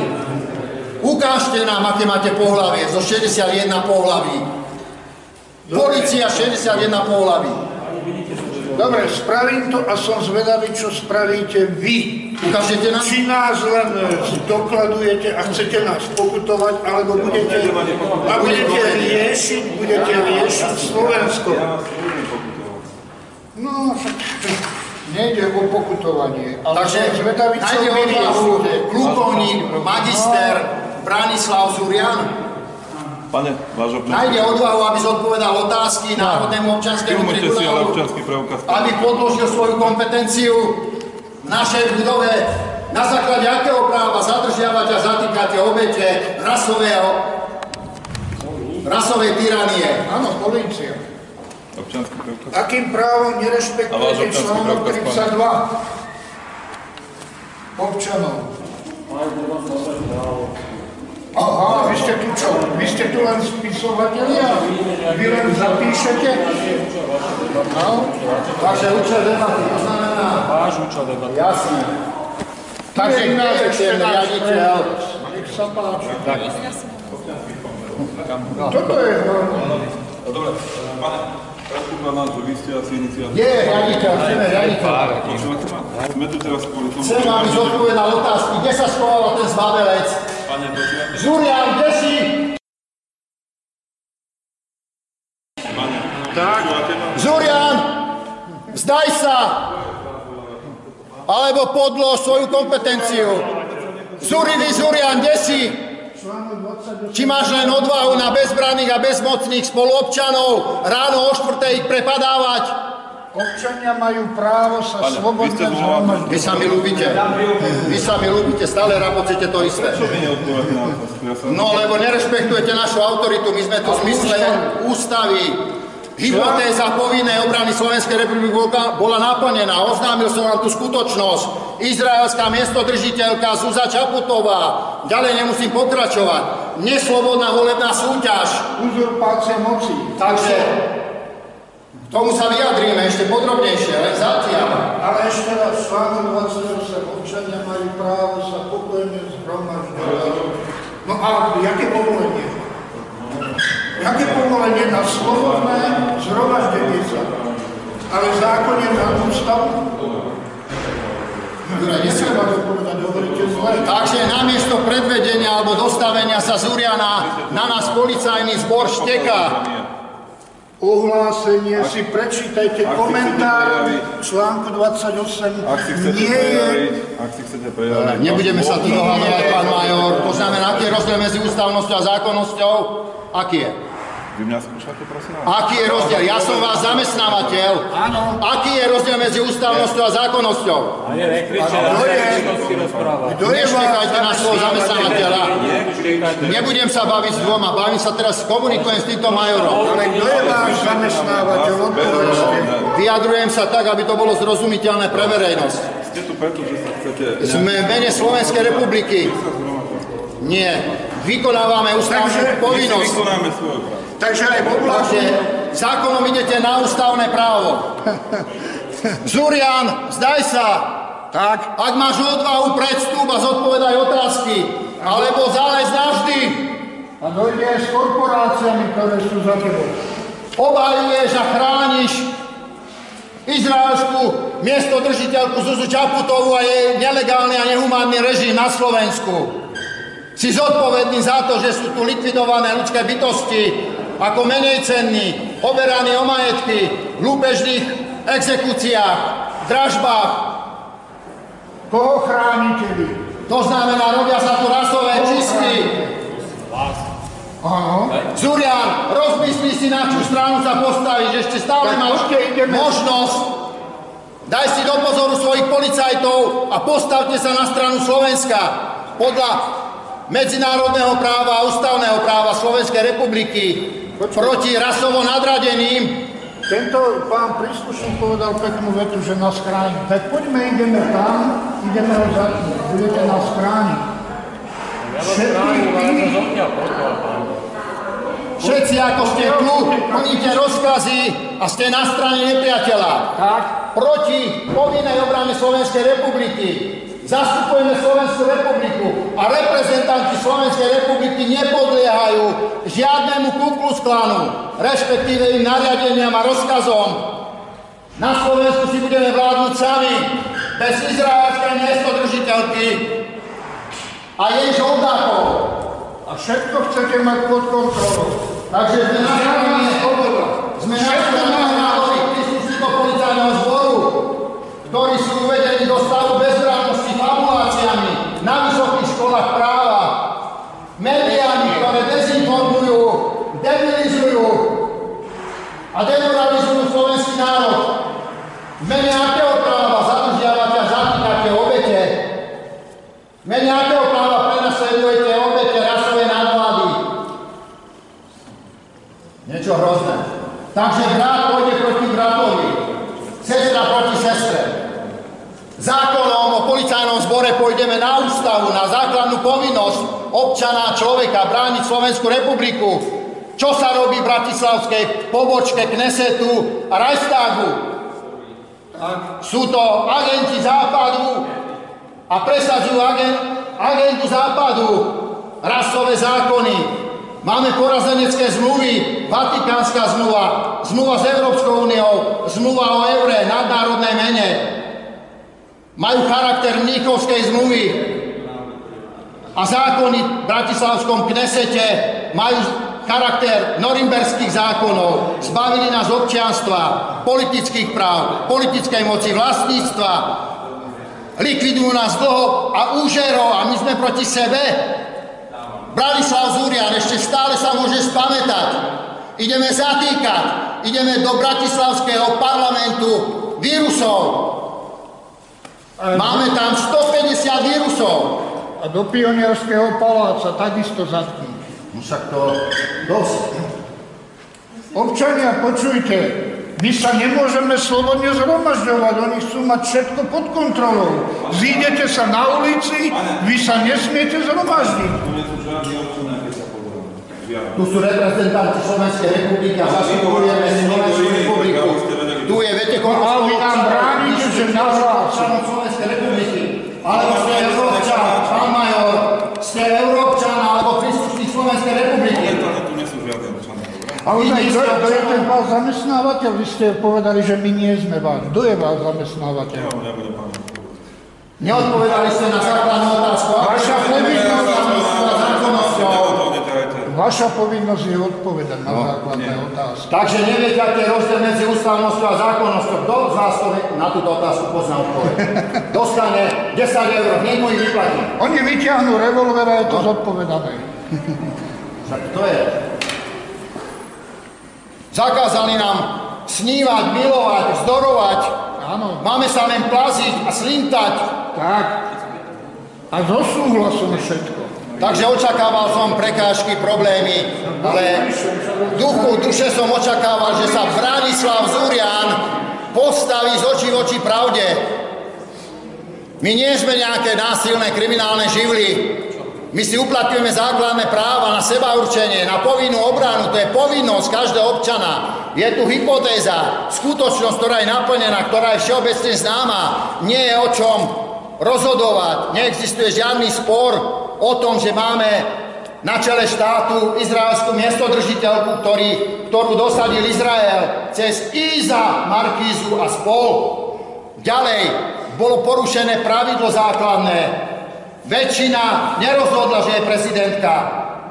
Ukážte nám, aké máte pohlavie zo 61 pohlaví. Polícia 61 pohlaví. Dobre, spravím to a som zvedavý, čo spravíte vy. Ukážete nám? Či nás len e, dokladujete a chcete nás pokutovať, alebo budete, a budete riešiť, budete riešiť Slovensko. No, nejde o pokutovanie, ale Takže som zvedavý, čo odvahu vyriešite. plukovník, magister Branislav Zurian. Pane, váš občanský... Nájde odvahu, aby zodpovedal otázky Národnému občanskému tribunálu, občanský preukaz. aby podložil svoju kompetenciu v našej budove, na základe akého práva zadržiavať a zatýkate obete rasového, rasovej tyranie. Áno, polícia. Občanský preukaz. Akým právom nerešpektujete článok preukaz, 32 občanov? Aha, vy ste tu čo? Vy ste tu len spisovatelia? Vy len zapíšete? No, takže účel debaty, to znamená... Váš účel debaty. Jasné. Takže je iná je vec, náš riaditeľ? Nech sa páči. No, Toto je hrozné. Dobre, pane, že vy ste asi iniciátor. Je riaditeľ, chceme riaditeľ. Sme tu teraz kvôli tomu... Chcem, aby zodpovedal otázky, kde sa schoval ten zbabelec. Pane, počúvate? Zurian, kde si? Pane, ma? Zurian, vzdaj sa! Alebo podlož svoju kompetenciu. Zurivý Zurian, kde si? Či máš len odvahu na bezbranných a bezmocných spoluobčanov ráno o štvrtej ich prepadávať? Občania majú právo sa Pane, vy slobodne zhromaždiť. Vy sa mi ľúbite. Vy sa mi ľúbite, stále rapocete to isté. No, lebo nerešpektujete našu autoritu, my sme tu v zmysle ústavy. Hypotéza povinnej obrany Slovenskej republiky bola- naplnená. Oznámil som vám tú skutočnosť. Izraelská miestodržiteľka Zuza Čaputová. Ďalej nemusím pokračovať. Neslobodná volebná súťaž. Uzurpácia moci. Takže k tomu sa vyjadríme ešte podrobnejšie, len zatiaľ. Ale ešte raz, článok 28, občania majú právo sa pokojne zhromažďovať. No a jaké povolenie? Jaké povolenie na slobodné zhromaždenie sa? Ale v zákone na ústavu? Takže namiesto predvedenia alebo dostavenia sa Zuriana na nás policajný zbor šteká. Ohlásenie si prečítajte Ak si komentár chcete článku 28. Ak si chcete Nie je ak si chcete prejaviť... Nebudeme sa tu dohadovať, pán major. To znamená, aký je rozdiel medzi ústavnosťou a zákonnosťou? Aký je? Vy mňa skúšate, prosím vás? Aký je rozdiel? Ja som vás zamestnávateľ. Áno. Aký je rozdiel medzi ústavnosťou a zákonnosťou? Pane, nekričte, Kto je? Kto je Neštekajte na svojho zamestnávateľa. Nebudem sa baviť s dvoma, bavím sa teraz, komunikujem s týmto majorom. Ale kto je váš zamestnávateľ? Vyjadrujem sa tak, aby to bolo zrozumiteľné pre verejnosť. Ste tu preto, že sa chcete... Sme v mene Slovenskej republiky. Nie. Vykonávame ústavnú povinnosť. vykonáme svoje právo. Takže aj. Takže zákonom idete na ústavné právo. Zurian, zdaj sa. Tak. Ak máš odvahu, predstup a zodpovedaj otázky. Alebo zález navždy. A dojde s korporáciami, ktoré sú za tebou. Obhajuješ a chrániš izraelskú miestodržiteľku Zuzu Čaputovú a jej nelegálny a nehumánny režim na Slovensku. Si zodpovedný za to, že sú tu likvidované ľudské bytosti ako menej cenní, oberaní o majetky, v lúpežných exekúciách, dražbách. Koho chránite vy? To znamená, robia sa tu rasové čistky. Áno. Zurian, rozmyslí si, na čo stranu sa postavíš. Ešte stále máš možnosť. Daj si do pozoru svojich policajtov a postavte sa na stranu Slovenska. Podľa medzinárodného práva a ústavného práva Slovenskej republiky proti rasovo nadradeným. Tento pán príslušník povedal peknú vetu, že nás chráni. Tak poďme, ideme tam, ideme ho zatknúť. Budete nás chrániť. Všetky Všetci, ako ste tu, plníte rozkazy a ste na strane nepriateľa. Tak. Proti povinnej obrane Slovenskej republiky. Zastupujeme Slovenskú republiku a reprezentanti Slovenskej republiky nepodliehajú žiadnemu Kuklus klanu, respektíve im nariadeniam a rozkazom. Na Slovensku si budeme vládnuť sami, bez izraelskej miestodržiteľky a jej žoldákov. a všetko chcete mať pod kontrolou. Takže sme na strane, sme na strane národných príslušníkov policajného zboru, ktorí sú uvedení do stavu bezbrannosti fabuláciami na vysokých školách práva, médiami, ktoré dezinformujú, debilizujú a demoralizujú slovenský národ. V mene akého práva zadržiavate a zatýkate obete? V mene akého práva prenasledujete obete rasovej nadvlády? Niečo hrozné. Takže brat pôjde proti bratovi, sestra proti sestre. Zákonom policajnom zbore pôjdeme na ústavu, na základnú povinnosť občana človeka brániť Slovenskú republiku. Čo sa robí v bratislavskej pobočke Knesetu a Reichstagu? Sú to agenti západu a presadzujú agen- agentu západu, rasové zákony. Máme porazenecké zmluvy, Vatikánska zmluva, zmluva s Európskou úniou, zmluva o eure, nadnárodnej mene. Majú charakter Mníchovskej zmluvy a zákony v Bratislavskom Knesete majú charakter norimberských zákonov. Zbavili nás občianstva, politických práv, politickej moci, vlastníctva. Likvidujú nás dlho a úžero a my sme proti sebe. Branislav Zurian ešte stále sa môže spamätať. Ideme zatýkať, ideme do Bratislavského parlamentu vírusov. Máme tam 150 vírusov. A do Pionierského paláca takisto zatknú. No však to dosť. Občania, počujte, my sa nemôžeme slobodne zhromažďovať, oni chcú mať všetko pod kontrolou. Zídete sa na ulici, vy sa nesmiete zhromaždiť. Tu sú reprezentanti Slovenskej republiky a zastupujeme Slovenskú republiku. Tu je, viete, koľko A vy nám bránite, že nahlas. občanov Slovenskej republiky. Alebo ste Európčan, pán major, ste Európčan alebo príslušník Slovenskej republiky. Ale tak to, to je ten váš zamestnávateľ, vy ste povedali, že my nie sme vás. Kto je váš zamestnávateľ? Neodpovedali ste na základnú otázku. Vaša povinnosť-. Vaša povinnosť je odpovedať na No, základné otázky. Takže neviete, aký je rozdiel medzi ústavnosťou a zákonnosťou. Kto z vás to na túto otázku pozná odpoveď? Dostane 10 eur, hneď mu ich vyplatí. Oni vyťahnú revolver a je to zodpovedané. Však to je. Zakázali nám snívať, milovať, vzdorovať. Áno. Máme sa len plaziť a slintať. Tak. A so súhlasom všetko. Takže očakával som prekážky, problémy, ale v duchu, duše som očakával, že sa Branislav Zurian postaví z očí v oči pravde. My nie sme nejaké násilné kriminálne živly. My si uplatňujeme základné práva na seba určenie, na povinnú obranu. To je povinnosť každého občana. Je tu hypotéza, skutočnosť, ktorá je naplnená, ktorá je všeobecne známa. Nie je o čom rozhodovať. Neexistuje žiadny spor o tom, že máme na čele štátu izraelskú miestodržiteľku, ktorý, ktorú dosadil Izrael cez Iza, Markízu a spol. Ďalej bolo porušené pravidlo základné. Väčšina nerozhodla, že je prezidentka.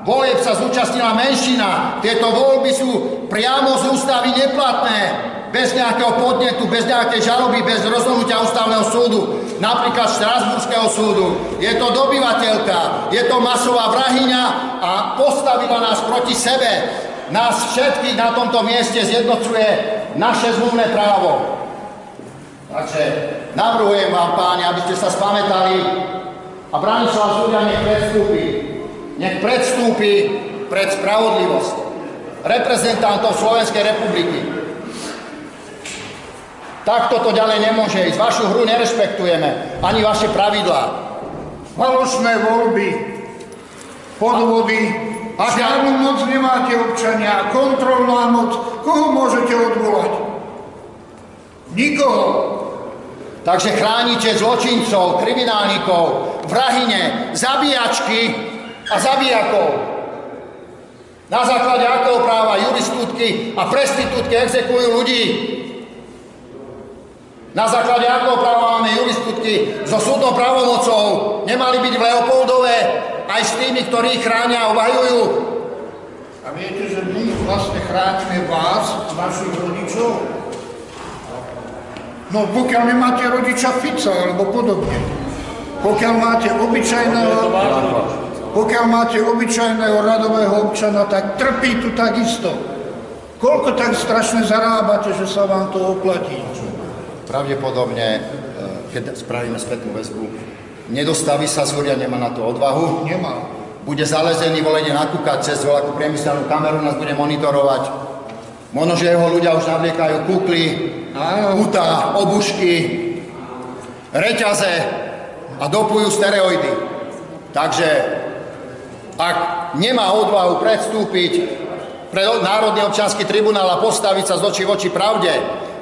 Volieb sa zúčastnila menšina. Tieto voľby sú priamo z ústavy neplatné. Bez nejakého podnetu, bez nejakej žaloby, bez rozhodnutia ústavného súdu. Napríklad Štrasburského súdu. Je to dobyvateľka, je to masová vrahyňa a postavila nás proti sebe. Nás všetkých na tomto mieste zjednocuje naše zmluvné právo. Takže navrhujem vám, páni, aby ste sa spamätali a Branislav Zuria nech predstúpi. Nech predstúpi pred spravodlivosť reprezentantov Slovenskej republiky. Takto to ďalej nemôže ísť. Vašu hru nerešpektujeme, ani vaše pravidlá. Falošné voľby, podvody, a žiadnu moc nemáte občania, kontrolná moc, koho môžete odvolať? Nikoho. Takže chránite zločincov, kriminálnikov, vrahyne, zabíjačky a zabíjakov. Na základe akého práva juristútky a prestitútky exekujú ľudí? Na základe akého práva máme juristútky so súdnou právomocou? Nemali byť v Leopoldove aj s tými, ktorí ich chránia a obhajujú? A viete, že my vlastne chránime vás vašich rodičov? No pokiaľ nemáte rodiča Fica alebo podobne. Pokiaľ máte obyčajného, pokiaľ máte obyčajného radového občana, tak trpí tu takisto. Koľko tak strašne zarábate, že sa vám to oplatí? Pravdepodobne, e, keď spravíme spätnú väzbu, nedostaví sa Zúria, nemá na to odvahu. Nemá. Bude zalezený volenie nakúkať cez voľakú priemyselnú kameru, nás bude monitorovať. Možno, že jeho ľudia už navliekajú kukly, putá, obušky, reťaze a dopujú steroidy. Takže ak nemá odvahu predstúpiť pred Národný občanský tribunál a postaviť sa z očí oči pravde,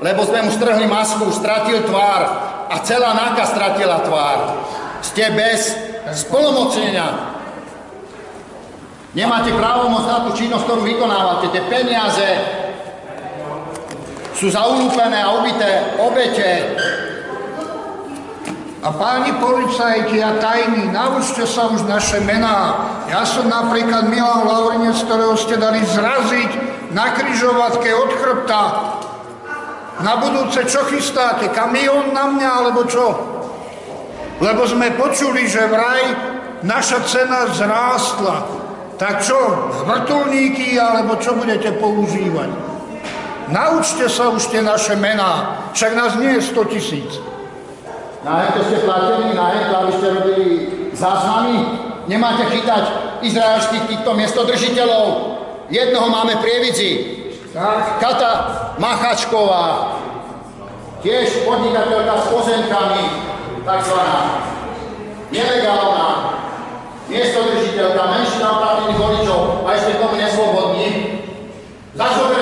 lebo sme mu strhli masku, stratil tvár a celá náka stratila tvár. Ste bez splnomocnenia. Nemáte právomoc na tú činnosť, ktorú vykonávate. Tie peniaze sú zaulúpené a ubité obete. A páni policajti a tajní, naučte sa už naše mená. Ja som napríklad Milan Laurinec, ktorého ste dali zraziť na kryžovatke od chrbta. Na budúce čo chystáte? Kamión na mňa alebo čo? Lebo sme počuli, že vraj naša cena zrástla. Tak čo, vrtulníky alebo čo budete používať? Naučte sa už tie naše mená, však nás nie je 100 tisíc. Na hento ste platení, na hento, aby ste robili záznamy. Nemáte chytať izraelských týchto miestodržiteľov. Jednoho máme Prievidzi. Kata Machačková, tiež podnikateľka s pozemkami, takzvaná nelegálna miestodržiteľka, menšina oprávnených voličov a ešte tomu neslobodní. Za čo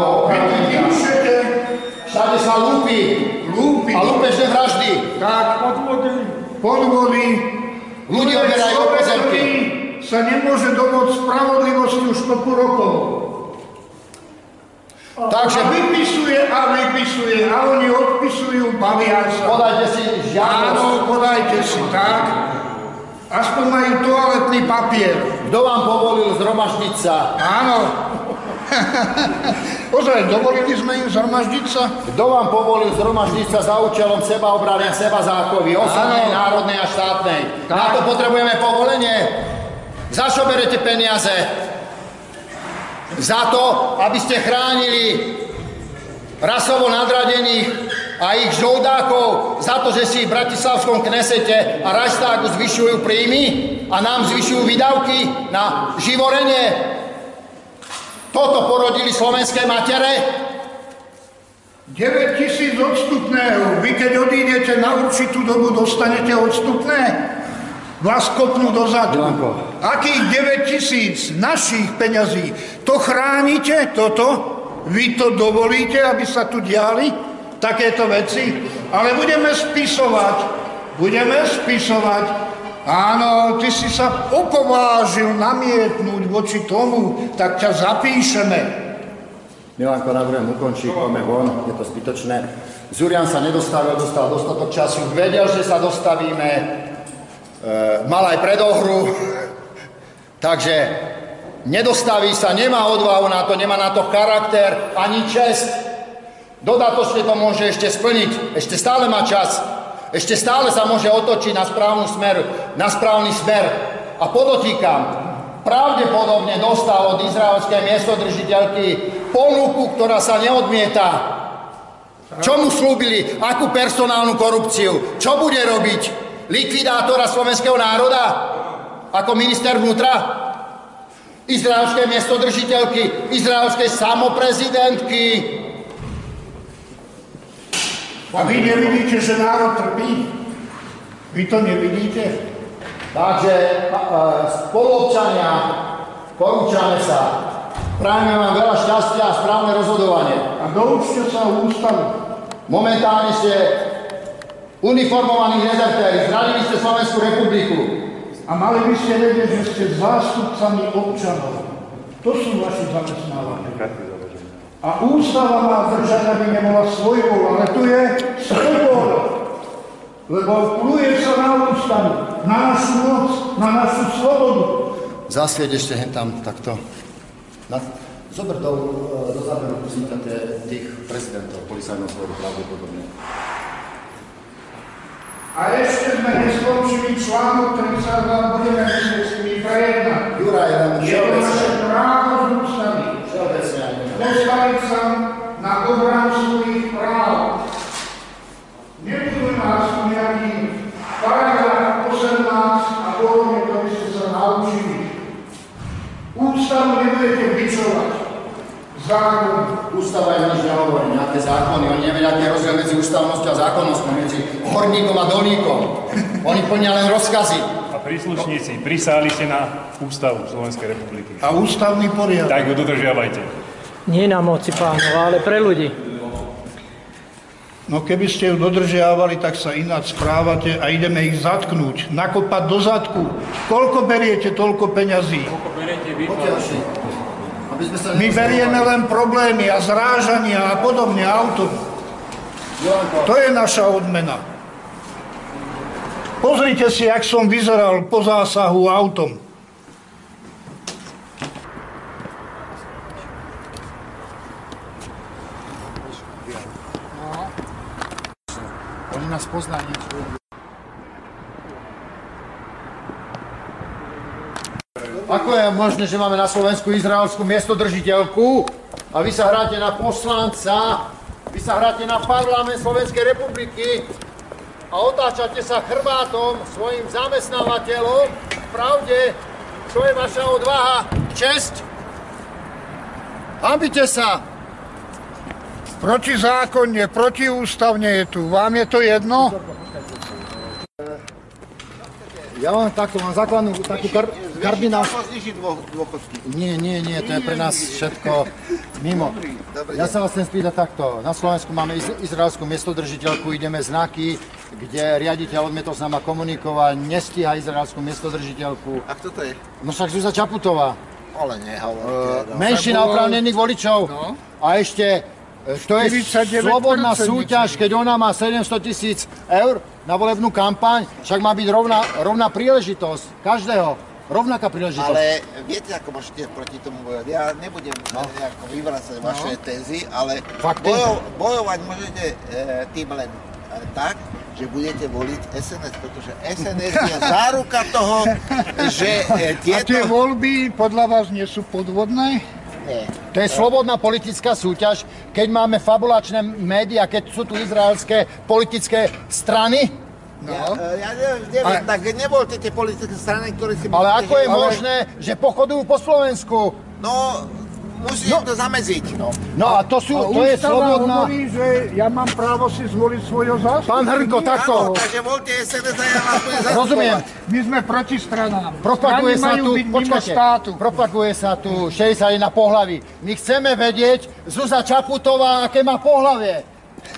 Milanko, Vy tu píšete, Všade sa lúpi. Lúpi. A lúpežné vraždy. tak podvody, podvody. Ľudia oberajú o pozemky. sa nemôže domôcť spravodlivosti už toľko rokov. Takže- A vypisuje a vypisuje a oni odpisujú, bavia sa. Podajte si žiadosť. Áno, podajte si, tak. Aspoň majú toaletný papier. Kto vám povolil zhromaždiť sa? Áno. Ozaj, dovolili sme im zhromaždiť sa? Kto vám povolil zhromaždiť sa za účelom sebaobrany a seba záchovy, osobnej, národnej a štátnej? Na to potrebujeme povolenie. Za čo berete peniaze? Za to, aby ste chránili rasovo nadradených a ich žoldákov za to, že si v Bratislavskom knesete a Rajstágu zvyšujú príjmy a nám zvyšujú výdavky na živorenie. Toto porodili slovenské matere? 9 tisíc odstupného. Vy keď odídete na určitú dobu, dostanete odstupné? Vás kopnú do zadu. Akých 9 tisíc našich peňazí? To chránite, toto? Vy to dovolíte, aby sa tu diali takéto veci? Ale budeme spisovať. Budeme spisovať. Áno, ty si sa opovážil namietnúť voči tomu, tak ťa zapíšeme. Milanko, navrhujem ukončiť, poďme von, je to zbytočné. Zurian sa nedostavil, dostal dostatok času, vedel, že sa dostavíme, e, mal aj predohru, takže nedostaví sa, nemá odvahu na to, nemá na to charakter, ani čest. Dodatočne to môže ešte splniť, ešte stále má čas, ešte stále sa môže otočiť na správny smer, na správny smer. A podotýkam, pravdepodobne dostal od izraelskej miestodržiteľky ponuku, ktorá sa neodmieta. Čo mu slúbili? Akú personálnu korupciu? Čo bude robiť? Likvidátora slovenského národa? Ako minister vnútra? Izraelskej miestodržiteľky? Izraelskej samoprezidentky? A vy nevidíte, že národ trpí? Vy to nevidíte? Takže a, a, spoluobčania, porúčame sa. Prajeme vám veľa šťastia a správne rozhodovanie. A doučte sa ústavu. Momentálne ste uniformovaní dezertéri, zradili ste Slovenskú republiku. A mali by ste vedieť, že ste zástupcami občanov. To sú vaši zamestnávateľi. A ústava má držať, aby nebola svojvol, ale tu je svojvol. Lebo pluje sa na ústavu, na našu moc, na našu slobodu. Zasvieť ešte hen tam takto. Na, zober do, e, do záberu prosím ťa, tie- tých prezidentov policajného zboru pravdepodobne. A ešte sme neskončili článok 32, budeme musieť s nimi prejednať. Juraj, len Je to naše právo sa na obranu svojich práv. Nebudú nás nejaký paragraf 18 a podobne, to by ste sa naučili. Ústavu nebudete bičovať. Zákon. Ústava im nič nehovorí, nejaké zákony, oni nevedia, aký je rozdiel medzi ústavnosťou a zákonnosťou, medzi horníkom a dolníkom. Oni plnia len rozkazy. A príslušníci, prisáli ste na ústavu Slovenskej republiky. A ústavný poriadok. Tak ho dodržiavajte. Nie na moci pánov, ale pre ľudí. No keby ste ju dodržiavali, tak sa ináč správate a ideme ich zatknúť, nakopať do zadku. Koľko beriete, toľko peňazí. My berieme len problémy a zrážania a podobne auto. To je naša odmena. Pozrite si, jak som vyzeral po zásahu autom. Poznajú. Ako je možné, že máme na Slovensku izraelskú miestodržiteľku a vy sa hráte na poslanca, vy sa hráte na parlament Slovenskej republiky a otáčate sa chrbátom svojim zamestnávateľom. Pravde, čo je vaša odvaha? Česť? Hambite sa! Protizákonne, protiústavne je tu. Vám je to jedno? Ja mám takto, mám základnú takú kar, dôchodky. Nie, nie, nie, to je pre nás všetko mimo. Ja sa vás chcem spýtať takto. Na Slovensku máme iz- izraelskú miestodržiteľku, ideme znaky, kde riaditeľ odmietol s nama komunikovať, nestíha izraelskú miestodržiteľku. A kto to je? No však Zuzá Čaputová. Ale nehovorte. Uh, menšina oprávnených voličov. No. A ešte, to je 49% slobodná súťaž, keď ona má 700 tisíc eur na volebnú kampaň, však má byť rovná, rovná príležitosť každého. Rovnaká príležitosť. Ale viete, ako môžete proti tomu bojovať? Ja nebudem no. nejako vyvracať No. vaše tézy, ale Fakty. bojo, bojovať môžete e, tým len e, tak, že budete voliť SNS, pretože SNS je záruka toho, že e, A tie tieto... voľby podľa vás nie sú podvodné? Nie. To je slobodná politická súťaž, keď máme fabulačné médiá, keď sú tu izraelské politické strany. Ja, e, ja neviem, neviem tak nevolte tie politické strany, ktoré si... Ale ako je možné, že pochodujú po Slovensku? No, musí no. to zamedziť, no. No a to sú, A to je slobodná... hovorí, že ja mám právo si zvoliť svojho zástupcu. Pán Hrnko, takto. Áno, takže voľte SNS a ja vás budem zastupovať. Rozumiem. My sme proti stranám. Propaguje Strany sa tu, počkajte, štátu. propaguje sa tu 61 pohlaví. My chceme vedieť, Zuzá Čaputová, aké má pohlavie.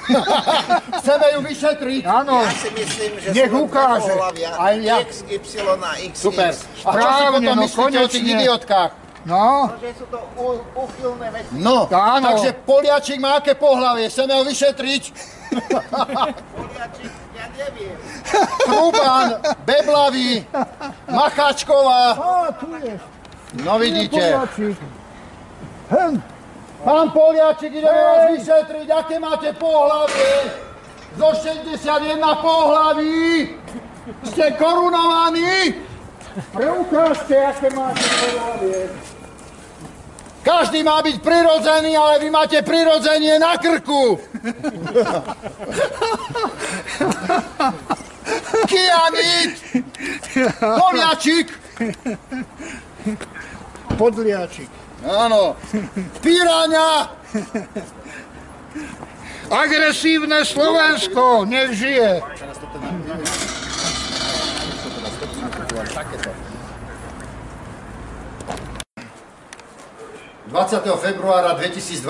chceme ju vyšetriť. Áno. Ja si myslím, že Nech ukáže. Aj ja. XY a XX. Super. A čo si potom no myslíte o tých idiotkách? No, Že sú to uchylné veci. No, Áno. takže Poliačik má aké pohlavie, chceme ho vyšetriť. Poliačik, ja neviem. Truban, Beblavý, Macháčková. a tu je. No vidíte. Hen. Pán Poliačik, ideme vás vyšetriť, aké máte pohlavie. Zo 61 pohlaví ste korunovaní. Preukážte, aké máte pohlavie. Každý má byť prirodzený, ale vy máte prirodzenie na krku. Kianit, Poliačik. Podliačik. Áno, Piráňa. Agresívne Slovensko, nech žije. 20. februára 2020.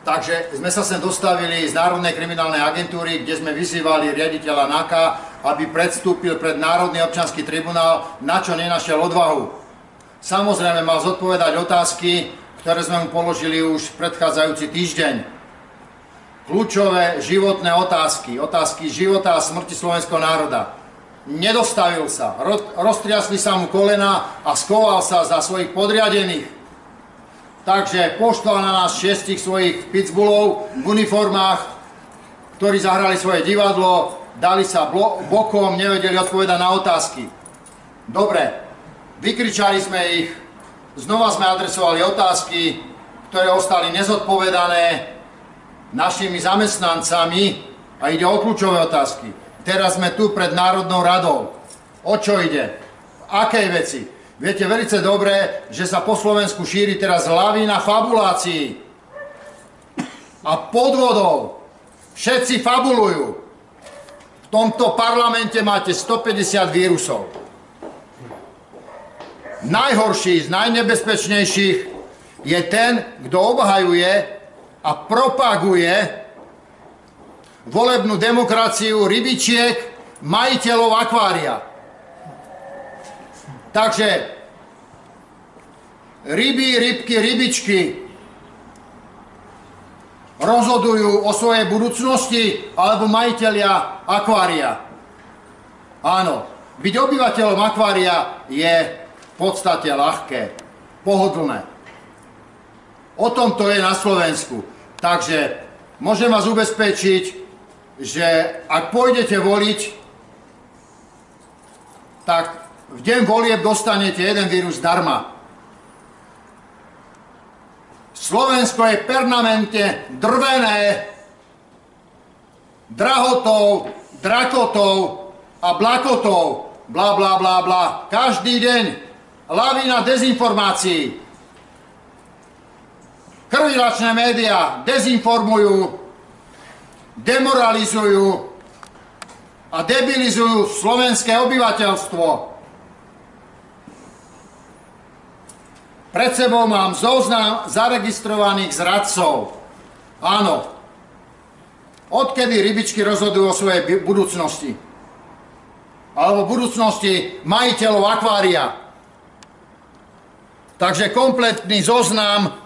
Takže sme sa sem dostavili z Národnej kriminálnej agentúry, kde sme vyzývali riaditeľa NAKA, aby predstúpil pred Národný občanský tribunál, na čo nenašiel odvahu. Samozrejme mal zodpovedať otázky, ktoré sme mu položili už predchádzajúci týždeň. Kľúčové životné otázky, otázky života a smrti slovenského národa. Nedostavil sa, ro- roztriasli sa mu kolena a skoval sa za svojich podriadených. Takže poštval na nás šiestich svojich pitbullov v uniformách, ktorí zahrali svoje divadlo, dali sa bokom, nevedeli odpovedať na otázky. Dobre, vykričali sme ich, znova sme adresovali otázky, ktoré ostali nezodpovedané našimi zamestnancami a ide o kľúčové otázky. Teraz sme tu pred Národnou radou. O čo ide? V akej veci? Viete veľmi dobre, že sa po Slovensku šíri teraz lavína fabulácií a podvodov. Všetci fabulujú. V tomto parlamente máte 150 vírusov. Najhorší z najnebezpečnejších je ten, kto obhajuje a propaguje volebnú demokraciu rybičiek, majiteľov akvária. Takže ryby, rybky, rybičky rozhodujú o svojej budúcnosti alebo majiteľia akvária. Áno, byť obyvateľom akvária je v podstate ľahké, pohodlné. O tom to je na Slovensku. Takže môžem vás ubezpečiť, že ak pôjdete voliť, tak v deň volieb dostanete jeden vírus darma. Slovensko je permanentne drvené drahotou, drakotou a blakotou, bla bla bla bla. Každý deň lavína dezinformácií. Krvilačné médiá dezinformujú, demoralizujú a debilizujú slovenské obyvateľstvo. Pred sebou mám zoznam zaregistrovaných zradcov. Áno. Odkedy rybičky rozhodujú o svojej budúcnosti? Alebo budúcnosti majiteľov akvária. Takže kompletný zoznam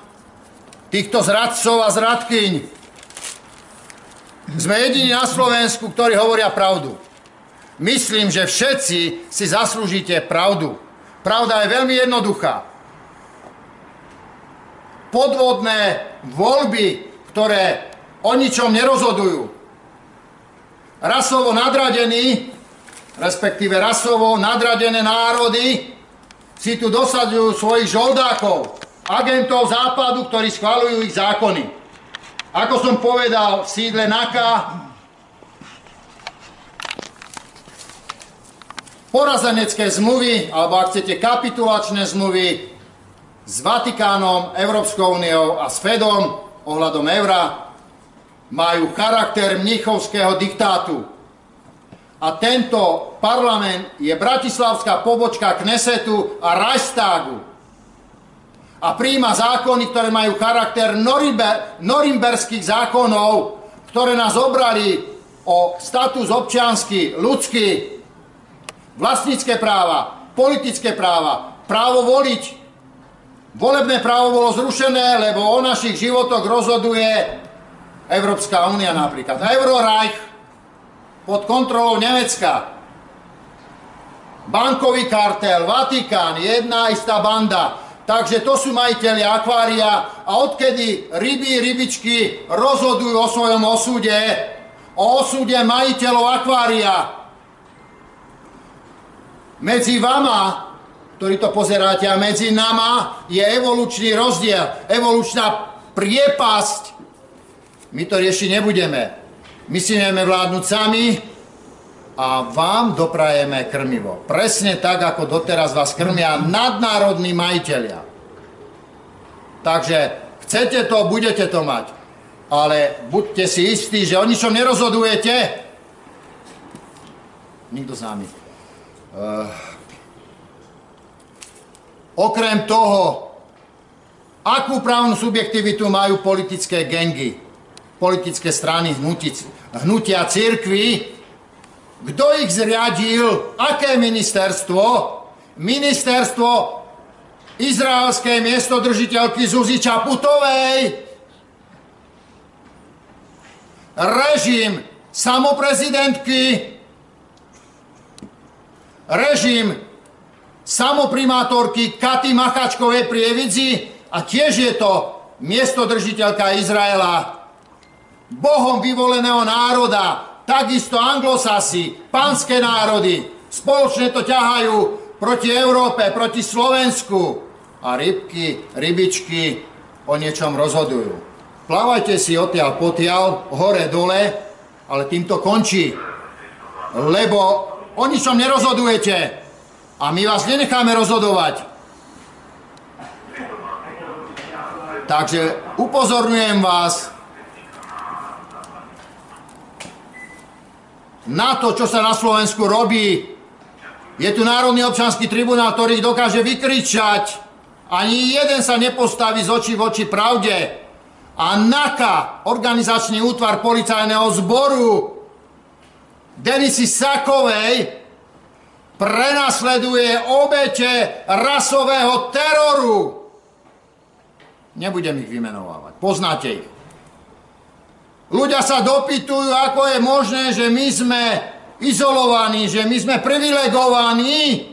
týchto zradcov a zradkyň. Sme jediní na Slovensku, ktorí hovoria pravdu. Myslím, že všetci si zaslúžite pravdu. Pravda je veľmi jednoduchá podvodné voľby, ktoré o ničom nerozhodujú. Rasovo nadradení, respektíve rasovo nadradené národy si tu dosadujú svojich žoldákov, agentov západu, ktorí schvalujú ich zákony. Ako som povedal, v sídle NAKA porazenecké zmluvy, alebo ak chcete kapitulačné zmluvy, s Vatikánom, Európskou úniou a s Fedom ohľadom eura majú charakter mnichovského diktátu. A tento parlament je bratislavská pobočka Knesetu a Reichstagu. A príjma zákony, ktoré majú charakter norimberských zákonov, ktoré nás obrali o status občiansky, ľudský, vlastnícke práva, politické práva, právo voliť, Volebné právo bolo zrušené, lebo o našich životoch rozhoduje Európska únia napríklad. Euroreich pod kontrolou Nemecka. Bankový kartel, Vatikán, jedna istá banda. Takže to sú majiteľi akvária a odkedy ryby, rybičky rozhodujú o svojom osude, o osude majiteľov akvária. Medzi vama ktorí to pozeráte. A medzi nama je evolučný rozdiel, evolučná priepasť. My to riešiť nebudeme. My si nevieme vládnuť sami a vám doprajeme krmivo. Presne tak, ako doteraz vás krmia nadnárodní majiteľia. Takže chcete to, budete to mať. Ale buďte si istí, že o ničom nerozhodujete. Nikto z nami. Uh, Okrem toho, akú právnu subjektivitu majú politické gengy, politické strany, hnutia církvy, kto ich zriadil, aké ministerstvo? Ministerstvo izraelskej miestodržiteľky Zuzi Čaputovej. Režim samoprezidentky. Režim samoprimátorky Katy Machačkovej pri Evidzi a tiež je to miestodržiteľka Izraela, Bohom vyvoleného národa, takisto anglosasi, pánske národy, spoločne to ťahajú proti Európe, proti Slovensku a rybky, rybičky o niečom rozhodujú. Plávajte si odtiaľ potiaľ, hore, dole, ale týmto končí. Lebo o ničom nerozhodujete. A my vás nenecháme rozhodovať. Takže upozorňujem vás na to, čo sa na Slovensku robí. Je tu Národný občanský tribunál, ktorý dokáže vykričať. Ani jeden sa nepostaví z očí v oči pravde. A NAKA, organizačný útvar policajného zboru, Denisy Sakovej, prenasleduje obete rasového teroru. Nebudem ich vymenovávať, poznáte ich. Ľudia sa dopytujú, ako je možné, že my sme izolovaní, že my sme privilegovaní.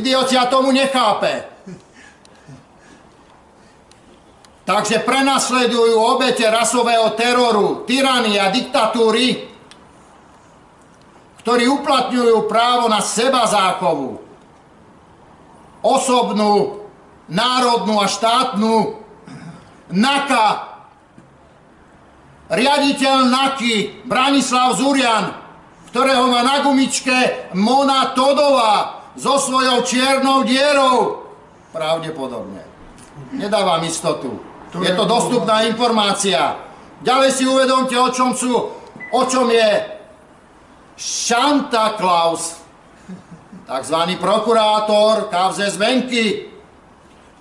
Idiocia tomu nechápe. Takže prenasledujú obete rasového teroru, tyranie a diktatúry ktorí uplatňujú právo na seba záchovu, osobnú, národnú a štátnu, NAKA, riaditeľ NAKY, Branislav Zurian, ktorého má na gumičke Mona Todová so svojou čiernou dierou. Pravdepodobne. Nedávam istotu. Je to dostupná informácia. Ďalej si uvedomte, o čom sú, o čom je Santa Claus, takzvaný prokurátor kauze zvenky,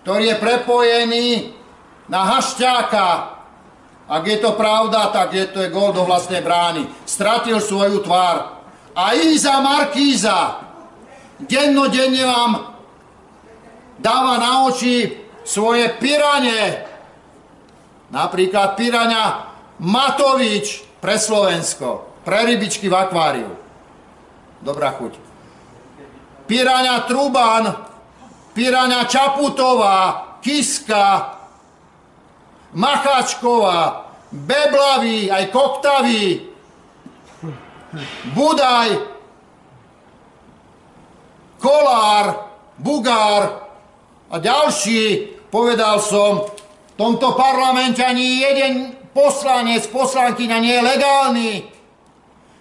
ktorý je prepojený na Hašťáka. Ak je to pravda, tak je to je gol do vlastnej brány. Stratil svoju tvár. A Iza Markíza dennodenne vám dáva na oči svoje piranie. Napríklad pirania Matovič pre Slovensko, pre rybičky v akváriu. Dobrá chuť. Pirania Truban, Pirania Čaputová, Kiska, Macháčková, Beblavý, aj Koktavý, Budaj, Kolár, Bugár a ďalší, povedal som, v tomto parlamente ani jeden poslanec, poslankyňa nie je legálny.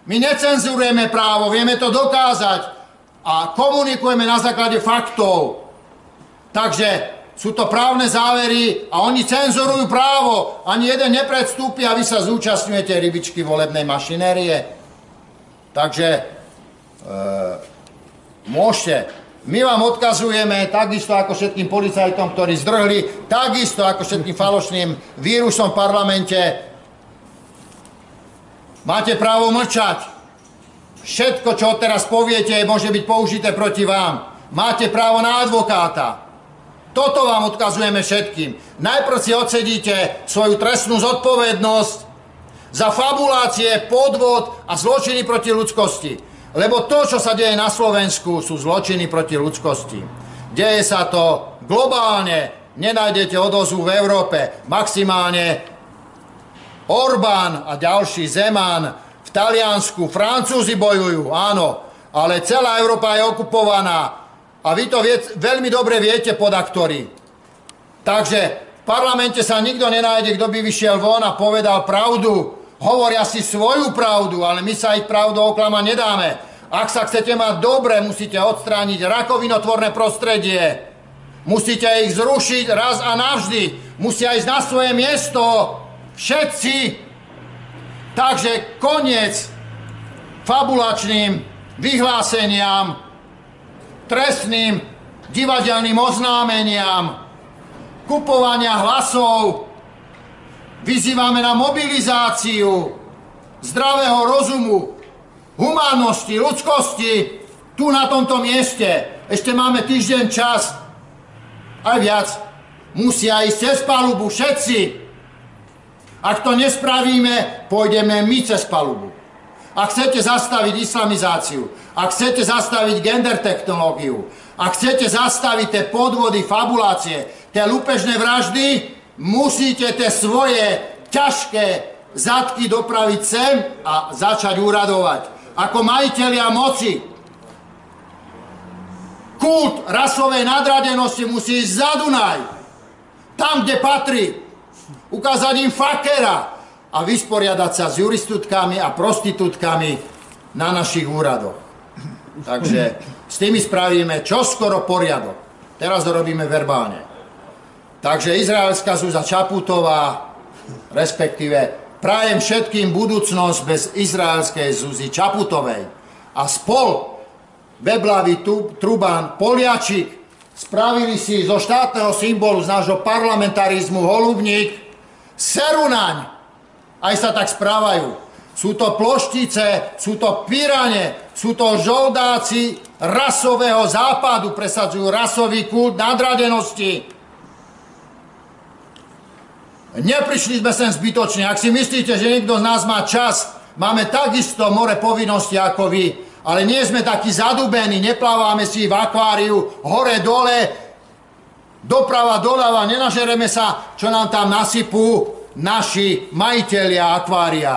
My necenzurujeme právo, vieme to dokázať a komunikujeme na základe faktov. Takže sú to právne závery a oni cenzurujú právo. Ani jeden nepredstúpi a vy sa zúčastňujete rybičky volebnej mašinérie. Takže e, môžete. My vám odkazujeme, takisto ako všetkým policajtom, ktorí zdrhli, takisto ako všetkým falošným vírusom v parlamente. Máte právo mlčať. Všetko, čo teraz poviete, môže byť použité proti vám. Máte právo na advokáta. Toto vám odkazujeme všetkým. Najprv si odsedíte svoju trestnú zodpovednosť za fabulácie, podvod a zločiny proti ľudskosti. Lebo to, čo sa deje na Slovensku, sú zločiny proti ľudskosti. Deje sa to globálne, nenájdete odozvu v Európe, maximálne Orbán a ďalší Zeman v Taliansku, Francúzi bojujú, áno, ale celá Európa je okupovaná a vy to vie, veľmi dobre viete, podaktori. Takže v parlamente sa nikto nenájde, kto by vyšiel von a povedal pravdu. Hovoria si svoju pravdu, ale my sa ich pravdu oklama nedáme. Ak sa chcete mať dobre, musíte odstrániť rakovinotvorné prostredie. Musíte ich zrušiť raz a navždy. Musia ísť na svoje miesto. Všetci. Takže koniec fabulačným vyhláseniam, trestným divadelným oznámeniam, kupovania hlasov. Vyzývame na mobilizáciu zdravého rozumu, humánnosti, ľudskosti tu na tomto mieste. Ešte máme týždeň čas, aj viac. Musia ísť cez palubu všetci. Ak to nespravíme, pôjdeme my cez palubu. Ak chcete zastaviť islamizáciu, ak chcete zastaviť gender technológiu, ak chcete zastaviť tie podvody, fabulácie, tie lúpežné vraždy, musíte tie svoje ťažké zadky dopraviť sem a začať úradovať. Ako majiteľia moci. Kult rasovej nadradenosti musí ísť za Dunaj. Tam, kde patrí. Ukázať im fakera, a vysporiadať sa s juristutkami a prostitútkami na našich úradoch. Takže s tými spravíme čoskoro poriadok. Teraz to robíme verbálne. Takže izraelská Zúza Čaputová, respektíve prajem všetkým budúcnosť bez izraelskej Zuzi Čaputovej. A spol Beblavý Truban Poliačik spravili si zo štátneho symbolu z nášho parlamentarizmu holubník Serunaň, aj sa tak správajú. Sú to ploštice, sú to pyrane, sú to žoldáci rasového západu, presadzujú rasový kult nadradenosti. Neprišli sme sem zbytočne. Ak si myslíte, že niekto z nás má čas, máme takisto more povinnosti ako vy, ale nie sme takí zadubení, neplávame si v akváriu hore, dole, doprava, doľava, nenažereme sa, čo nám tam nasypú naši majiteľia akvária.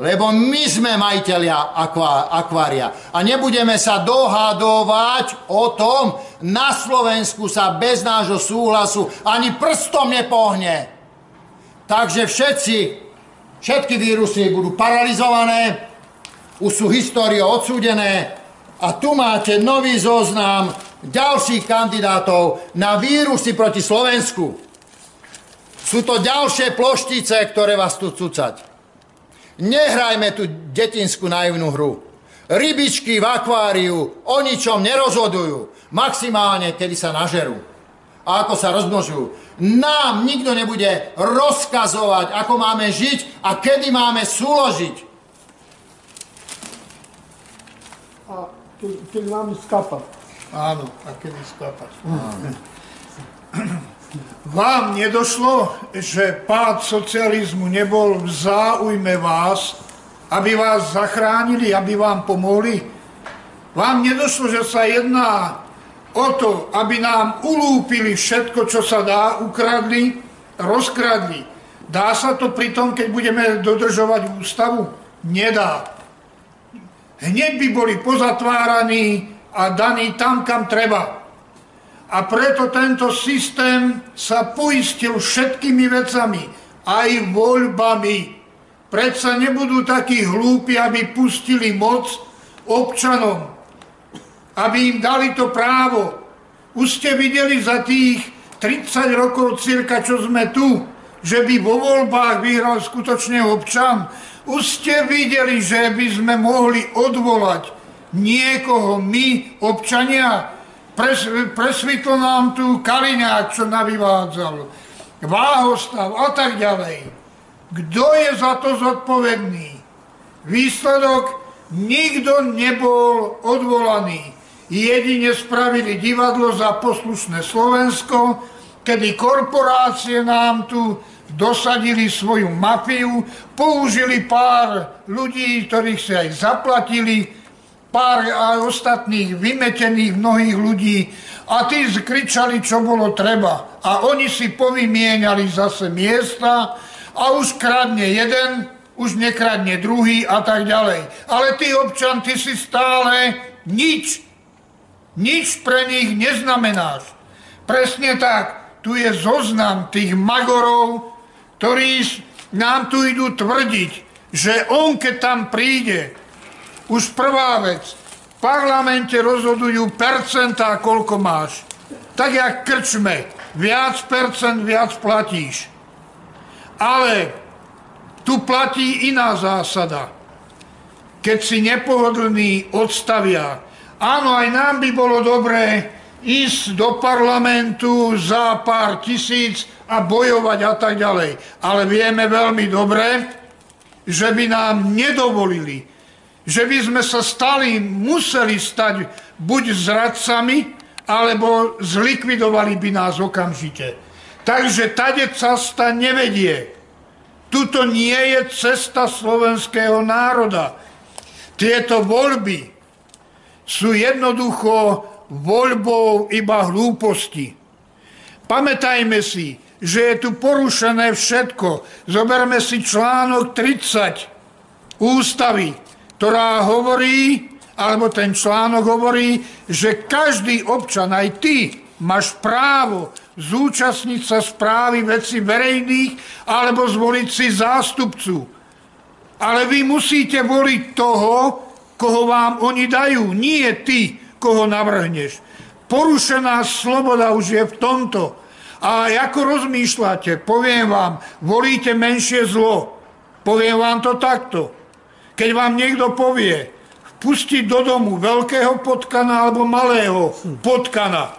Lebo my sme majiteľia akvá, akvária. A nebudeme sa dohadovať o tom, na Slovensku sa bez nášho súhlasu ani prstom nepohne. Takže všetci, všetky vírusy budú paralizované, už sú histórie odsúdené a tu máte nový zoznam ďalších kandidátov na vírusy proti Slovensku. Sú to ďalšie ploštice, ktoré vás tu cucať. Nehrajme tu detinskú naivnú hru. Rybičky v akváriu o ničom nerozhodujú. Maximálne, kedy sa nažerú. A ako sa rozmnožujú. Nám nikto nebude rozkazovať, ako máme žiť a kedy máme súložiť. A keď máme skapať. Áno, a kedy skapať. Vám nedošlo, že pád socializmu nebol v záujme vás, aby vás zachránili, aby vám pomohli? Vám nedošlo, že sa jedná o to, aby nám ulúpili všetko, čo sa dá, ukradli, rozkradli. Dá sa to pri tom, keď budeme dodržovať ústavu? Nedá. Hneď by boli pozatváraní a daní tam, kam treba. A preto tento systém sa poistil všetkými vecami, aj voľbami. Predsa nebudú takí hlúpi, aby pustili moc občanom, aby im dali to právo. Už ste videli za tých 30 rokov cirka, čo sme tu, že by vo voľbách vyhral skutočne občan. Už ste videli, že by sme mohli odvolať niekoho my, občania, Pres, presvitlo nám tu Kaliňák, čo navyvádzal, Váhostav a tak ďalej. Kto je za to zodpovedný? Výsledok, nikto nebol odvolaný. Jedine spravili divadlo za poslušné Slovensko, kedy korporácie nám tu dosadili svoju mafiu, použili pár ľudí, ktorých si aj zaplatili, pár aj ostatných vymetených mnohých ľudí a tí kričali, čo bolo treba. A oni si povymieniali zase miesta a už kradne jeden, už nekradne druhý a tak ďalej. Ale ty občan, ty si stále nič. Nič pre nich neznamenáš. Presne tak, tu je zoznam tých magorov, ktorí nám tu idú tvrdiť, že on, keď tam príde, už prvá vec. V parlamente rozhodujú percentá, koľko máš. Tak jak krčme. Viac percent, viac platíš. Ale tu platí iná zásada. Keď si nepohodlný, odstavia. Áno, aj nám by bolo dobré ísť do parlamentu za pár tisíc a bojovať a tak ďalej. Ale vieme veľmi dobre, že by nám nedovolili že by sme sa stali, museli stať buď zradcami, alebo zlikvidovali by nás okamžite. Takže tade cesta nevedie. Tuto nie je cesta slovenského národa. Tieto voľby sú jednoducho voľbou iba hlúposti. Pamätajme si, že je tu porušené všetko. Zoberme si článok 30 ústavy ktorá hovorí, alebo ten článok hovorí, že každý občan, aj ty, máš právo zúčastniť sa správy veci verejných alebo zvoliť si zástupcu. Ale vy musíte voliť toho, koho vám oni dajú, nie ty, koho navrhneš. Porušená sloboda už je v tomto. A ako rozmýšľate, poviem vám, volíte menšie zlo. Poviem vám to takto. Keď vám niekto povie, pustiť do domu veľkého potkana alebo malého potkana,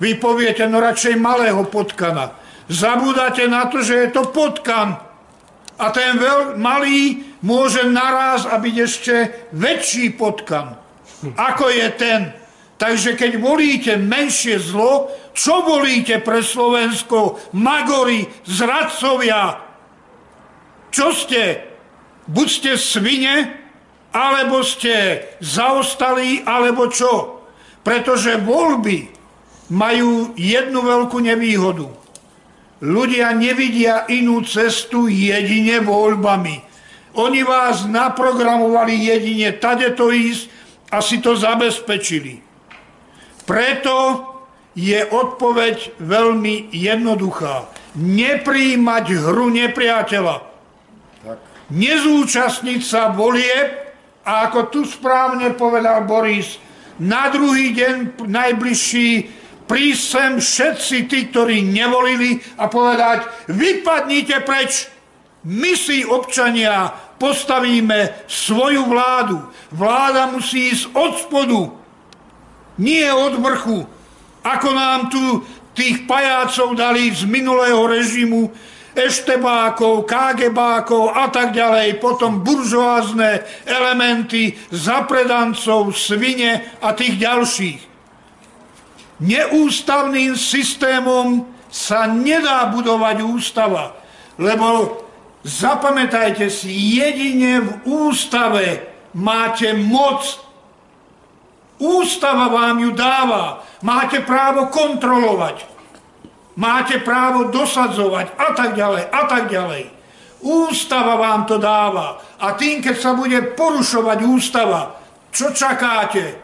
vy poviete, no radšej malého potkana. Zabúdate na to, že je to potkan. A ten veľ, malý môže naraz a byť ešte väčší potkan, ako je ten. Takže keď volíte menšie zlo, čo volíte pre Slovensko? Magori, zradcovia. Čo ste? Buď ste svine, alebo ste zaostali, alebo čo. Pretože voľby majú jednu veľkú nevýhodu. Ľudia nevidia inú cestu jedine voľbami. Oni vás naprogramovali jedine tade to ísť a si to zabezpečili. Preto je odpoveď veľmi jednoduchá. Nepríjmať hru nepriateľa. Nezúčastniť sa volieb a ako tu správne povedal Boris, na druhý deň najbližší prísť sem všetci tí, ktorí nevolili a povedať, vypadnite preč, my si občania postavíme svoju vládu. Vláda musí ísť od spodu, nie od vrchu, ako nám tu tých pajácov dali z minulého režimu, eštebákov, kágebákov a tak ďalej, potom buržoázne elementy, zapredancov, svine a tých ďalších. Neústavným systémom sa nedá budovať ústava, lebo zapamätajte si, jedine v ústave máte moc. Ústava vám ju dáva. Máte právo kontrolovať máte právo dosadzovať a tak ďalej a tak ďalej. Ústava vám to dáva. A tým, keď sa bude porušovať ústava, čo čakáte?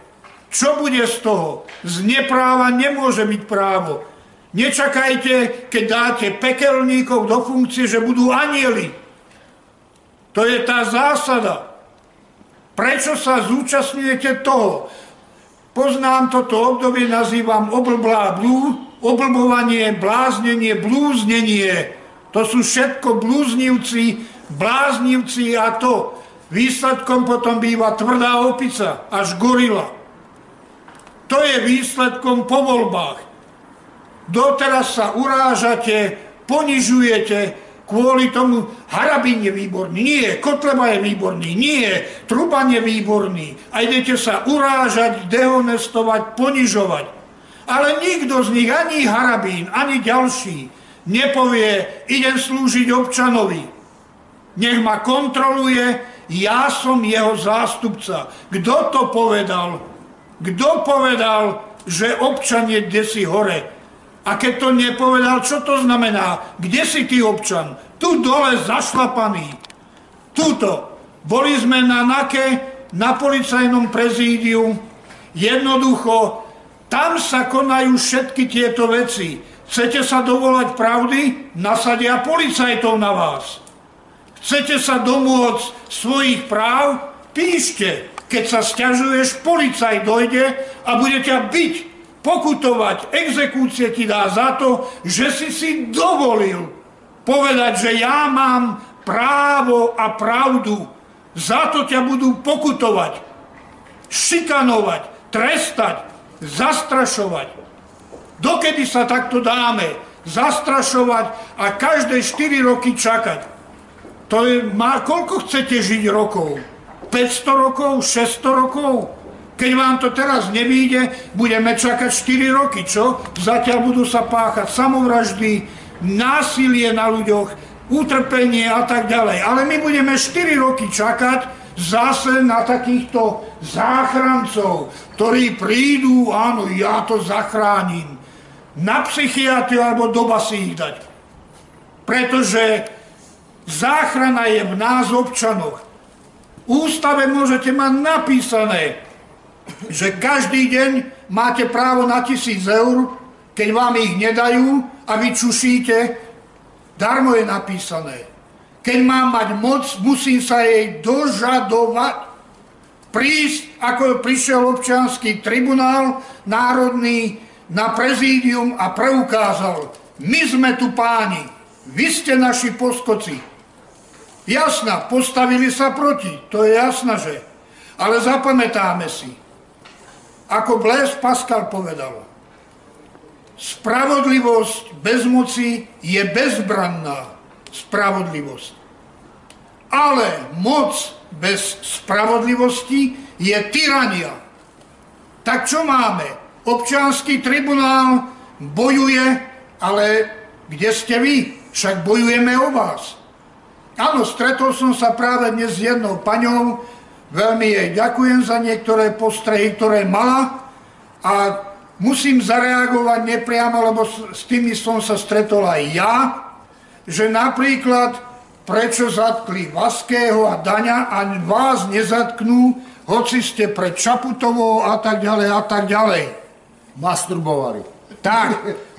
Čo bude z toho? Z nepráva nemôže byť právo. Nečakajte, keď dáte pekelníkov do funkcie, že budú anieli. To je tá zásada. Prečo sa zúčastňujete toho? Poznám toto obdobie, nazývam oblblá blú, oblbovanie, bláznenie, blúznenie. To sú všetko blúznivci, bláznivci a to. Výsledkom potom býva tvrdá opica, až gorila. To je výsledkom po voľbách. Doteraz sa urážate, ponižujete, kvôli tomu Harabín je výborný, nie, Kotleba je výborný, nie, Truban je výborný. A idete sa urážať, dehonestovať, ponižovať. Ale nikto z nich, ani Harabín, ani ďalší, nepovie, idem slúžiť občanovi. Nech ma kontroluje, ja som jeho zástupca. Kto to povedal? Kto povedal, že občan je desi hore? A keď to nepovedal, čo to znamená? Kde si ty občan? Tu dole zašlapaný. Tuto. Boli sme na NAKE, na policajnom prezídiu. Jednoducho tam sa konajú všetky tieto veci. Chcete sa dovolať pravdy? Nasadia policajtov na vás. Chcete sa domôcť svojich práv? Píšte. Keď sa stiažuješ, policaj dojde a bude ťa byť, pokutovať. Exekúcie ti dá za to, že si si dovolil povedať, že ja mám právo a pravdu. Za to ťa budú pokutovať, šikanovať, trestať, zastrašovať. Dokedy sa takto dáme zastrašovať a každé 4 roky čakať? To je, má, koľko chcete žiť rokov? 500 rokov? 600 rokov? Keď vám to teraz nevíde, budeme čakať 4 roky, čo? Zatiaľ budú sa páchať samovraždy, násilie na ľuďoch, utrpenie a tak ďalej. Ale my budeme 4 roky čakať, zase na takýchto záchrancov, ktorí prídu, áno, ja to zachránim, na psychiatriu alebo do basy ich dať. Pretože záchrana je v nás občanoch. V ústave môžete mať napísané, že každý deň máte právo na tisíc eur, keď vám ich nedajú a vy čušíte, darmo je napísané. Keď mám mať moc, musím sa jej dožadovať. Prísť, ako prišiel občianský tribunál národný na prezídium a preukázal, my sme tu páni, vy ste naši poskoci. Jasná, postavili sa proti, to je jasná, že. Ale zapamätáme si, ako Blaise Pascal povedal, spravodlivosť bez moci je bezbranná spravodlivosť. Ale moc bez spravodlivosti je tyrania. Tak čo máme? Občanský tribunál bojuje, ale kde ste vy? Však bojujeme o vás. Áno, stretol som sa práve dnes s jednou paňou, veľmi jej ďakujem za niektoré postrehy, ktoré mala a musím zareagovať nepriamo, lebo s tými som sa stretol aj ja, že napríklad prečo zatkli Vaského a Daňa a vás nezatknú, hoci ste pred Čaputovou a tak ďalej a tak ďalej. Masturbovali. Tak,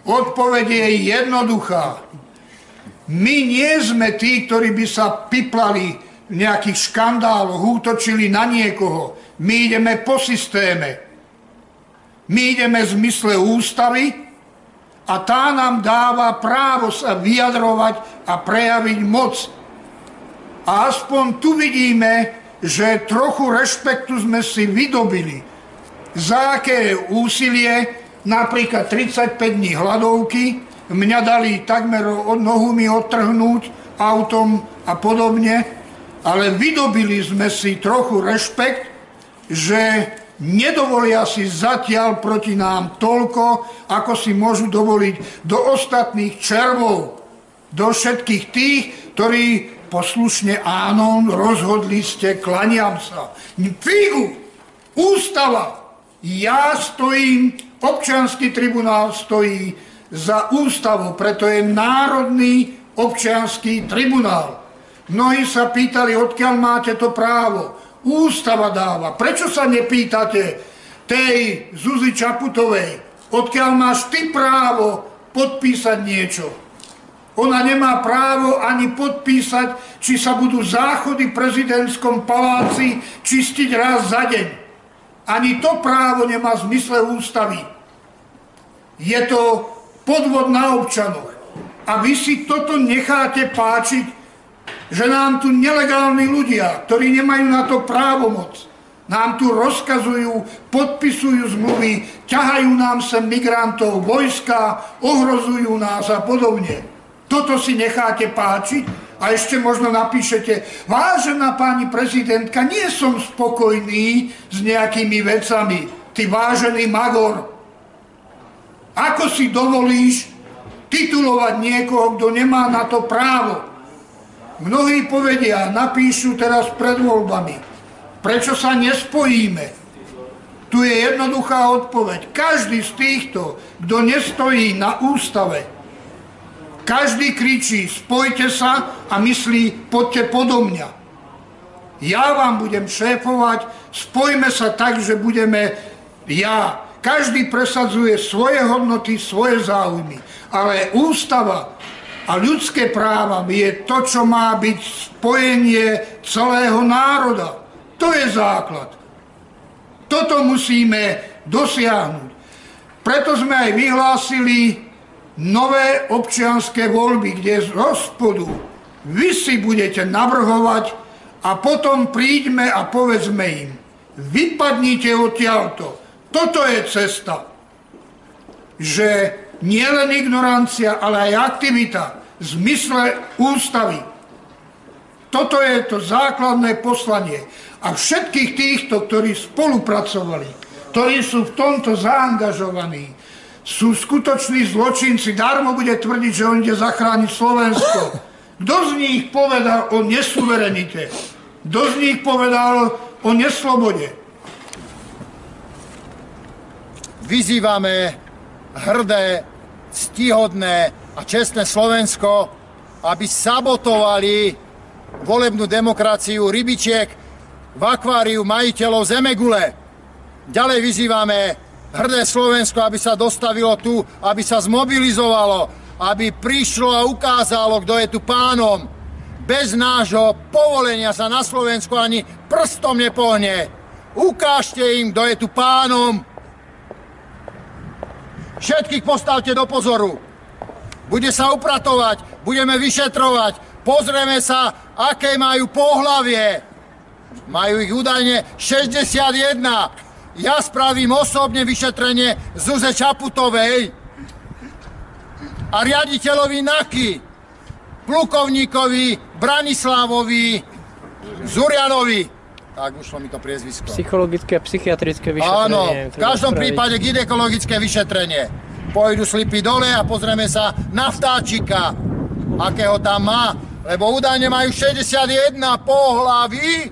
odpoveď je jednoduchá. My nie sme tí, ktorí by sa piplali v nejakých škandáloch, útočili na niekoho. My ideme po systéme. My ideme v zmysle ústavy a tá nám dáva právo sa vyjadrovať a prejaviť moc. A aspoň tu vidíme, že trochu rešpektu sme si vydobili. Za aké úsilie, napríklad 35 dní hladovky, mňa dali takmer od nohu mi odtrhnúť autom a podobne, ale vydobili sme si trochu rešpekt, že nedovolia si zatiaľ proti nám toľko, ako si môžu dovoliť do ostatných červov, do všetkých tých, ktorí poslušne áno, rozhodli ste, klaniam sa. Figu, ústava, ja stojím, občianský tribunál stojí za ústavu, preto je Národný občianský tribunál. Mnohí sa pýtali, odkiaľ máte to právo. Ústava dáva. Prečo sa nepýtate tej Zuzi Čaputovej, odkiaľ máš ty právo podpísať niečo? Ona nemá právo ani podpísať, či sa budú záchody v prezidentskom paláci čistiť raz za deň. Ani to právo nemá zmysle ústavy. Je to podvod na občanoch. A vy si toto necháte páčiť, že nám tu nelegálni ľudia, ktorí nemajú na to právomoc, nám tu rozkazujú, podpisujú zmluvy, ťahajú nám sem migrantov, vojska, ohrozujú nás a podobne. Toto si necháte páčiť a ešte možno napíšete, vážená pani prezidentka, nie som spokojný s nejakými vecami. Ty vážený Magor, ako si dovolíš titulovať niekoho, kto nemá na to právo? Mnohí povedia, napíšu teraz pred voľbami, prečo sa nespojíme? Tu je jednoduchá odpoveď. Každý z týchto, kto nestojí na ústave, každý kričí, spojte sa a myslí, poďte podo mňa. Ja vám budem šéfovať, spojme sa tak, že budeme ja. Každý presadzuje svoje hodnoty, svoje záujmy. Ale ústava a ľudské práva je to, čo má byť spojenie celého národa. To je základ. Toto musíme dosiahnuť. Preto sme aj vyhlásili nové občianské voľby, kde z hospodu vy si budete navrhovať a potom príďme a povedzme im, vypadnite odtiaľto. Toto je cesta. Že nie len ignorancia, ale aj aktivita v zmysle ústavy. Toto je to základné poslanie. A všetkých týchto, ktorí spolupracovali, ktorí sú v tomto zaangažovaní, sú skutoční zločinci. Darmo bude tvrdiť, že on ide zachrániť Slovensko. Kto z nich povedal o nesuverenite? Kto z nich povedal o neslobode? Vyzývame hrdé, stihodné a čestné Slovensko, aby sabotovali volebnú demokraciu rybičiek v akváriu majiteľov Zemegule. Ďalej vyzývame hrdé Slovensko, aby sa dostavilo tu, aby sa zmobilizovalo, aby prišlo a ukázalo, kto je tu pánom. Bez nášho povolenia sa na Slovensku ani prstom nepohne. Ukážte im, kto je tu pánom. Všetkých postavte do pozoru. Bude sa upratovať, budeme vyšetrovať, pozrieme sa, aké majú pohlavie. Majú ich údajne 61. Ja spravím osobne vyšetrenie Zuze Čaputovej a riaditeľovi NAKY, plukovníkovi Branislávovi Zurianovi. Tak, ušlo mi to priezvisko. Psychologické a psychiatrické vyšetrenie. Áno, v každom prípade ginekologické vyšetrenie. Pôjdu slipy dole a pozrieme sa na vtáčika, akého tam má, lebo údajne majú 61 pohlaví.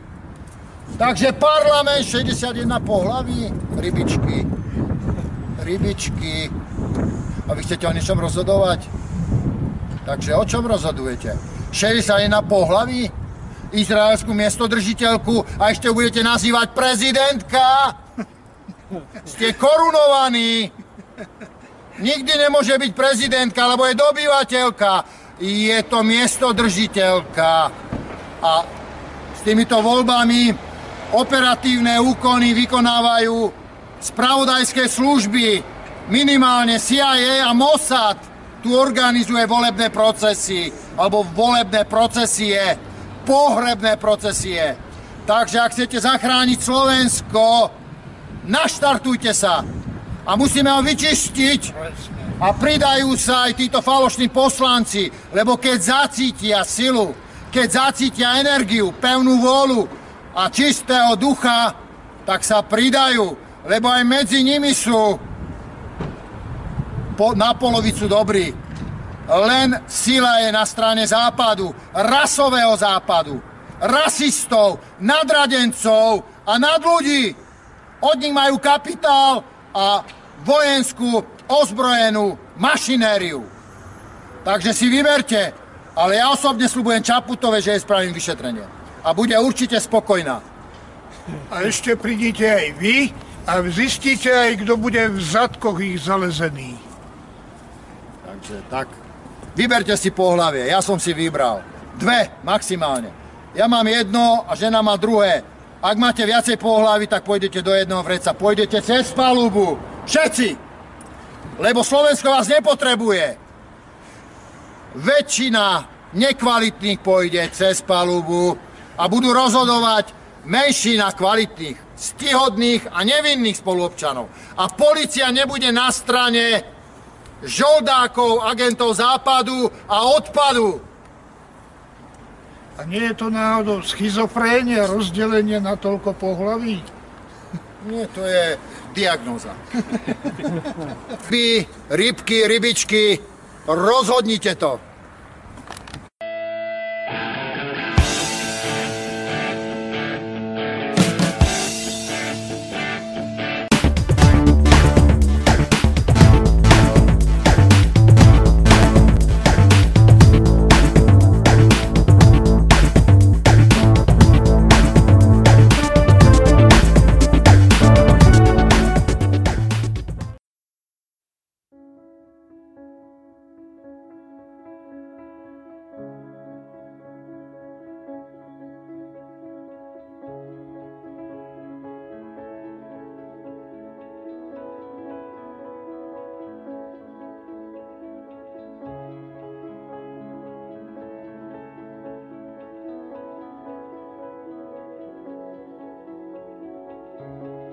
Takže parlament 61 pohlaví, rybičky, rybičky. A vy chcete o niečom rozhodovať? Takže o čom rozhodujete? sa je na pohlaví? Izraelskú miestodržiteľku a ešte budete nazývať prezidentka? Ste korunovaní. Nikdy nemôže byť prezidentka, lebo je dobyvateľka. Je to miestodržiteľka. A s týmito voľbami operatívne úkony vykonávajú spravodajské služby, minimálne CIA a Mossad tu organizuje volebné procesy, alebo volebné procesie, pohrebné procesie. Takže ak chcete zachrániť Slovensko, naštartujte sa a musíme ho vyčistiť a pridajú sa aj títo falošní poslanci, lebo keď zacítia silu, keď zacítia energiu, pevnú vôľu a čistého ducha, tak sa pridajú, lebo aj medzi nimi sú po, na polovicu dobrí. Len sila je na strane západu, rasového západu, rasistov, nadradencov a nad ľudí. Od nich majú kapitál a vojenskú ozbrojenú mašinériu. Takže si vyberte, ale ja osobne slúbujem Čaputove, že jej spravím vyšetrenie. A bude určite spokojná. A ešte prídite aj vy a zistíte aj, kto bude v zadkoch ich zalezený. Takže tak. Vyberte si pohlavie, ja som si vybral. Dve maximálne. Ja mám jedno a žena má druhé. Ak máte viacej pohlavy, tak pôjdete do jednoho vreca. Pôjdete cez palubu. Všetci! Lebo Slovensko vás nepotrebuje. Väčšina nekvalitných pôjde cez palubu a budú rozhodovať menšina kvalitných, stihodných a nevinných spoluobčanov. A policia nebude na strane žoldákov, agentov západu a odpadu. A nie je to náhodou schizofrénia, rozdelenie na toľko pohlaví? Nie, to je diagnóza. Vy, rybky, rybičky, rozhodnite to.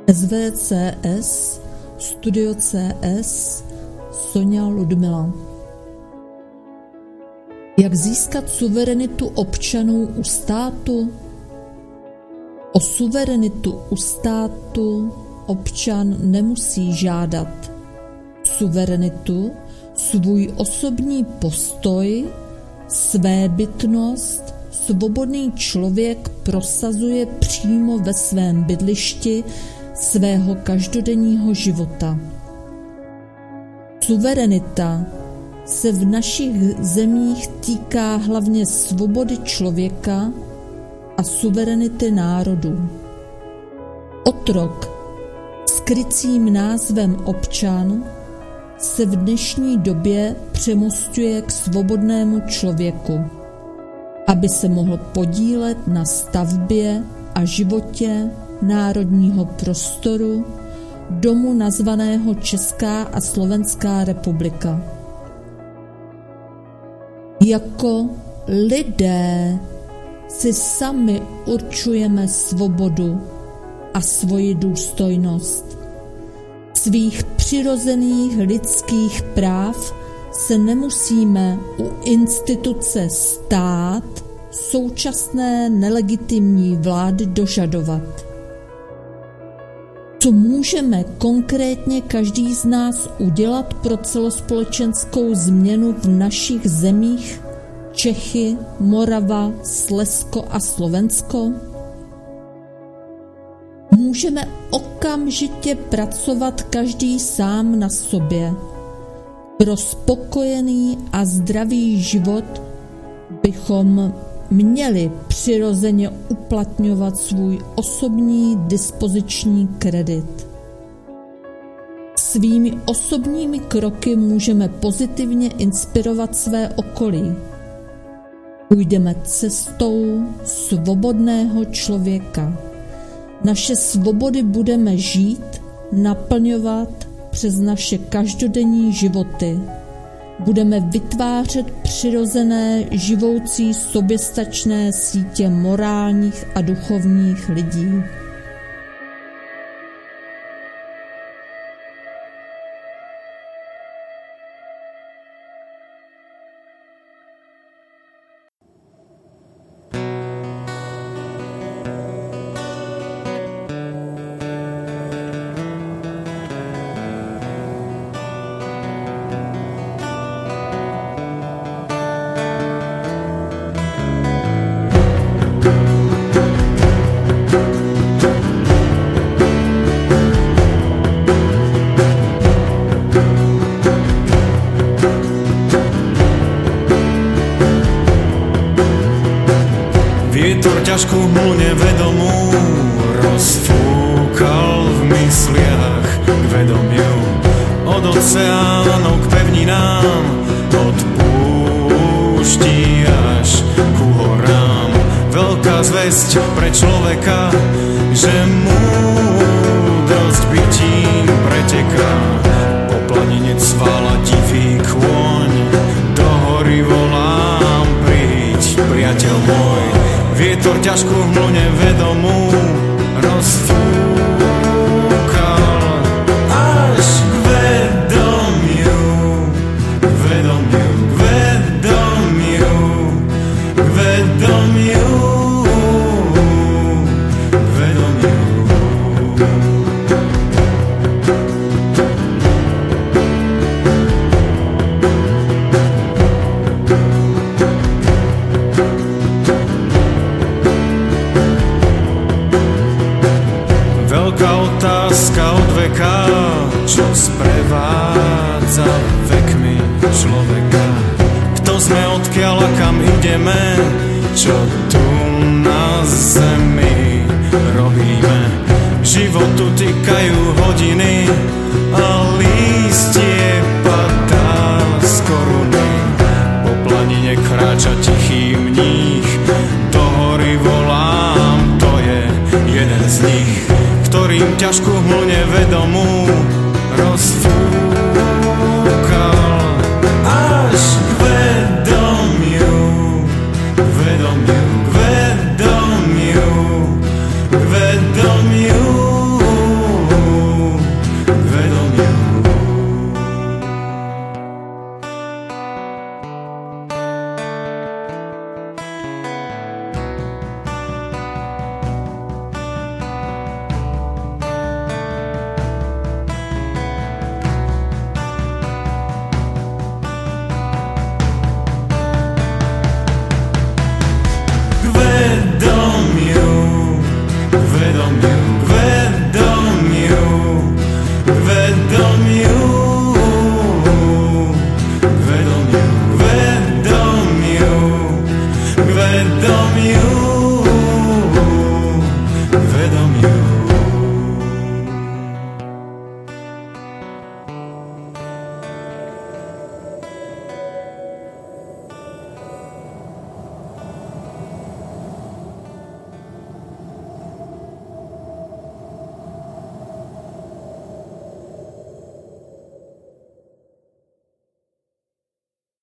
SVCS, Studio CS, Sonja Ludmila. Jak získat suverenitu občanů u státu? O suverenitu u státu občan nemusí žádat. Suverenitu, svůj osobní postoj, své bytnost, svobodný člověk prosazuje přímo ve svém bydlišti svého každodenního života. Suverenita se v našich zemích týká hlavně svobody člověka a suverenity národů. Otrok s krycím názvem občan se v dnešní době přemostuje k svobodnému člověku, aby se mohl podílet na stavbě a životě národního prostoru domu nazvaného Česká a Slovenská republika. Jako lidé si sami určujeme svobodu a svoji důstojnost. Svých přirozených lidských práv se nemusíme u instituce stát současné nelegitimní vlády dožadovat co můžeme konkrétně každý z nás udělat pro celospolečenskou změnu v našich zemích Čechy, Morava, Slezsko a Slovensko? Můžeme okamžitě pracovat každý sám na sobě. Pro spokojený a zdravý život bychom měli přirozeně uplatňovat svůj osobní dispoziční kredit. Svými osobními kroky můžeme pozitivně inspirovat své okolí. Půjdeme cestou svobodného člověka. Naše svobody budeme žít, naplňovat přes naše každodenní životy budeme vytvářet přirozené, živoucí, soběstačné sítě morálních a duchovních lidí.